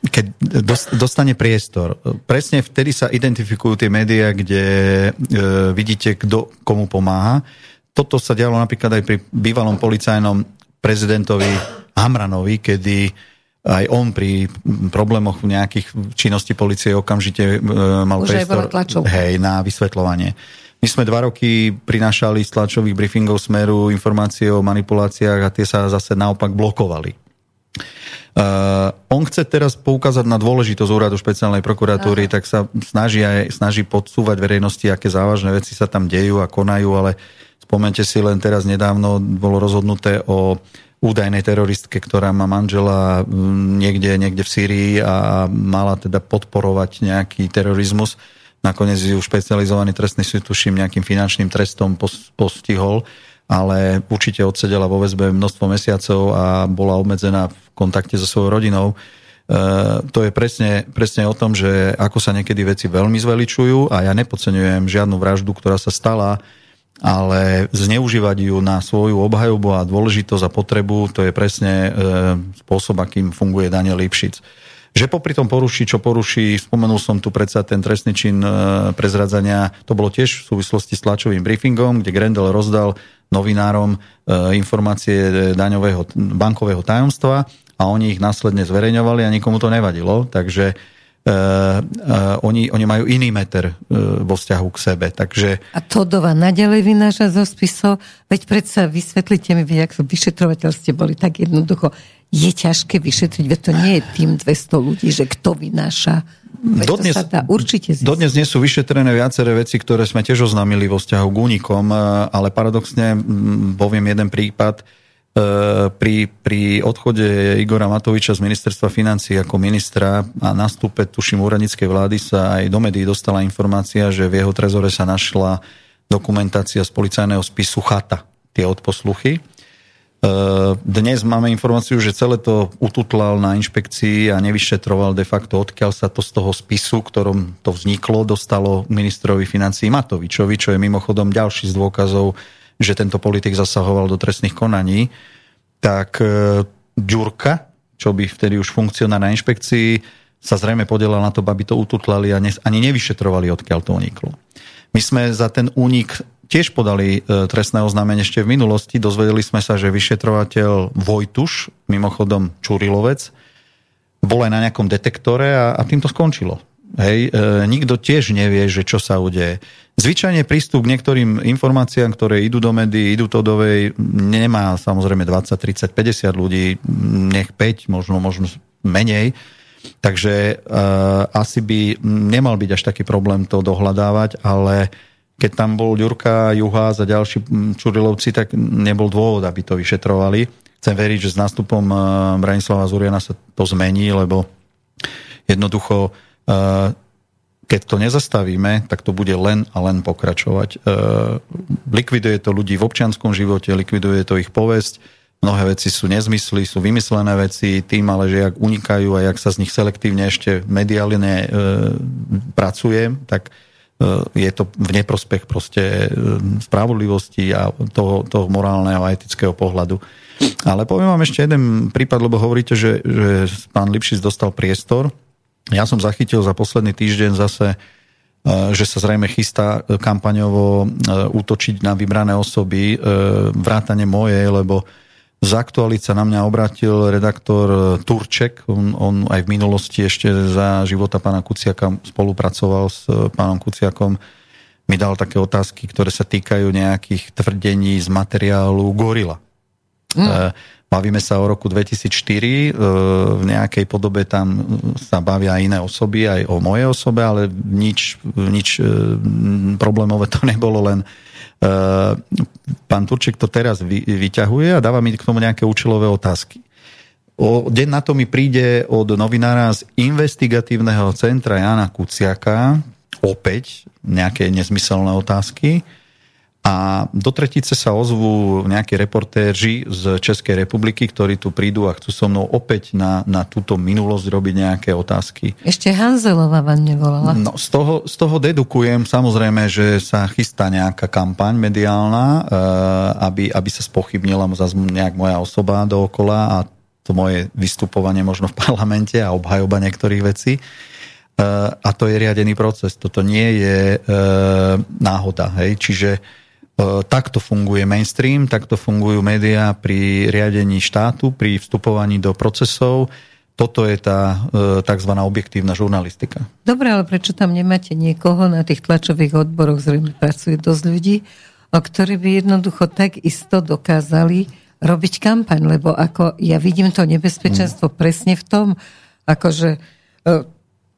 keď dos- dostane priestor. Presne vtedy sa identifikujú tie médiá, kde e, vidíte, kto komu pomáha. Toto sa dialo napríklad aj pri bývalom policajnom prezidentovi Hamranovi, kedy aj on pri problémoch nejakých činností policie okamžite e, mal Už priestor hej, na vysvetľovanie. My sme dva roky prinášali z tlačových briefingov smeru informácie o manipuláciách a tie sa zase naopak blokovali. Uh, on chce teraz poukázať na dôležitosť úradu špeciálnej prokuratúry, tak sa snaží, aj, snaží podsúvať verejnosti, aké závažné veci sa tam dejú a konajú, ale spomente si len teraz nedávno bolo rozhodnuté o údajnej teroristke, ktorá má manžela mm, niekde, niekde v Sýrii a mala teda podporovať nejaký terorizmus. Nakoniec ju špecializovaný trestný súd, tuším, nejakým finančným trestom pos- postihol ale určite odsedela vo väzbe množstvo mesiacov a bola obmedzená v kontakte so svojou rodinou. E, to je presne, presne o tom, že ako sa niekedy veci veľmi zveličujú a ja nepodceňujem žiadnu vraždu, ktorá sa stala, ale zneužívať ju na svoju obhajobu a dôležitosť a potrebu, to je presne e, spôsob, akým funguje Daniel Lipšic. Že popri tom poruší, čo poruší, spomenul som tu predsa ten trestný čin e, prezradzania, to bolo tiež v súvislosti s tlačovým briefingom, kde Grendel rozdal novinárom e, informácie daňového, bankového tajomstva a oni ich následne zverejňovali a nikomu to nevadilo, takže e, e, oni, oni majú iný meter e, vo vzťahu k sebe. Takže A Todova naďalej vynáša zo spisov, veď predsa vysvetlite mi, vy, ak sú vyšetrovateľ ste boli tak jednoducho, je ťažké vyšetriť, veď to nie je tým 200 ľudí, že kto vynáša. Dodnes- dá určite zistiť. Dodnes nie sú vyšetrené viaceré veci, ktoré sme tiež oznámili vo vzťahu k únikom, ale paradoxne mm, poviem jeden prípad. E, Pri, pri odchode Igora Matoviča z ministerstva financí ako ministra a nastupe, tuším, úradníckej vlády sa aj do médií dostala informácia, že v jeho trezore sa našla dokumentácia z policajného spisu Chata, tie odposluchy. Dnes máme informáciu, že celé to ututlal na inšpekcii a nevyšetroval de facto, odkiaľ sa to z toho spisu, ktorom to vzniklo, dostalo ministrovi financí Matovičovi, čo je mimochodom ďalší z dôkazov, že tento politik zasahoval do trestných konaní. Tak e, Ďurka, čo by vtedy už funkcionár na inšpekcii, sa zrejme podielal na to, aby to ututlali a ani nevyšetrovali, odkiaľ to uniklo. My sme za ten únik tiež podali e, trestné oznámenie ešte v minulosti. Dozvedeli sme sa, že vyšetrovateľ Vojtuš, mimochodom Čurilovec, bol aj na nejakom detektore a, a tým to skončilo. Hej, e, nikto tiež nevie, že čo sa udeje. Zvyčajne prístup k niektorým informáciám, ktoré idú do médií, idú to do vej, nemá samozrejme 20, 30, 50 ľudí, nech 5, možno, možno menej. Takže uh, asi by nemal byť až taký problém to dohľadávať, ale keď tam bol Ďurka, Juhá a ďalší Čurilovci, tak nebol dôvod, aby to vyšetrovali. Chcem veriť, že s nástupom uh, Branislava Zuriana sa to zmení, lebo jednoducho keď to nezastavíme, tak to bude len a len pokračovať. E, likviduje to ľudí v občianskom živote, likviduje to ich povesť, mnohé veci sú nezmysly, sú vymyslené veci, tým ale, že jak unikajú a jak sa z nich selektívne ešte mediálne e, pracuje, tak je to v neprospech proste spravodlivosti a toho, toho morálneho a etického pohľadu. Ale poviem vám ešte jeden prípad, lebo hovoríte, že, že pán Lipšic dostal priestor ja som zachytil za posledný týždeň zase, e, že sa zrejme chystá kampaňovo e, útočiť na vybrané osoby, e, vrátane mojej, lebo z aktualit sa na mňa obratil redaktor Turček, on, on aj v minulosti ešte za života pána Kuciaka spolupracoval s pánom Kuciakom, mi dal také otázky, ktoré sa týkajú nejakých tvrdení z materiálu Gorila. Mm. Bavíme sa o roku 2004, e, v nejakej podobe tam sa bavia iné osoby, aj o mojej osobe, ale nič, nič problémové to [LAUGHS] nebolo, len pán Turček to teraz vyťahuje a dáva mi k tomu nejaké účelové otázky. O deň na to mi príde od novinára z investigatívneho centra Jana Kuciaka opäť nejaké nezmyselné otázky a do tretice sa ozvú nejakí reportéři z Českej republiky, ktorí tu prídu a chcú so mnou opäť na, na túto minulosť robiť nejaké otázky. Ešte Hanzelová vám nevolala. No, z toho, z toho dedukujem samozrejme, že sa chystá nejaká kampaň mediálna, e, aby, aby sa spochybnila zase nejak moja osoba dookola a to moje vystupovanie možno v parlamente a obhajoba niektorých vecí. Uh, a to je riadený proces. Toto nie je uh, náhoda. Hej? Čiže E, takto funguje mainstream, takto fungujú médiá pri riadení štátu, pri vstupovaní do procesov. Toto je tá e, tzv. objektívna žurnalistika. Dobre, ale prečo tam nemáte niekoho na tých tlačových odboroch, zrejme pracuje dosť ľudí, ktorí by jednoducho tak isto dokázali robiť kampaň, lebo ako ja vidím to nebezpečenstvo mm. presne v tom, akože e,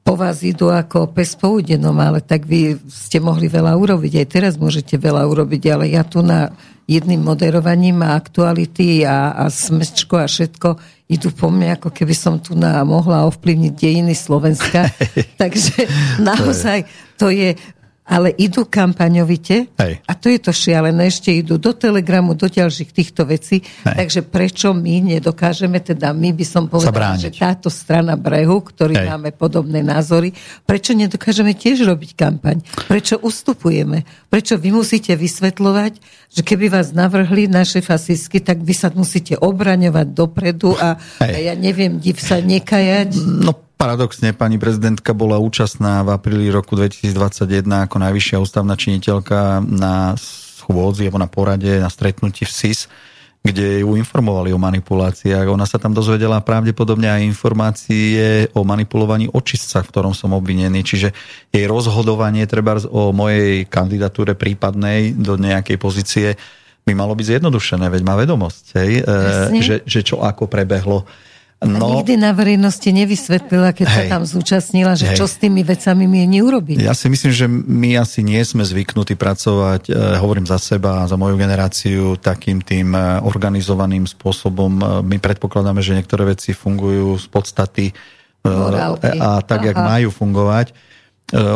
po vás idú ako pes po údenom, ale tak vy ste mohli veľa urobiť. Aj teraz môžete veľa urobiť, ale ja tu na jedným moderovaním a aktuality a, a smečko a všetko idú po mne, ako keby som tu na, mohla ovplyvniť dejiny Slovenska. [LAUGHS] Takže naozaj to je ale idú kampaňovite Hej. a to je to šialené, ešte idú do Telegramu, do ďalších týchto vecí, Hej. takže prečo my nedokážeme, teda my by som povedala, že táto strana brehu, ktorý Hej. máme podobné názory, prečo nedokážeme tiež robiť kampaň? Prečo ustupujeme? Prečo vy musíte vysvetľovať, že keby vás navrhli naše fasistky, tak vy sa musíte obraňovať dopredu a, a ja neviem, div sa nekajať? No Paradoxne pani prezidentka bola účastná v apríli roku 2021 ako najvyššia ústavná činiteľka na schôdzi alebo na porade, na stretnutí v SIS, kde ju informovali o manipuláciách. Ona sa tam dozvedela pravdepodobne aj informácie o manipulovaní očistca, v ktorom som obvinený. Čiže jej rozhodovanie treba o mojej kandidatúre prípadnej do nejakej pozície by malo byť zjednodušené, veď má vedomosť, hej, e, že, že čo ako prebehlo. No, nikdy na verejnosti nevysvetlila, keď hej, sa tam zúčastnila, že hej. čo s tými vecami mieni urobiť. Ja si myslím, že my asi nie sme zvyknutí pracovať, eh, hovorím za seba za moju generáciu, takým tým eh, organizovaným spôsobom. Eh, my predpokladáme, že niektoré veci fungujú z podstaty Morálky. a tak, Aha. jak majú fungovať.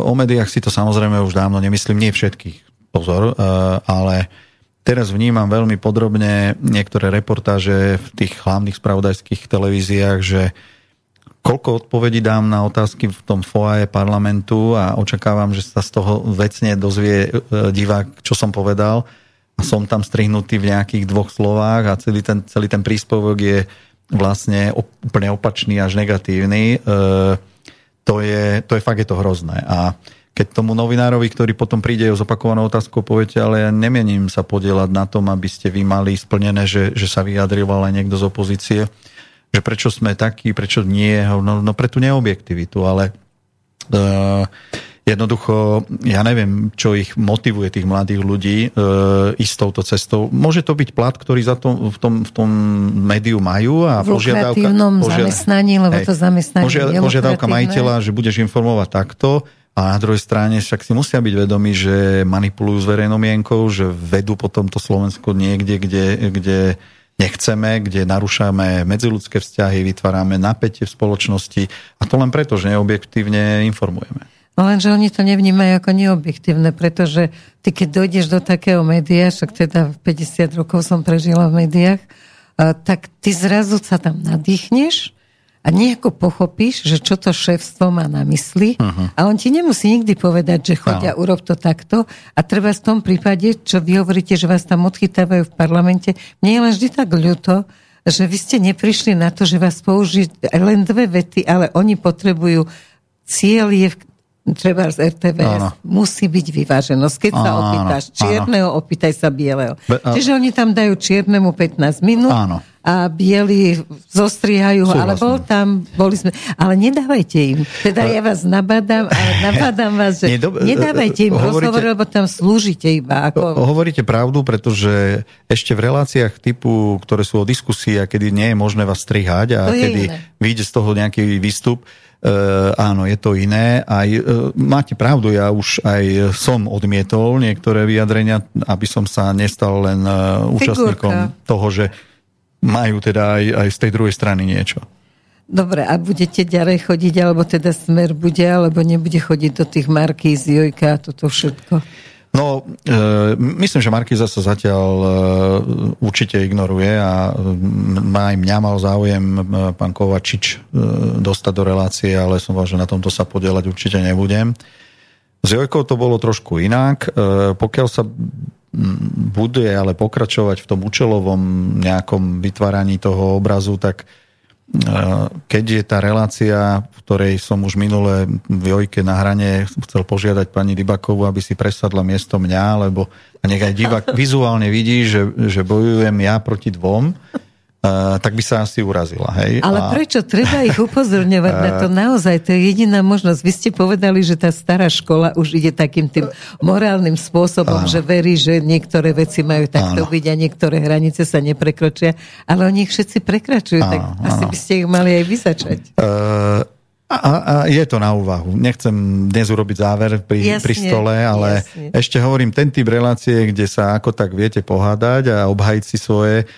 O médiách si to samozrejme už dávno nemyslím, nie všetkých, pozor, ale Teraz vnímam veľmi podrobne niektoré reportáže v tých hlavných spravodajských televíziách, že koľko odpovedí dám na otázky v tom foaje parlamentu a očakávam, že sa z toho vecne dozvie e, divák, čo som povedal a som tam strihnutý v nejakých dvoch slovách a celý ten, celý ten príspevok je vlastne úplne opačný až negatívny. E, to je, to je fakt je to hrozné. A keď tomu novinárovi, ktorý potom príde s opakovanou otázkou, poviete, ale ja nemienim sa podielať na tom, aby ste vy mali splnené, že, že sa vyjadrioval aj niekto z opozície, že prečo sme takí, prečo nie, no, no pre tú neobjektivitu, ale Jednoducho, ja neviem, čo ich motivuje, tých mladých ľudí, e, ísť touto cestou. Môže to byť plat, ktorý za to, v, tom, v tom médiu majú a v požiadavka... Požiad... zamestnaní, lebo hej, to zamestnanie požiad, je Požiadavka majiteľa, že budeš informovať takto a na druhej strane však si musia byť vedomi, že manipulujú s verejnou mienkou, že vedú potom to Slovensko niekde, kde, kde nechceme, kde narúšame medziludské vzťahy, vytvárame napätie v spoločnosti a to len preto, že neobjektívne informujeme. No lenže oni to nevnímajú ako neobjektívne, pretože ty keď dojdeš do takého média, však teda 50 rokov som prežila v médiách, tak ty zrazu sa tam nadýchneš a nejako pochopíš, že čo to šéfstvo má na mysli. Uh-huh. a on ti nemusí nikdy povedať, že chodia, urob to takto. A treba v tom prípade, čo vy hovoríte, že vás tam odchytávajú v parlamente, mne je len vždy tak ľúto, že vy ste neprišli na to, že vás použiť len dve vety, ale oni potrebujú cieľ je treba z RTVS, áno. musí byť vyváženosť. Keď áno, sa opýtaš čierneho, áno. opýtaj sa bieleho. Be, a... Čiže oni tam dajú čiernemu 15 minút áno. a bieli zostrihajú, Súhlasím. ale bol tam, boli sme, ale nedávajte im. Teda ja vás nabadám, ale [LAUGHS] nabadám vás, že Nedob... nedávajte im hovoríte... rozhovor, lebo tam slúžite iba. Ako... Hovoríte pravdu, pretože ešte v reláciách typu, ktoré sú o diskusii a kedy nie je možné vás strihať a kedy vyjde z toho nejaký výstup, áno, je to iné. Aj, e, máte pravdu, ja už aj som odmietol niektoré vyjadrenia, aby som sa nestal len e, účastníkom Figurka. toho, že majú teda aj, aj z tej druhej strany niečo. Dobre, a budete ďalej chodiť, alebo teda smer bude, alebo nebude chodiť do tých z Jojka a toto všetko? No, e, myslím, že Markiza sa zatiaľ e, určite ignoruje a má aj mňa mal záujem e, pán Kovačič e, dostať do relácie, ale som že na tomto sa podielať určite nebudem. S Jojkou to bolo trošku inak. E, pokiaľ sa bude ale pokračovať v tom účelovom nejakom vytváraní toho obrazu, tak keď je tá relácia, v ktorej som už minule v Jojke na hrane chcel požiadať pani Dybakovú, aby si presadla miesto mňa, lebo nech aj divák [LAUGHS] vizuálne vidí, že, že bojujem ja proti dvom, tak by sa asi urazila. Hej? Ale a... prečo? Treba ich upozorňovať na [LAUGHS] to naozaj. To je jediná možnosť. Vy ste povedali, že tá stará škola už ide takým tým morálnym spôsobom, Áno. že verí, že niektoré veci majú takto Áno. byť a niektoré hranice sa neprekročia. Ale oni ich všetci prekračujú, Áno. tak asi by ste ich mali aj vysačať. Uh... A, a je to na úvahu. Nechcem dnes urobiť záver pri, jasne, pri stole, ale jasne. ešte hovorím, ten typ relácie, kde sa ako tak viete pohádať a obhajiť si svoje,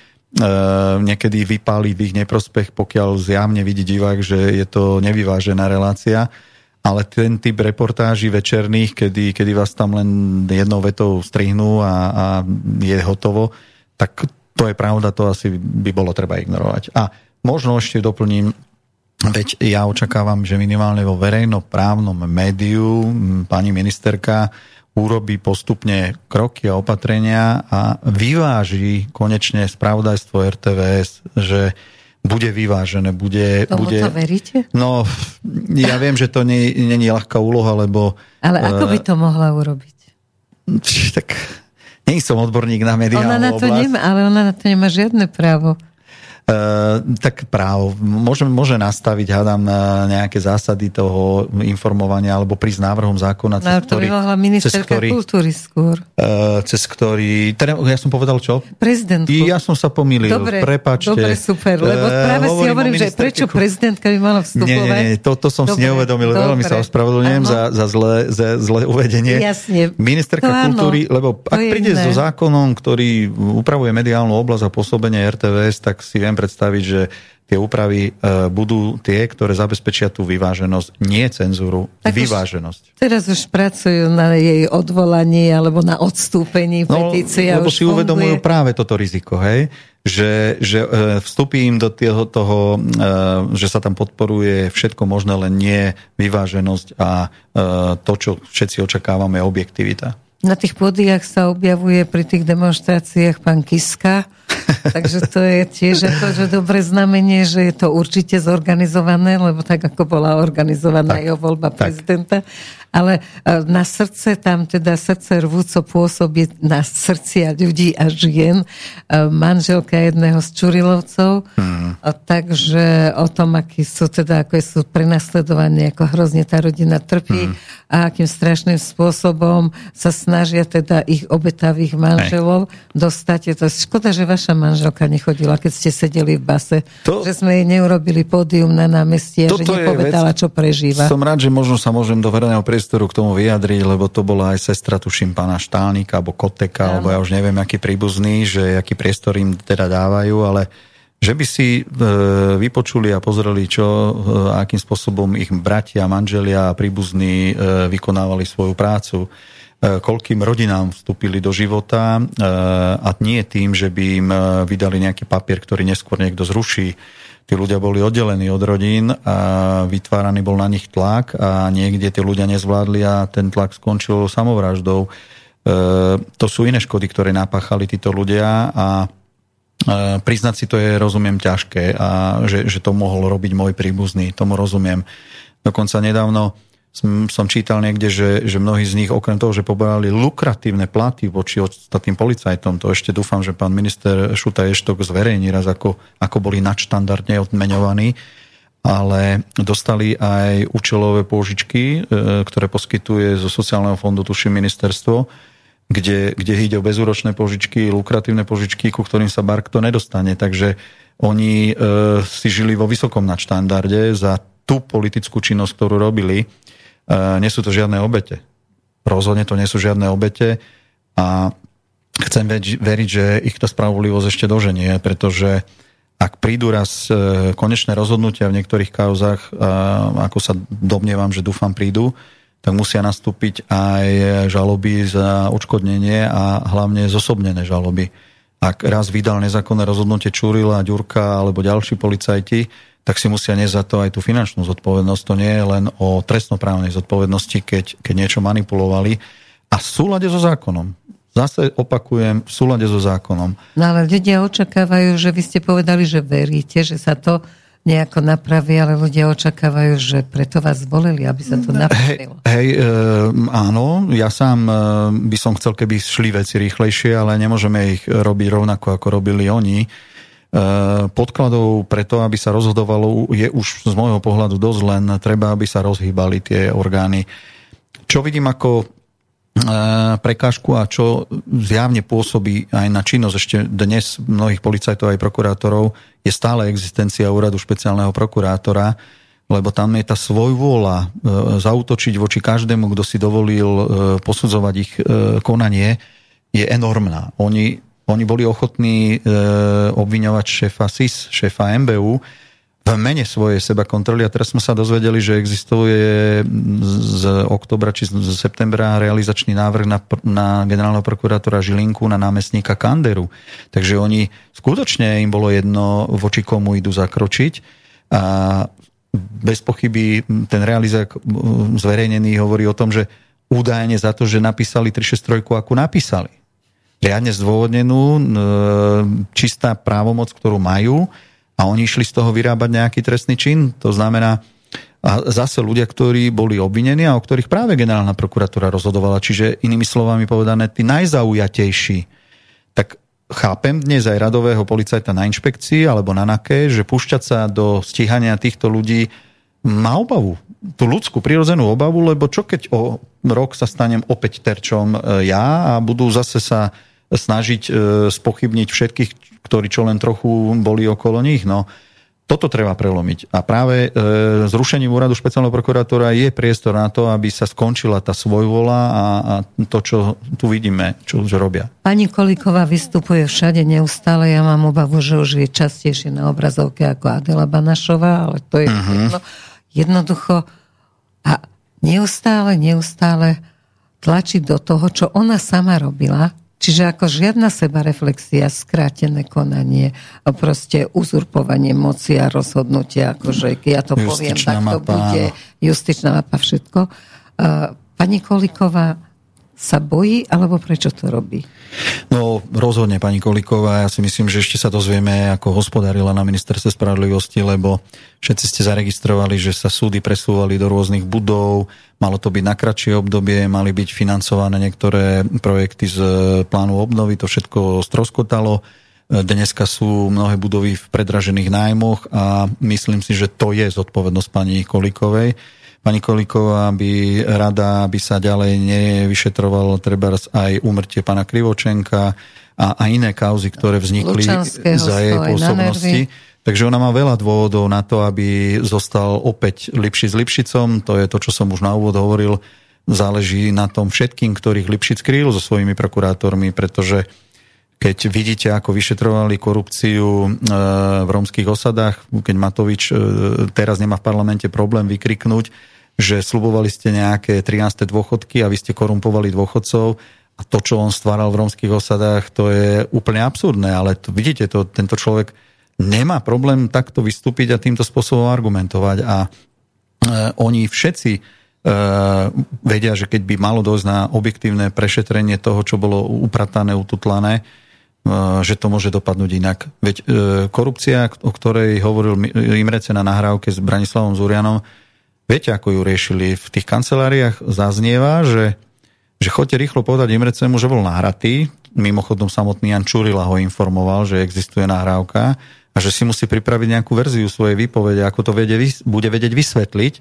niekedy vypáli v ich neprospech, pokiaľ zjavne vidí divák, že je to nevyvážená relácia. Ale ten typ reportáží večerných, kedy, kedy vás tam len jednou vetou strihnú a, a je hotovo, tak to je pravda, to asi by bolo treba ignorovať. A možno ešte doplním, veď ja očakávam, že minimálne vo verejnoprávnom médiu pani ministerka urobí postupne kroky a opatrenia a vyváži konečne spravodajstvo RTVS, že bude vyvážené, bude... Tomu bude... to veríte? No, ja viem, že to nie, nie je ľahká úloha, lebo... Ale ako by to mohla urobiť? [LAUGHS] Tak nie som odborník na mediálnu ona na to oblasť. Nemá, ale ona na to nemá žiadne právo. Uh, tak právo. Môže, môže nastaviť, hádam, nejaké zásady toho informovania alebo prísť návrhom zákona, cez no, to ktorý, ministerka ktorý, kultúry skôr. Uh, cez ktorý... Teda, ja som povedal čo? Prezidentku. Ja som sa pomýlil. Dobre, Prepačte. Dobre, super. Lebo eh, práve uh, si hovorím, že prečo prezidentka by mala vstupovať. Nie, nie, nie to, to som dobre, si neuvedomil. Dobre. Veľmi sa ospravedlňujem za, za, zlé, za zlé uvedenie. Jasne. Ministerka to kultúry, áno, lebo ak príde so zákonom, ktorý upravuje mediálnu oblasť a pôsobenie RTVS, tak si viem predstaviť, že tie úpravy e, budú tie, ktoré zabezpečia tú vyváženosť, nie cenzúru, tak vyváženosť. Už, teraz už pracujú na jej odvolaní alebo na odstúpení no, petície. Lebo si funguje. uvedomujú práve toto riziko, hej? že, že e, vstupí im do toho, toho, e, že sa tam podporuje všetko možné, len nie vyváženosť a to, čo všetci očakávame, objektivita. Na tých pódiach sa objavuje pri tých demonstráciách pán Kiska, [LAUGHS] takže to je tiež ako, že dobré znamenie, že je to určite zorganizované, lebo tak ako bola organizovaná tak, jeho voľba tak. prezidenta. Ale e, na srdce tam teda srdce rvúco pôsobí na srdcia ľudí a žien. E, manželka jedného z Čurilovcov, mm. takže o tom, aký sú teda, ako sú prenasledovaní, ako hrozne tá rodina trpí mm. a akým strašným spôsobom sa snažia teda ich obetavých manželov Hej. dostať. Je to škoda, že vaša manželka nechodila, keď ste sedeli v base, to... že sme jej neurobili pódium na námestie, že nepovedala, čo prežíva. Som rád, že možno sa môžem do verejného priestoru k tomu vyjadriť, lebo to bola aj sestra, tuším, pána Štálnika alebo Koteka, alebo ja už neviem, aký príbuzný, že aký priestor im teda dávajú, ale že by si e, vypočuli a pozreli, čo, e, akým spôsobom ich bratia, manželia a príbuzní e, vykonávali svoju prácu, koľkým rodinám vstúpili do života a nie tým, že by im vydali nejaký papier, ktorý neskôr niekto zruší, tí ľudia boli oddelení od rodín a vytváraný bol na nich tlak a niekde tí ľudia nezvládli a ten tlak skončil samovraždou. E, to sú iné škody, ktoré napáchali títo ľudia a e, priznať si to je, rozumiem, ťažké a že, že to mohol robiť môj príbuzný, tomu rozumiem. Dokonca nedávno som, čítal niekde, že, že mnohí z nich okrem toho, že poberali lukratívne platy voči ostatným policajtom, to ešte dúfam, že pán minister Šuta Eštok zverejní raz, ako, ako boli nadštandardne odmeňovaní, ale dostali aj účelové pôžičky, e, ktoré poskytuje zo sociálneho fondu, tuším ministerstvo, kde, kde ide o bezúročné požičky, lukratívne požičky, ku ktorým sa Bark to nedostane. Takže oni e, si žili vo vysokom nadštandarde za tú politickú činnosť, ktorú robili nie sú to žiadne obete. Rozhodne to nie sú žiadne obete a chcem veriť, že ich tá spravodlivosť ešte doženie, pretože ak prídu raz e, konečné rozhodnutia v niektorých kauzach, ako sa domnievam, že dúfam prídu, tak musia nastúpiť aj žaloby za odškodnenie a hlavne zosobnené žaloby. Ak raz vydal nezákonné rozhodnutie Čurila, Ďurka alebo ďalší policajti, tak si musia niesť za to aj tú finančnú zodpovednosť. To nie je len o trestnoprávnej zodpovednosti, keď, keď niečo manipulovali. A v súlade so zákonom. Zase opakujem, v súlade so zákonom. No ale ľudia očakávajú, že vy ste povedali, že veríte, že sa to nejako napraví, ale ľudia očakávajú, že preto vás zvolili, aby sa to napravilo. Hej, hej e, áno, ja sám e, by som chcel, keby šli veci rýchlejšie, ale nemôžeme ich robiť rovnako, ako robili oni Eh, podkladov pre to, aby sa rozhodovalo, je už z môjho pohľadu dosť len treba, aby sa rozhýbali tie orgány. Čo vidím ako eh, prekážku a čo zjavne pôsobí aj na činnosť ešte dnes mnohých policajtov aj prokurátorov, je stále existencia úradu špeciálneho prokurátora, lebo tam je tá svojvôľa e, zautočiť voči každému, kto si dovolil e, posudzovať ich e, konanie, je enormná. Oni oni boli ochotní e, obviňovať šéfa SIS, šéfa MBU v mene svojej seba kontroly a teraz sme sa dozvedeli, že existuje z oktobra či z septembra realizačný návrh na, na generálneho prokurátora Žilinku na námestníka Kanderu. Takže oni skutočne im bolo jedno, voči komu idú zakročiť. A bez pochyby ten realizák zverejnený hovorí o tom, že údajne za to, že napísali 363, ako napísali riadne zdôvodnenú, čistá právomoc, ktorú majú a oni išli z toho vyrábať nejaký trestný čin. To znamená, a zase ľudia, ktorí boli obvinení a o ktorých práve generálna prokuratúra rozhodovala, čiže inými slovami povedané, tí najzaujatejší. Tak chápem dnes aj radového policajta na inšpekcii alebo na NAKE, že púšťať sa do stíhania týchto ľudí má obavu. Tú ľudskú prirodzenú obavu, lebo čo keď o rok sa stanem opäť terčom e, ja a budú zase sa snažiť e, spochybniť všetkých, ktorí čo len trochu boli okolo nich. No, toto treba prelomiť. A práve e, zrušením úradu špeciálneho prokurátora je priestor na to, aby sa skončila tá svojvola a, a to, čo tu vidíme, čo už robia. Pani Kolíková vystupuje všade neustále. Ja mám obavu, že už je častejšie na obrazovke ako Adela Banašová, ale to je uh-huh. jedno. Jednoducho a neustále, neustále tlačiť do toho, čo ona sama robila, Čiže ako žiadna sebareflexia, skrátené konanie, proste uzurpovanie moci a rozhodnutia, akože ja to justičná poviem, tak to mapa. bude justičná mapa, všetko. Pani Koliková sa bojí, alebo prečo to robí? No rozhodne, pani Koliková, ja si myslím, že ešte sa dozvieme, ako hospodarila na ministerstve spravodlivosti, lebo všetci ste zaregistrovali, že sa súdy presúvali do rôznych budov, malo to byť na kratšie obdobie, mali byť financované niektoré projekty z plánu obnovy, to všetko stroskotalo. Dneska sú mnohé budovy v predražených nájmoch a myslím si, že to je zodpovednosť pani Kolikovej pani Kolíková by rada, aby sa ďalej nevyšetroval treba aj úmrtie pana Krivočenka a, a iné kauzy, ktoré vznikli za jej pôsobnosti. Takže ona má veľa dôvodov na to, aby zostal opäť Lipšic s Lipšicom. To je to, čo som už na úvod hovoril. Záleží na tom všetkým, ktorých Lipšic skrýl so svojimi prokurátormi, pretože keď vidíte, ako vyšetrovali korupciu e, v rómskych osadách, keď Matovič e, teraz nemá v parlamente problém vykriknúť, že slubovali ste nejaké 13. dôchodky a vy ste korumpovali dôchodcov a to, čo on stváral v rómskych osadách, to je úplne absurdné, ale to, vidíte, to, tento človek nemá problém takto vystúpiť a týmto spôsobom argumentovať a e, oni všetci e, vedia, že keď by malo dojsť na objektívne prešetrenie toho, čo bolo upratané, ututlané, e, že to môže dopadnúť inak. Veď e, korupcia, o ktorej hovoril Imrece na nahrávke s Branislavom Zurianom, Viete, ako ju riešili? V tých kanceláriách zaznieva, že, že chodte rýchlo povedať Imrecemu, že bol nahratý. Mimochodom samotný Jan Čurila ho informoval, že existuje nahrávka a že si musí pripraviť nejakú verziu svojej výpovede, ako to vede, bude vedieť vysvetliť.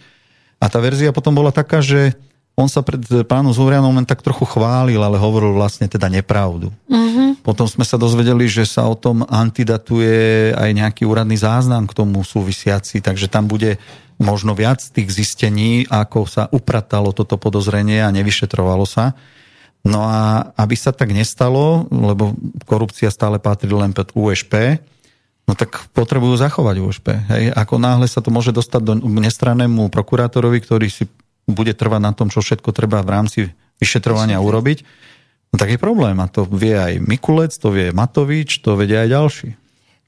A tá verzia potom bola taká, že on sa pred pánom Zúrianom len tak trochu chválil, ale hovoril vlastne teda nepravdu. Uh-huh. Potom sme sa dozvedeli, že sa o tom antidatuje aj nejaký úradný záznam k tomu súvisiaci, takže tam bude možno viac tých zistení, ako sa upratalo toto podozrenie a nevyšetrovalo sa. No a aby sa tak nestalo, lebo korupcia stále patrí len pod USP, no tak potrebujú zachovať USP. Hej. Ako náhle sa to môže dostať do nestrannému prokurátorovi, ktorý si bude trvať na tom, čo všetko treba v rámci vyšetrovania urobiť, no tak je problém. A to vie aj Mikulec, to vie Matovič, to vedia aj ďalší.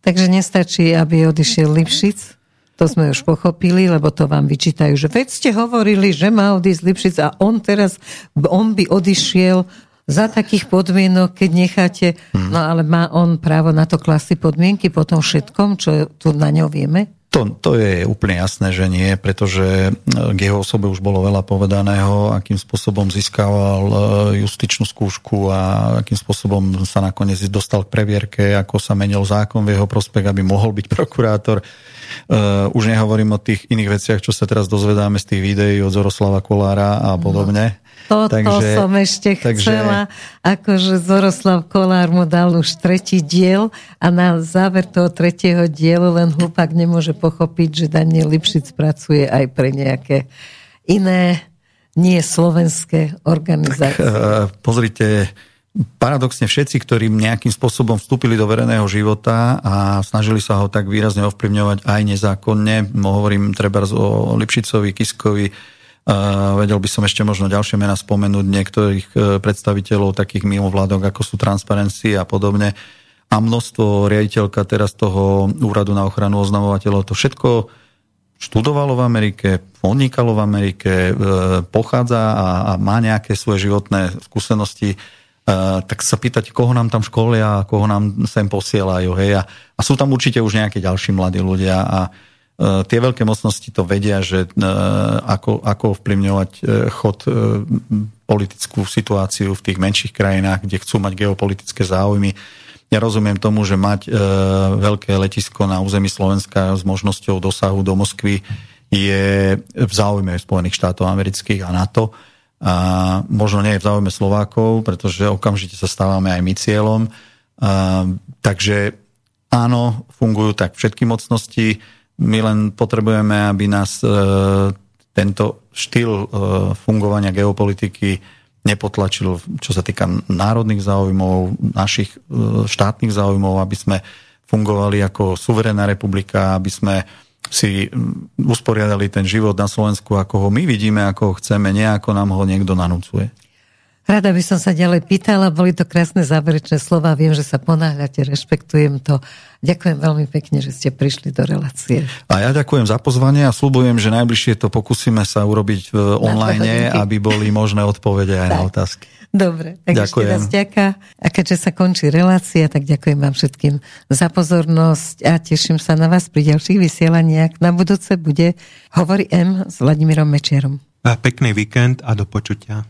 Takže nestačí, aby odišiel Lipšic? To sme už pochopili, lebo to vám vyčítajú, že veď ste hovorili, že má odísť Lipšic a on teraz, on by odišiel za takých podmienok, keď necháte, hmm. no ale má on právo na to klasy podmienky po tom všetkom, čo tu na ňo vieme? To, to je úplne jasné, že nie, pretože k jeho osobe už bolo veľa povedaného, akým spôsobom získaval e, justičnú skúšku a akým spôsobom sa nakoniec dostal k previerke, ako sa menil zákon v jeho prospech, aby mohol byť prokurátor. Uh, už nehovorím o tých iných veciach, čo sa teraz dozvedáme z tých videí od Zoroslava Kolára a podobne. No, to, takže, to som ešte takže... chcela. Akože Zoroslav Kolár mu dal už tretí diel a na záver toho tretieho dielu len hlupák nemôže pochopiť, že Daniel Lipšic pracuje aj pre nejaké iné nie slovenské organizácie. Tak, uh, pozrite, paradoxne všetci, ktorí nejakým spôsobom vstúpili do verejného života a snažili sa ho tak výrazne ovplyvňovať aj nezákonne, hovorím treba o Lipšicovi, Kiskovi, Uh, vedel by som ešte možno ďalšie mena spomenúť niektorých uh, predstaviteľov takých mimovládok, ako sú Transparency a podobne. A množstvo riaditeľka teraz toho úradu na ochranu oznamovateľov, to všetko študovalo v Amerike, podnikalo v Amerike, uh, pochádza a, a má nejaké svoje životné skúsenosti tak sa pýtať, koho nám tam školia, koho nám sem posielajú. Hej? A, a sú tam určite už nejaké ďalší mladí ľudia a uh, tie veľké mocnosti to vedia, že uh, ako, ako ovplyvňovať uh, chod uh, politickú situáciu v tých menších krajinách, kde chcú mať geopolitické záujmy. Ja rozumiem tomu, že mať uh, veľké letisko na území Slovenska s možnosťou dosahu do Moskvy je v záujme Spojených štátov amerických a NATO a možno nie je v záujme Slovákov, pretože okamžite sa stávame aj my cieľom. A, takže áno, fungujú tak všetky mocnosti, my len potrebujeme, aby nás e, tento štýl e, fungovania geopolitiky nepotlačil, čo sa týka národných záujmov, našich e, štátnych záujmov, aby sme fungovali ako suverénna republika, aby sme si mm, usporiadali ten život na Slovensku, ako ho my vidíme, ako ho chceme, nie ako nám ho niekto nanúcuje. Rada by som sa ďalej pýtala, boli to krásne záverečné slova, viem, že sa ponáhľate, rešpektujem to. Ďakujem veľmi pekne, že ste prišli do relácie. A ja ďakujem za pozvanie a slúbujem, že najbližšie to pokúsime sa urobiť v online, aby boli možné odpovede aj tak. na otázky. Dobre, tak Ďakujem. ešte raz ďaká. A keďže sa končí relácia, tak ďakujem vám všetkým za pozornosť a teším sa na vás pri ďalších vysielaniach. Na budúce bude Hovorí M s Vladimírom Mečierom. A pekný víkend a do počutia.